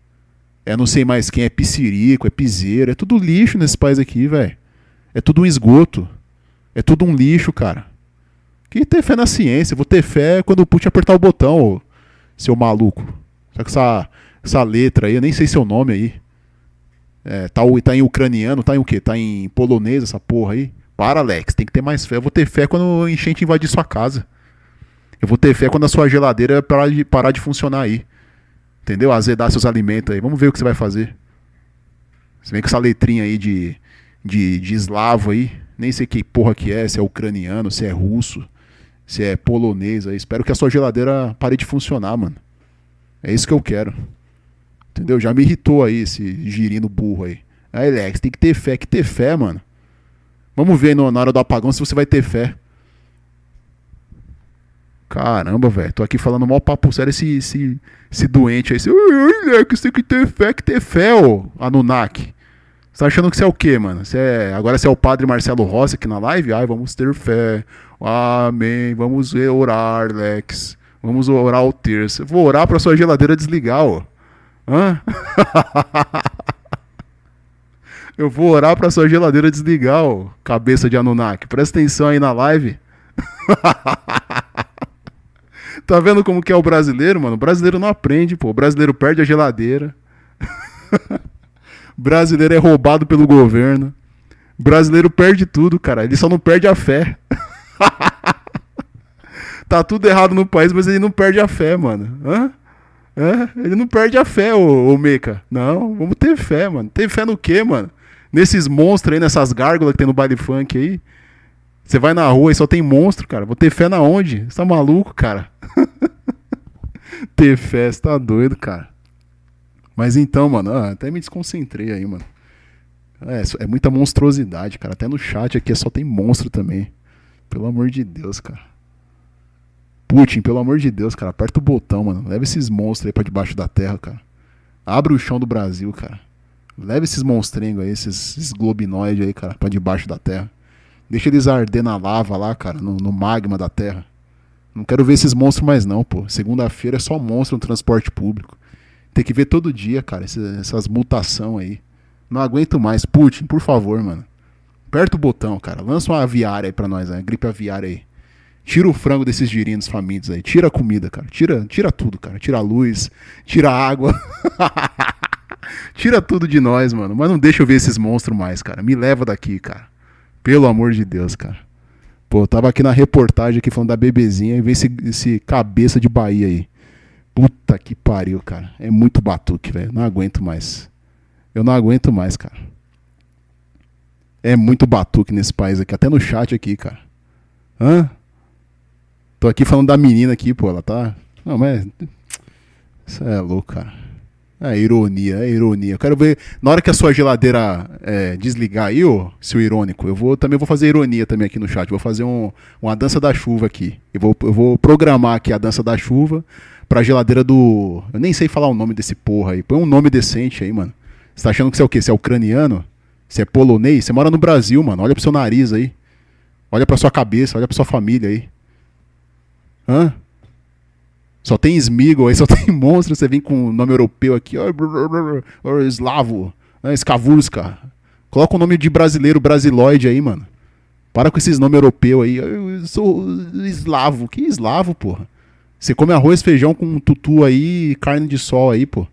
é não sei mais quem, é Piscirico, é Piseiro, é tudo lixo nesse país aqui, velho. É tudo um esgoto. É tudo um lixo, cara. Que ter fé na ciência. Vou ter fé quando o Putin apertar o botão, ô, seu maluco. Só que essa, essa letra aí, eu nem sei seu nome aí. É, tá, tá em ucraniano, tá em o quê? Tá em polonês essa porra aí? Para, Alex, tem que ter mais fé. Eu vou ter fé quando o enchente invadir sua casa. Eu vou ter fé quando a sua geladeira parar de, parar de funcionar aí. Entendeu? Azedar seus alimentos aí. Vamos ver o que você vai fazer. Você vem com essa letrinha aí de, de, de eslavo aí. Nem sei que porra que é, se é ucraniano, se é russo, se é polonês aí. Espero que a sua geladeira pare de funcionar, mano. É isso que eu quero. Entendeu? Já me irritou aí esse girino burro aí. Aí, Lex, tem que ter fé. Que ter fé, mano. Vamos ver no, na hora do apagão se você vai ter fé. Caramba, velho. Tô aqui falando mal papo sério esse, esse, esse doente aí. Esse, Lex, tem que ter fé, que ter fé, ô Anunnaki. Você tá achando que você é o quê, mano? Você é, agora você é o padre Marcelo Rossi aqui na live? Ai, vamos ter fé. Amém. Vamos orar, Lex. Vamos orar o terço. Vou orar pra sua geladeira desligar, ó. Hã? Eu vou orar pra sua geladeira desligar, ó. Cabeça de Anunnaki. Presta atenção aí na live. tá vendo como que é o brasileiro, mano? O brasileiro não aprende, pô. O brasileiro perde a geladeira. o brasileiro é roubado pelo governo. O brasileiro perde tudo, cara. Ele só não perde a fé. tá tudo errado no país, mas ele não perde a fé, mano. Hã? É, ele não perde a fé, ô, ô Meca. Não, vamos ter fé, mano. Ter fé no quê, mano? Nesses monstros aí, nessas gárgulas que tem no baile funk aí. Você vai na rua e só tem monstro, cara. Vou ter fé na onde? Você tá maluco, cara? ter fé, você tá doido, cara. Mas então, mano, ah, até me desconcentrei aí, mano. É, é muita monstruosidade, cara. Até no chat aqui só tem monstro também. Pelo amor de Deus, cara. Putin, pelo amor de Deus, cara, aperta o botão, mano. Leva esses monstros aí pra debaixo da terra, cara. Abre o chão do Brasil, cara. Leva esses monstrengos aí, esses, esses globinoides aí, cara, pra debaixo da terra. Deixa eles arder na lava lá, cara, no, no magma da terra. Não quero ver esses monstros mais não, pô. Segunda-feira é só monstro no transporte público. Tem que ver todo dia, cara, essas, essas mutação aí. Não aguento mais. Putin, por favor, mano. Aperta o botão, cara. Lança uma aviária aí pra nós, né? Gripe aviária aí. Tira o frango desses girinos famintos aí. Tira a comida, cara. Tira, tira tudo, cara. Tira a luz, tira a água. tira tudo de nós, mano. Mas não deixa eu ver esses monstros mais, cara. Me leva daqui, cara. Pelo amor de Deus, cara. Pô, eu tava aqui na reportagem aqui falando da bebezinha e vem esse, esse cabeça de Bahia aí. Puta que pariu, cara. É muito batuque, velho. Não aguento mais. Eu não aguento mais, cara. É muito batuque nesse país aqui, até no chat aqui, cara. Hã? Tô aqui falando da menina aqui, pô, ela tá. Não, mas. Isso é louco, cara. É ironia, é ironia. Eu quero ver. Na hora que a sua geladeira é, desligar aí, ô, seu irônico, eu vou também vou fazer ironia também aqui no chat. Vou fazer um, uma dança da chuva aqui. Eu vou, eu vou programar aqui a dança da chuva pra geladeira do. Eu nem sei falar o nome desse porra aí. Põe um nome decente aí, mano. Você tá achando que você é o quê? Você é ucraniano? Você é polonês? Você mora no Brasil, mano. Olha pro seu nariz aí. Olha pra sua cabeça, olha pra sua família aí. Hã? Só tem Smeagol aí, só tem monstro. Você vem com o nome europeu aqui, ó, eslavo, né, Skavurska. Coloca o nome de brasileiro, brasiloide aí, mano. Para com esses nomes europeus aí. Eu sou eslavo. Que eslavo, porra? Você come arroz, feijão com tutu aí, carne de sol aí, pô.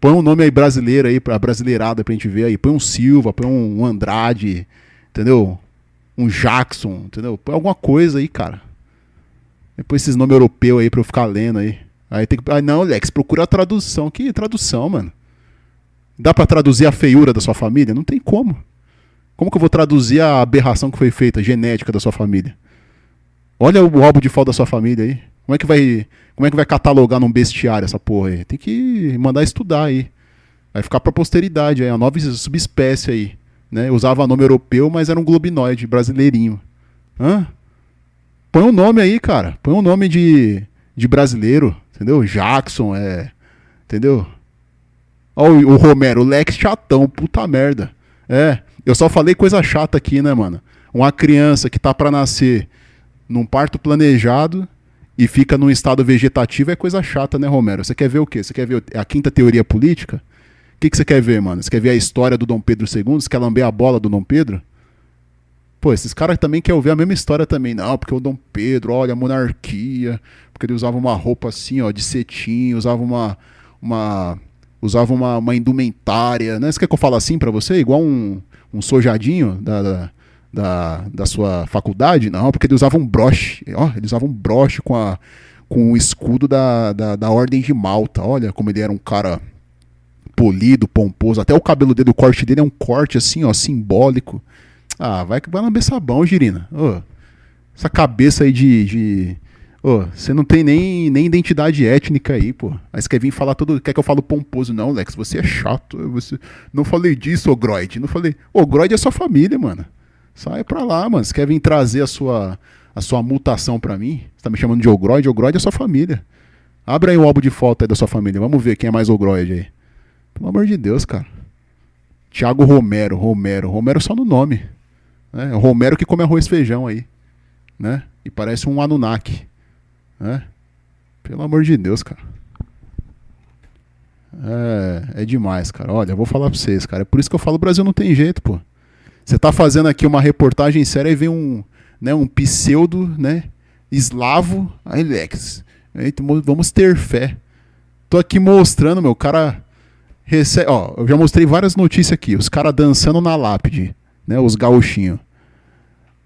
Põe um nome aí brasileiro aí, pra brasileirada pra gente ver aí. Põe um Silva, põe um Andrade, entendeu? Um Jackson, entendeu? Põe alguma coisa aí, cara. Depois esses nomes europeus aí pra eu ficar lendo aí. Aí tem que. Ah, não, Lex, procura a tradução. Que tradução, mano? Dá pra traduzir a feiura da sua família? Não tem como. Como que eu vou traduzir a aberração que foi feita, genética da sua família? Olha o álbum de foto da sua família aí. Como é que vai, como é que vai catalogar num bestiário essa porra aí? Tem que mandar estudar aí. Vai ficar pra posteridade aí, a nova subespécie aí. Né? Usava nome europeu, mas era um globinoide brasileirinho. Hã? Põe um nome aí, cara. Põe um nome de, de brasileiro, entendeu? Jackson, é. Entendeu? Ó, o, o Romero, o Lex chatão, puta merda. É, eu só falei coisa chata aqui, né, mano? Uma criança que tá para nascer num parto planejado e fica num estado vegetativo é coisa chata, né, Romero? Você quer ver o quê? Você quer ver a quinta teoria política? O que, que você quer ver, mano? Você quer ver a história do Dom Pedro II? Você quer lamber a bola do Dom Pedro? Pô, esses caras também querem ouvir a mesma história também. Não, porque o Dom Pedro, olha, a monarquia, porque ele usava uma roupa assim, ó, de cetim, usava uma. uma usava uma, uma indumentária, né? Você quer que eu fale assim para você? Igual um, um sojadinho da, da, da, da, sua faculdade? Não, porque ele usava um broche. Ó, ele usava um broche com, a, com o escudo da, da, da Ordem de Malta. Olha como ele era um cara polido, pomposo. Até o cabelo dele, o corte dele é um corte assim, ó, simbólico. Ah, vai, vai lamber sabão, Girina. Ô, essa cabeça aí de. de... Ô, você não tem nem, nem identidade étnica aí, pô. Aí você quer vir falar tudo. Quer que eu falo pomposo? Não, Lex, você é chato. Você... Não falei disso, Ogroid. Não falei. Ogroid é sua família, mano. Sai pra lá, mano. Você quer vir trazer a sua, a sua mutação pra mim? Você tá me chamando de Ogroid? Ogroid é sua família. Abre aí um álbum de foto aí da sua família. Vamos ver quem é mais Ogroid aí. Pelo amor de Deus, cara. Thiago Romero, Romero. Romero só no nome. Né? O Romero que come arroz e feijão aí. Né? E parece um Anunnaki. Né? Pelo amor de Deus, cara. É, é demais, cara. Olha, eu vou falar pra vocês, cara. É por isso que eu falo: o Brasil não tem jeito, pô. Você tá fazendo aqui uma reportagem séria e vem um, né, um pseudo, né, eslavo. Aí, Lex, vamos ter fé. Tô aqui mostrando, meu, cara recebe. Ó, eu já mostrei várias notícias aqui. Os caras dançando na lápide, né? Os gauchinhos.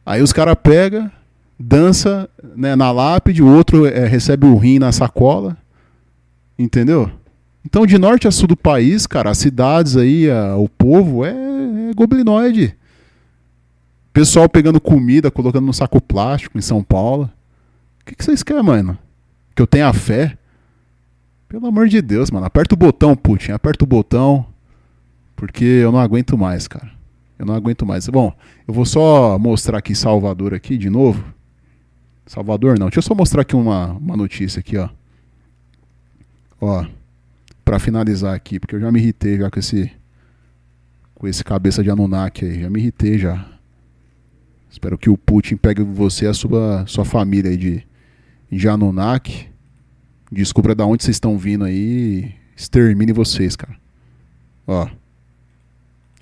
Aí os caras pegam, dança né, na lápide, o outro é, recebe o rim na sacola. Entendeu? Então, de norte a sul do país, cara, as cidades aí, a, o povo é, é goblinoide. Pessoal pegando comida, colocando no saco plástico em São Paulo. O que, que vocês querem, mano? Que eu tenha fé? Pelo amor de Deus, mano. Aperta o botão, Putin. Aperta o botão. Porque eu não aguento mais, cara. Eu não aguento mais. Bom, eu vou só mostrar aqui Salvador aqui de novo. Salvador não. Deixa eu só mostrar aqui uma, uma notícia aqui, ó. Ó. Pra finalizar aqui, porque eu já me irritei já com esse com esse cabeça de Anunnaki aí. Já me irritei já. Espero que o Putin pegue você e a sua, sua família aí de, de Anunnaki. Descubra de onde vocês estão vindo aí. Extermine vocês, cara. Ó.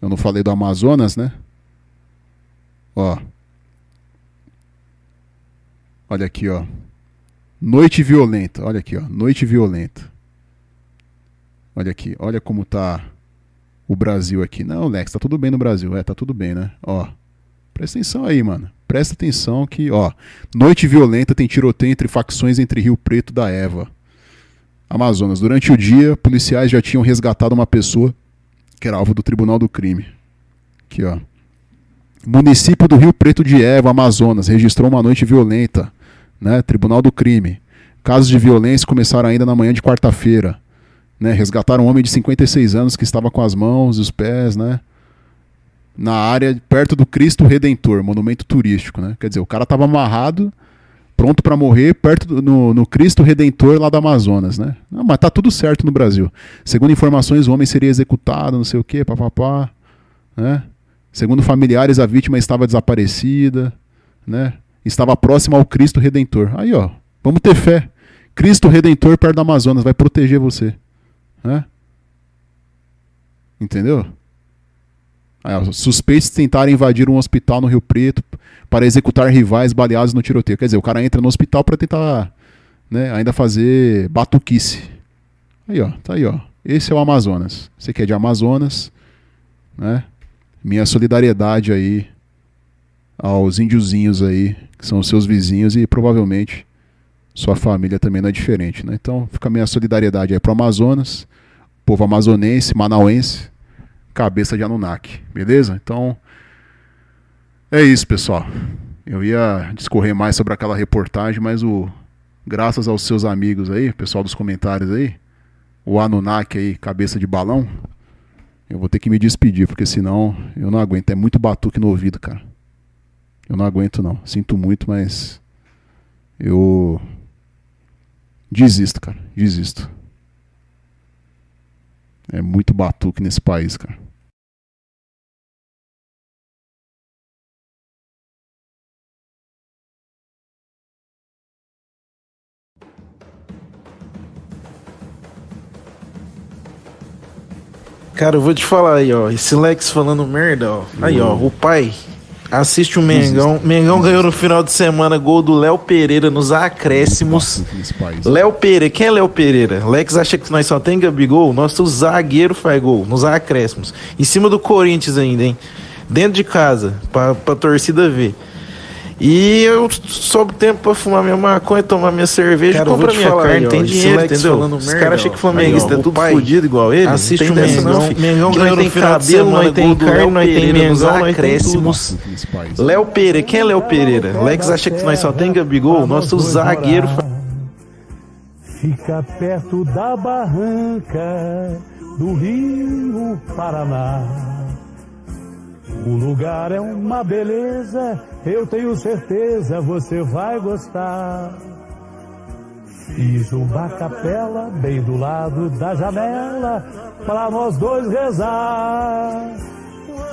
Eu não falei do Amazonas, né? Ó. Olha aqui, ó. Noite violenta. Olha aqui, ó. Noite violenta. Olha aqui. Olha como tá o Brasil aqui. Não, Lex, tá tudo bem no Brasil. É, tá tudo bem, né? Ó. Presta atenção aí, mano. Presta atenção que, ó. Noite violenta tem tiroteio entre facções entre Rio Preto da Eva. Amazonas. Durante o dia, policiais já tinham resgatado uma pessoa que era alvo do tribunal do crime. Aqui, ó. Município do Rio Preto de Eva, Amazonas, registrou uma noite violenta. Né? Tribunal do Crime. Casos de violência começaram ainda na manhã de quarta-feira. Né? Resgataram um homem de 56 anos que estava com as mãos e os pés, né? Na área perto do Cristo Redentor, monumento turístico, né? Quer dizer, o cara estava amarrado, pronto para morrer, perto do, no, no Cristo Redentor lá do Amazonas, né? Não, mas tá tudo certo no Brasil. Segundo informações, o homem seria executado, não sei o quê, papapá, né? Segundo familiares, a vítima estava desaparecida, né? Estava próxima ao Cristo Redentor. Aí, ó, vamos ter fé. Cristo Redentor perto do Amazonas vai proteger você, né? Entendeu? Ó, suspeitos tentaram invadir um hospital no Rio Preto para executar rivais baleados no tiroteio. Quer dizer, o cara entra no hospital para tentar, né, ainda fazer batuquice. Aí, ó, tá aí, ó. Esse é o Amazonas. Você que é de Amazonas, né? Minha solidariedade aí aos índiozinhos aí, que são os seus vizinhos e provavelmente sua família também não é diferente, né? Então fica a minha solidariedade aí pro Amazonas, povo amazonense, manauense, cabeça de Anunnaki, beleza? Então é isso, pessoal. Eu ia discorrer mais sobre aquela reportagem, mas o graças aos seus amigos aí, pessoal dos comentários aí, o Anunnaki aí, cabeça de balão, eu vou ter que me despedir, porque senão eu não aguento. É muito batuque no ouvido, cara. Eu não aguento, não. Sinto muito, mas. Eu. Desisto, cara. Desisto. É muito batuque nesse país, cara. Cara, eu vou te falar aí, ó. Esse Lex falando merda, ó. Aí, ó, o pai assiste o Mengão. Mengão ganhou no final de semana gol do Léo Pereira nos acréscimos. Léo Pereira, quem é Léo Pereira? Lex acha que nós só tem Gabigol? Nosso zagueiro faz gol nos acréscimos. Em cima do Corinthians ainda, hein? Dentro de casa, pra, pra torcida ver. E eu sobro tempo pra fumar minha maconha, tomar minha cerveja, Cara, eu comprar minha falar carne, aí, tem dinheiro, entendeu? falando Os caras acham que flamenguista é o tudo pai fodido igual ele. assiste não o tem dessa Mengão, não. Mengão Que ganhou tem cabelo, semana, nós tem carne, nós tem Mengão, nós tem acréscimos. Léo Pereira, quem é Léo Pereira? Lex acha que nós só tem Gabigol? Nosso zagueiro Fica perto da barranca do Rio Paraná. O lugar é uma beleza, eu tenho certeza você vai gostar. Fiz uma capela bem do lado da janela para nós dois rezar.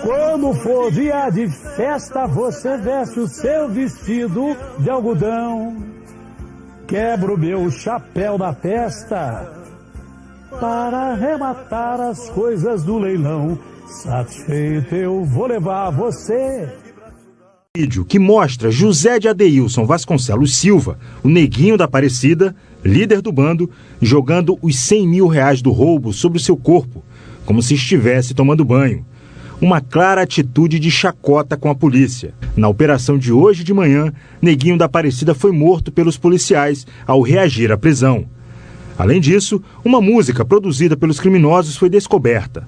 Quando for dia de festa, você veste o seu vestido de algodão. Quebro meu chapéu na testa para arrematar as coisas do leilão. Satisfeito eu vou levar você. Vídeo que mostra José de Adeilson Vasconcelos Silva, o neguinho da Aparecida, líder do bando, jogando os 100 mil reais do roubo sobre o seu corpo, como se estivesse tomando banho. Uma clara atitude de chacota com a polícia. Na operação de hoje de manhã, Neguinho da Aparecida foi morto pelos policiais ao reagir à prisão. Além disso, uma música produzida pelos criminosos foi descoberta.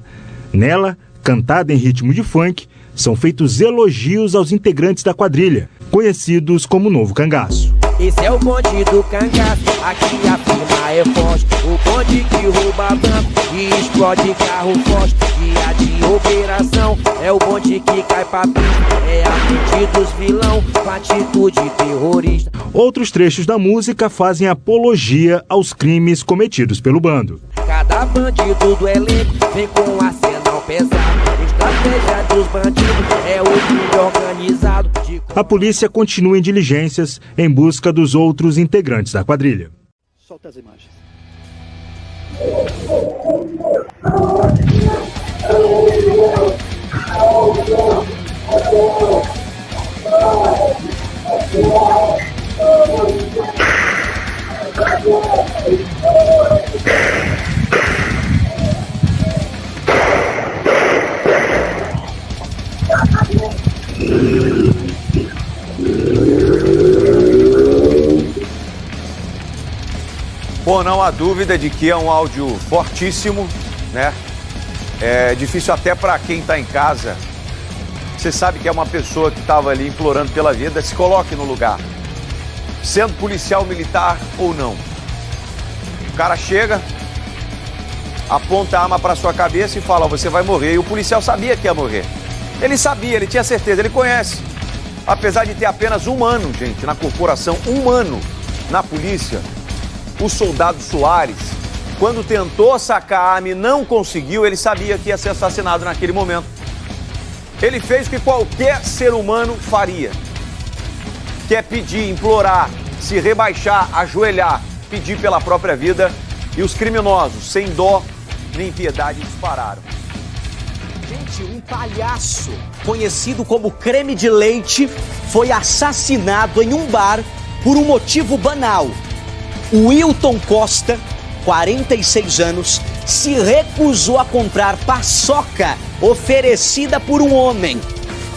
Nela, cantada em ritmo de funk, são feitos elogios aos integrantes da quadrilha, conhecidos como Novo Cangaço. Esse é o bonde do cangaço, aqui a firma é forte. O bonde que rouba banco e explode carro forte. Dia de operação, é o bonde que cai pra pista. É a mente dos vilão, com atitude terrorista. Outros trechos da música fazem apologia aos crimes cometidos pelo bando. Cada bandido do elenco vem com um arsenal pesado. Estratégia dos bandidos é o crime organizado. De A polícia continua em diligências em busca dos outros integrantes da quadrilha. Solta as imagens. Bom, não há dúvida de que é um áudio fortíssimo, né? É difícil até para quem está em casa Você sabe que é uma pessoa que estava ali implorando pela vida, se coloque no lugar. Sendo policial militar ou não. O cara chega, aponta a arma para sua cabeça e fala: Você vai morrer. E o policial sabia que ia morrer. Ele sabia, ele tinha certeza, ele conhece. Apesar de ter apenas um ano, gente, na corporação, um ano na polícia, o soldado Soares, quando tentou sacar a arma e não conseguiu, ele sabia que ia ser assassinado naquele momento. Ele fez o que qualquer ser humano faria. Que é pedir, implorar, se rebaixar, ajoelhar, pedir pela própria vida. E os criminosos, sem dó nem piedade, dispararam. Gente, um palhaço conhecido como creme de leite foi assassinado em um bar por um motivo banal. Wilton Costa, 46 anos, se recusou a comprar paçoca oferecida por um homem.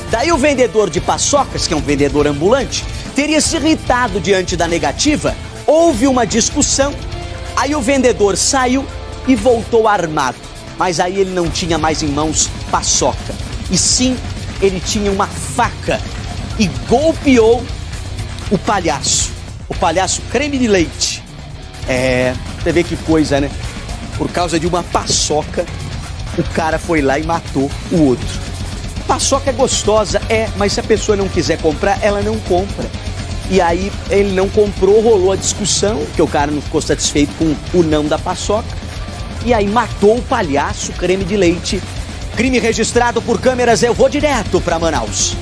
Daí o vendedor de paçocas, que é um vendedor ambulante, teria se irritado diante da negativa, houve uma discussão, aí o vendedor saiu e voltou armado. Mas aí ele não tinha mais em mãos paçoca, e sim ele tinha uma faca e golpeou o palhaço. O palhaço creme de leite. É, você vê que coisa, né? Por causa de uma paçoca, o cara foi lá e matou o outro. Paçoca é gostosa, é, mas se a pessoa não quiser comprar, ela não compra. E aí ele não comprou, rolou a discussão, que o cara não ficou satisfeito com o não da paçoca. E aí matou o palhaço creme de leite. Crime registrado por câmeras, eu vou direto para Manaus.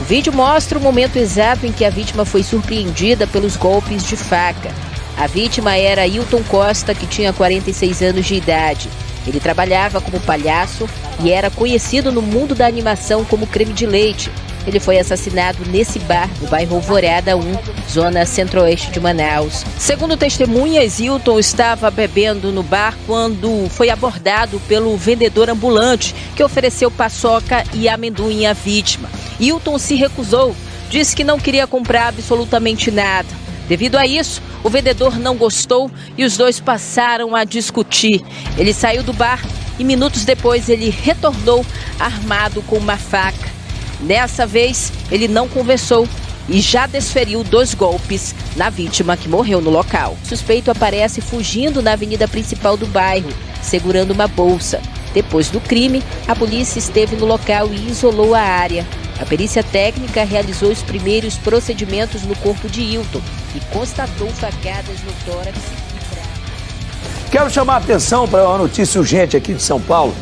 O vídeo mostra o momento exato em que a vítima foi surpreendida pelos golpes de faca. A vítima era Hilton Costa, que tinha 46 anos de idade. Ele trabalhava como palhaço e era conhecido no mundo da animação como creme de leite. Ele foi assassinado nesse bar no bairro Alvorada 1, zona centro-oeste de Manaus. Segundo testemunhas, Hilton estava bebendo no bar quando foi abordado pelo vendedor ambulante que ofereceu paçoca e amendoim à vítima. Hilton se recusou, disse que não queria comprar absolutamente nada. Devido a isso, o vendedor não gostou e os dois passaram a discutir. Ele saiu do bar e minutos depois ele retornou armado com uma faca. Dessa vez, ele não conversou e já desferiu dois golpes na vítima que morreu no local. O suspeito aparece fugindo na avenida principal do bairro, segurando uma bolsa. Depois do crime, a polícia esteve no local e isolou a área. A perícia técnica realizou os primeiros procedimentos no corpo de Hilton e constatou facadas no tórax e braço. Quero chamar a atenção para uma notícia urgente aqui de São Paulo.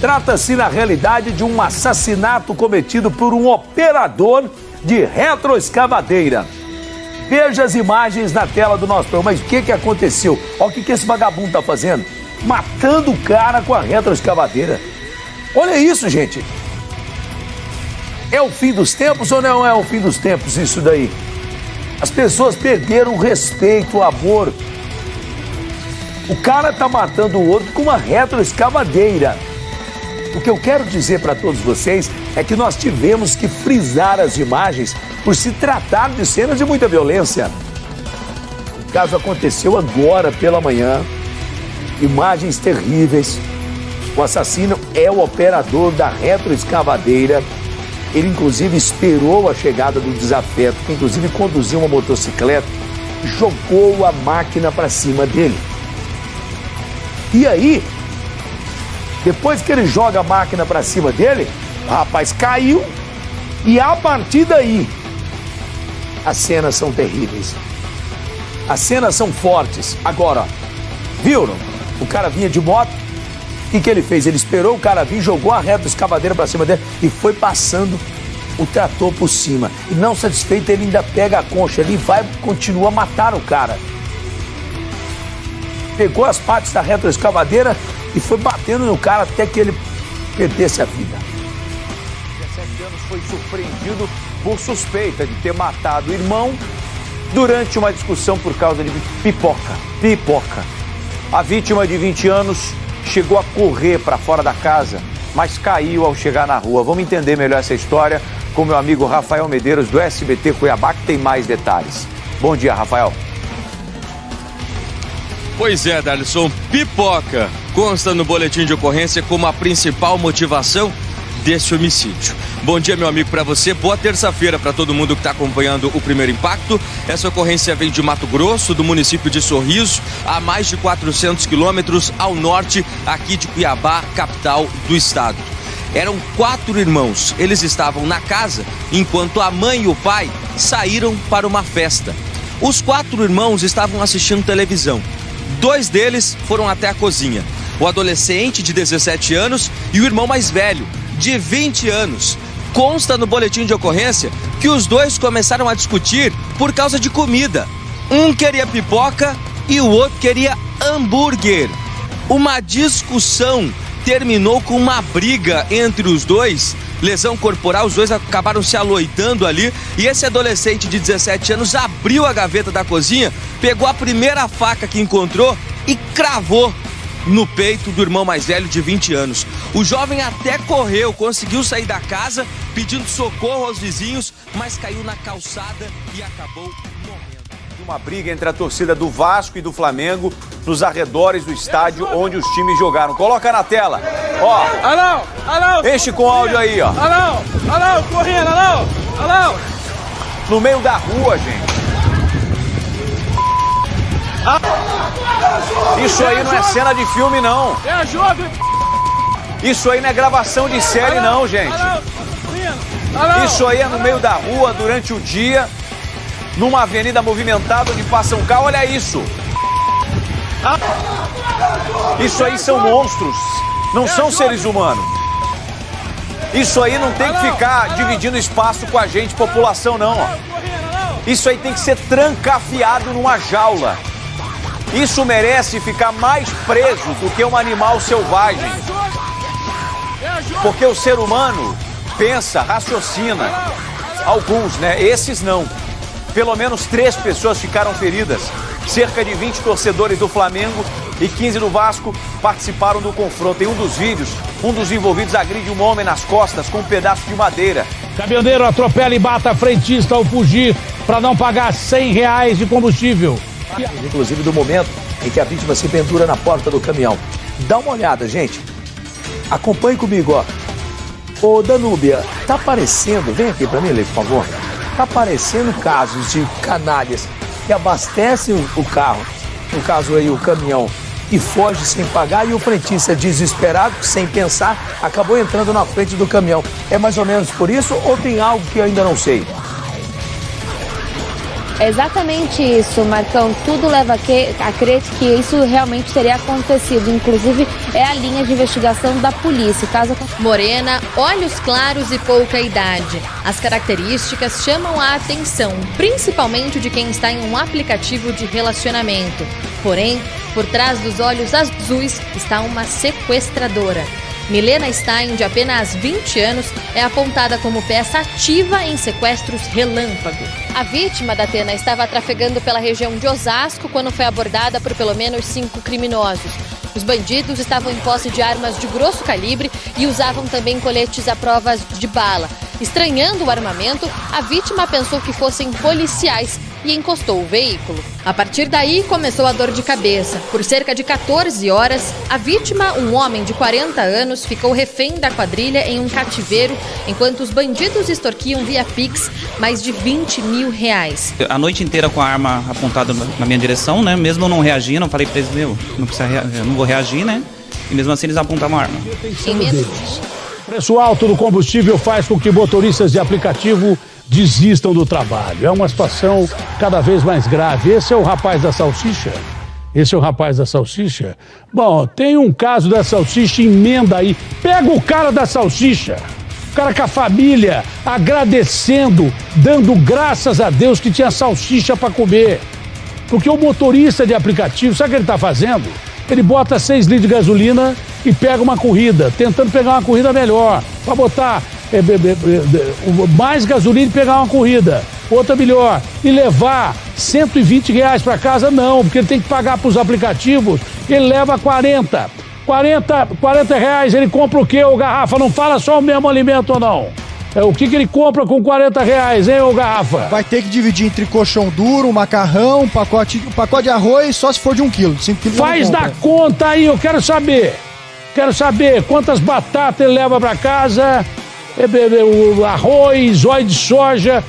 Trata-se, na realidade, de um assassinato cometido por um operador de retroescavadeira. Veja as imagens na tela do nosso programa. Mas o que, que aconteceu? Olha o que, que esse vagabundo está fazendo. Matando o cara com a retroescavadeira. Olha isso, gente. É o fim dos tempos ou não é o fim dos tempos isso daí? As pessoas perderam o respeito, o amor. O cara tá matando o outro com uma retroescavadeira. O que eu quero dizer para todos vocês é que nós tivemos que frisar as imagens por se tratar de cenas de muita violência. O caso aconteceu agora pela manhã. Imagens terríveis. O assassino é o operador da retroescavadeira. Ele, inclusive, esperou a chegada do desafeto, que, inclusive, conduzia uma motocicleta, jogou a máquina para cima dele. E aí, depois que ele joga a máquina para cima dele, o rapaz caiu e a partir daí as cenas são terríveis. As cenas são fortes. Agora, viram? O cara vinha de moto. O que, que ele fez? Ele esperou o cara vir, jogou a reta escavadeira para cima dele e foi passando o trator por cima. E não satisfeito, ele ainda pega a concha ali e vai continua a matar o cara. Pegou as partes da retroescavadeira e foi batendo no cara até que ele perdesse a vida. 17 anos foi surpreendido por suspeita de ter matado o irmão durante uma discussão por causa de pipoca. Pipoca. A vítima de 20 anos chegou a correr para fora da casa, mas caiu ao chegar na rua. Vamos entender melhor essa história com meu amigo Rafael Medeiros do SBT Cuiabá, que tem mais detalhes. Bom dia, Rafael. Pois é, Darlison, pipoca consta no boletim de ocorrência como a principal motivação desse homicídio. Bom dia, meu amigo, para você. Boa terça-feira para todo mundo que está acompanhando o primeiro impacto. Essa ocorrência vem de Mato Grosso, do município de Sorriso, a mais de 400 quilômetros ao norte aqui de Cuiabá, capital do estado. Eram quatro irmãos. Eles estavam na casa enquanto a mãe e o pai saíram para uma festa. Os quatro irmãos estavam assistindo televisão. Dois deles foram até a cozinha. O adolescente de 17 anos e o irmão mais velho, de 20 anos. Consta no boletim de ocorrência que os dois começaram a discutir por causa de comida. Um queria pipoca e o outro queria hambúrguer. Uma discussão terminou com uma briga entre os dois, lesão corporal, os dois acabaram se aloitando ali e esse adolescente de 17 anos abriu a gaveta da cozinha, pegou a primeira faca que encontrou e cravou no peito do irmão mais velho de 20 anos. O jovem até correu, conseguiu sair da casa pedindo socorro aos vizinhos, mas caiu na calçada e acabou uma briga entre a torcida do Vasco e do Flamengo nos arredores do estádio onde os times jogaram. Coloca na tela. Ó. Alão, alão. Enche com áudio aí, ó. Alão, alão, correndo, alão, alão. No meio da rua, gente. Isso aí não é cena de filme, não. É. Isso aí não é gravação de série, não, gente. Isso aí é no meio da rua, durante o dia, numa avenida movimentada onde passa um carro. Olha isso. Isso aí são monstros, não são seres humanos. Isso aí não tem que ficar dividindo espaço com a gente, população, não. Ó. Isso aí tem que ser trancafiado numa jaula. Isso merece ficar mais preso do que um animal selvagem. Porque o ser humano pensa, raciocina. Alguns, né? Esses não. Pelo menos três pessoas ficaram feridas. Cerca de 20 torcedores do Flamengo e 15 do Vasco participaram do confronto. Em um dos vídeos, um dos envolvidos agride um homem nas costas com um pedaço de madeira. Caminhoneiro atropela e mata frentista ao fugir para não pagar 100 reais de combustível. Inclusive do momento em que a vítima se pendura na porta do caminhão. Dá uma olhada, gente. Acompanhe comigo, ó. Ô Danúbia, tá aparecendo, vem aqui pra mim, Lê, por favor. Tá aparecendo casos de canalhas que abastecem o carro, no caso aí o caminhão, e foge sem pagar e o frentista desesperado, sem pensar, acabou entrando na frente do caminhão. É mais ou menos por isso ou tem algo que eu ainda não sei? É exatamente isso, Marcão. Tudo leva a, que, a crer que isso realmente teria acontecido. Inclusive, é a linha de investigação da polícia. Caso... Morena, olhos claros e pouca idade. As características chamam a atenção, principalmente de quem está em um aplicativo de relacionamento. Porém, por trás dos olhos azuis está uma sequestradora. Milena Stein, de apenas 20 anos, é apontada como peça ativa em sequestros relâmpago. A vítima da Atena estava trafegando pela região de Osasco quando foi abordada por pelo menos cinco criminosos. Os bandidos estavam em posse de armas de grosso calibre e usavam também coletes à prova de bala. Estranhando o armamento, a vítima pensou que fossem policiais e encostou o veículo. A partir daí começou a dor de cabeça. Por cerca de 14 horas, a vítima, um homem de 40 anos, ficou refém da quadrilha em um cativeiro, enquanto os bandidos extorquiam via Pix mais de 20 mil reais. A noite inteira com a arma apontada na minha direção, né? Mesmo eu não reagindo, eu falei pra eles, meu, não, precisa rea- eu não vou reagir, né? E mesmo assim eles apontavam a arma. Preço alto do combustível faz com que motoristas de aplicativo desistam do trabalho. É uma situação cada vez mais grave. Esse é o rapaz da salsicha? Esse é o rapaz da salsicha? Bom, tem um caso da salsicha, emenda aí. Pega o cara da salsicha. O cara com a família, agradecendo, dando graças a Deus que tinha salsicha para comer. Porque o motorista de aplicativo, sabe o que ele está fazendo? Ele bota 6 litros de gasolina e pega uma corrida, tentando pegar uma corrida melhor, para botar mais gasolina e pegar uma corrida, outra melhor, e levar 120 reais para casa, não, porque ele tem que pagar para os aplicativos, ele leva 40. 40, 40 reais ele compra o quê, ô garrafa? Não fala só o mesmo alimento ou não. É, o que, que ele compra com 40 reais, hein, ô garrafa? Vai ter que dividir entre colchão duro, macarrão, um pacote, um pacote de arroz, só se for de um quilo. Cinco quilos Faz da conta aí, eu quero saber. Quero saber quantas batatas ele leva para casa, é, é, é, o arroz, óleo de soja.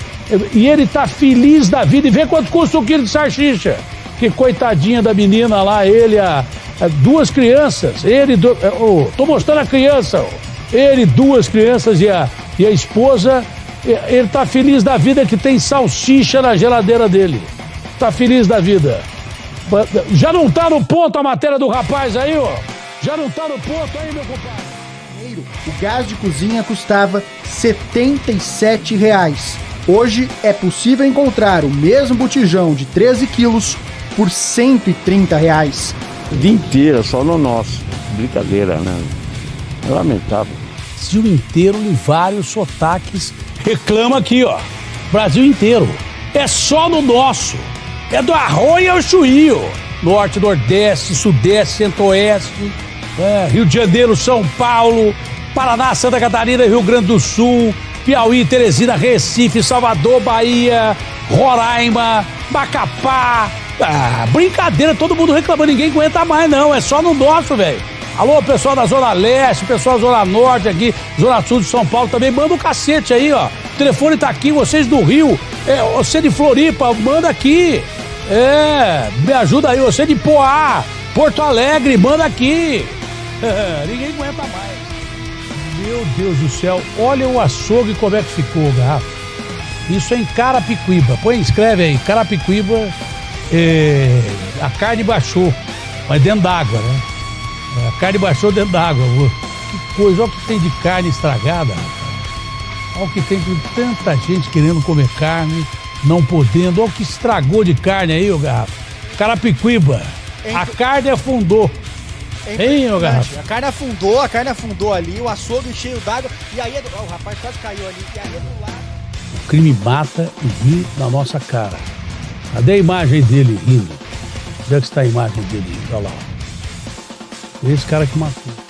E ele tá feliz da vida. E vê quanto custa o quilo de salsicha. Que coitadinha da menina lá, ele, a, a duas crianças. Ele, do, oh, tô mostrando a criança. Oh. Ele, duas crianças e a, e a esposa. Ele tá feliz da vida que tem salsicha na geladeira dele. Tá feliz da vida. Já não tá no ponto a matéria do rapaz aí, ó? Já não tá no ponto aí, meu compadre? O gás de cozinha custava 77 reais. Hoje é possível encontrar o mesmo botijão de 13 quilos por 130 reais. O dia inteiro, só no nosso. Brincadeira, né? É lamentável. Brasil inteiro em vários sotaques reclama aqui, ó. Brasil inteiro. É só no nosso. É do arroio ao chuío. Norte, Nordeste, Sudeste, Centro-Oeste é, Rio de Janeiro, São Paulo, Paraná, Santa Catarina, Rio Grande do Sul, Piauí, Teresina, Recife, Salvador, Bahia, Roraima, Macapá. Ah, brincadeira, todo mundo reclamando, ninguém aguenta mais, não. É só no nosso, velho. Alô, pessoal da Zona Leste, pessoal da Zona Norte aqui, Zona Sul de São Paulo também, manda um cacete aí, ó. O telefone tá aqui, vocês do Rio, é, você de Floripa, manda aqui. É, me ajuda aí, você de Poá, Porto Alegre, manda aqui. Ninguém aguenta mais. Meu Deus do céu, olha o açougue como é que ficou, garrafa. Isso é em Carapicuíba. Põe, escreve aí, Carapicuíba, é, a carne baixou, mas dentro d'água, né? A carne baixou dentro d'água. Que coisa, olha o que tem de carne estragada, Olha o que tem de tanta gente querendo comer carne, não podendo. Olha o que estragou de carne aí, ô garrafa. Carapicuíba, a carne afundou. É hein, ô garrafa? A carne afundou, a carne afundou ali, o açougue cheio d'água, e aí oh, o rapaz quase caiu ali, e aí do lado. O crime mata e ri na nossa cara. Cadê a imagem dele rindo? Onde é que está a imagem dele? Olha lá. Esse cara que matou.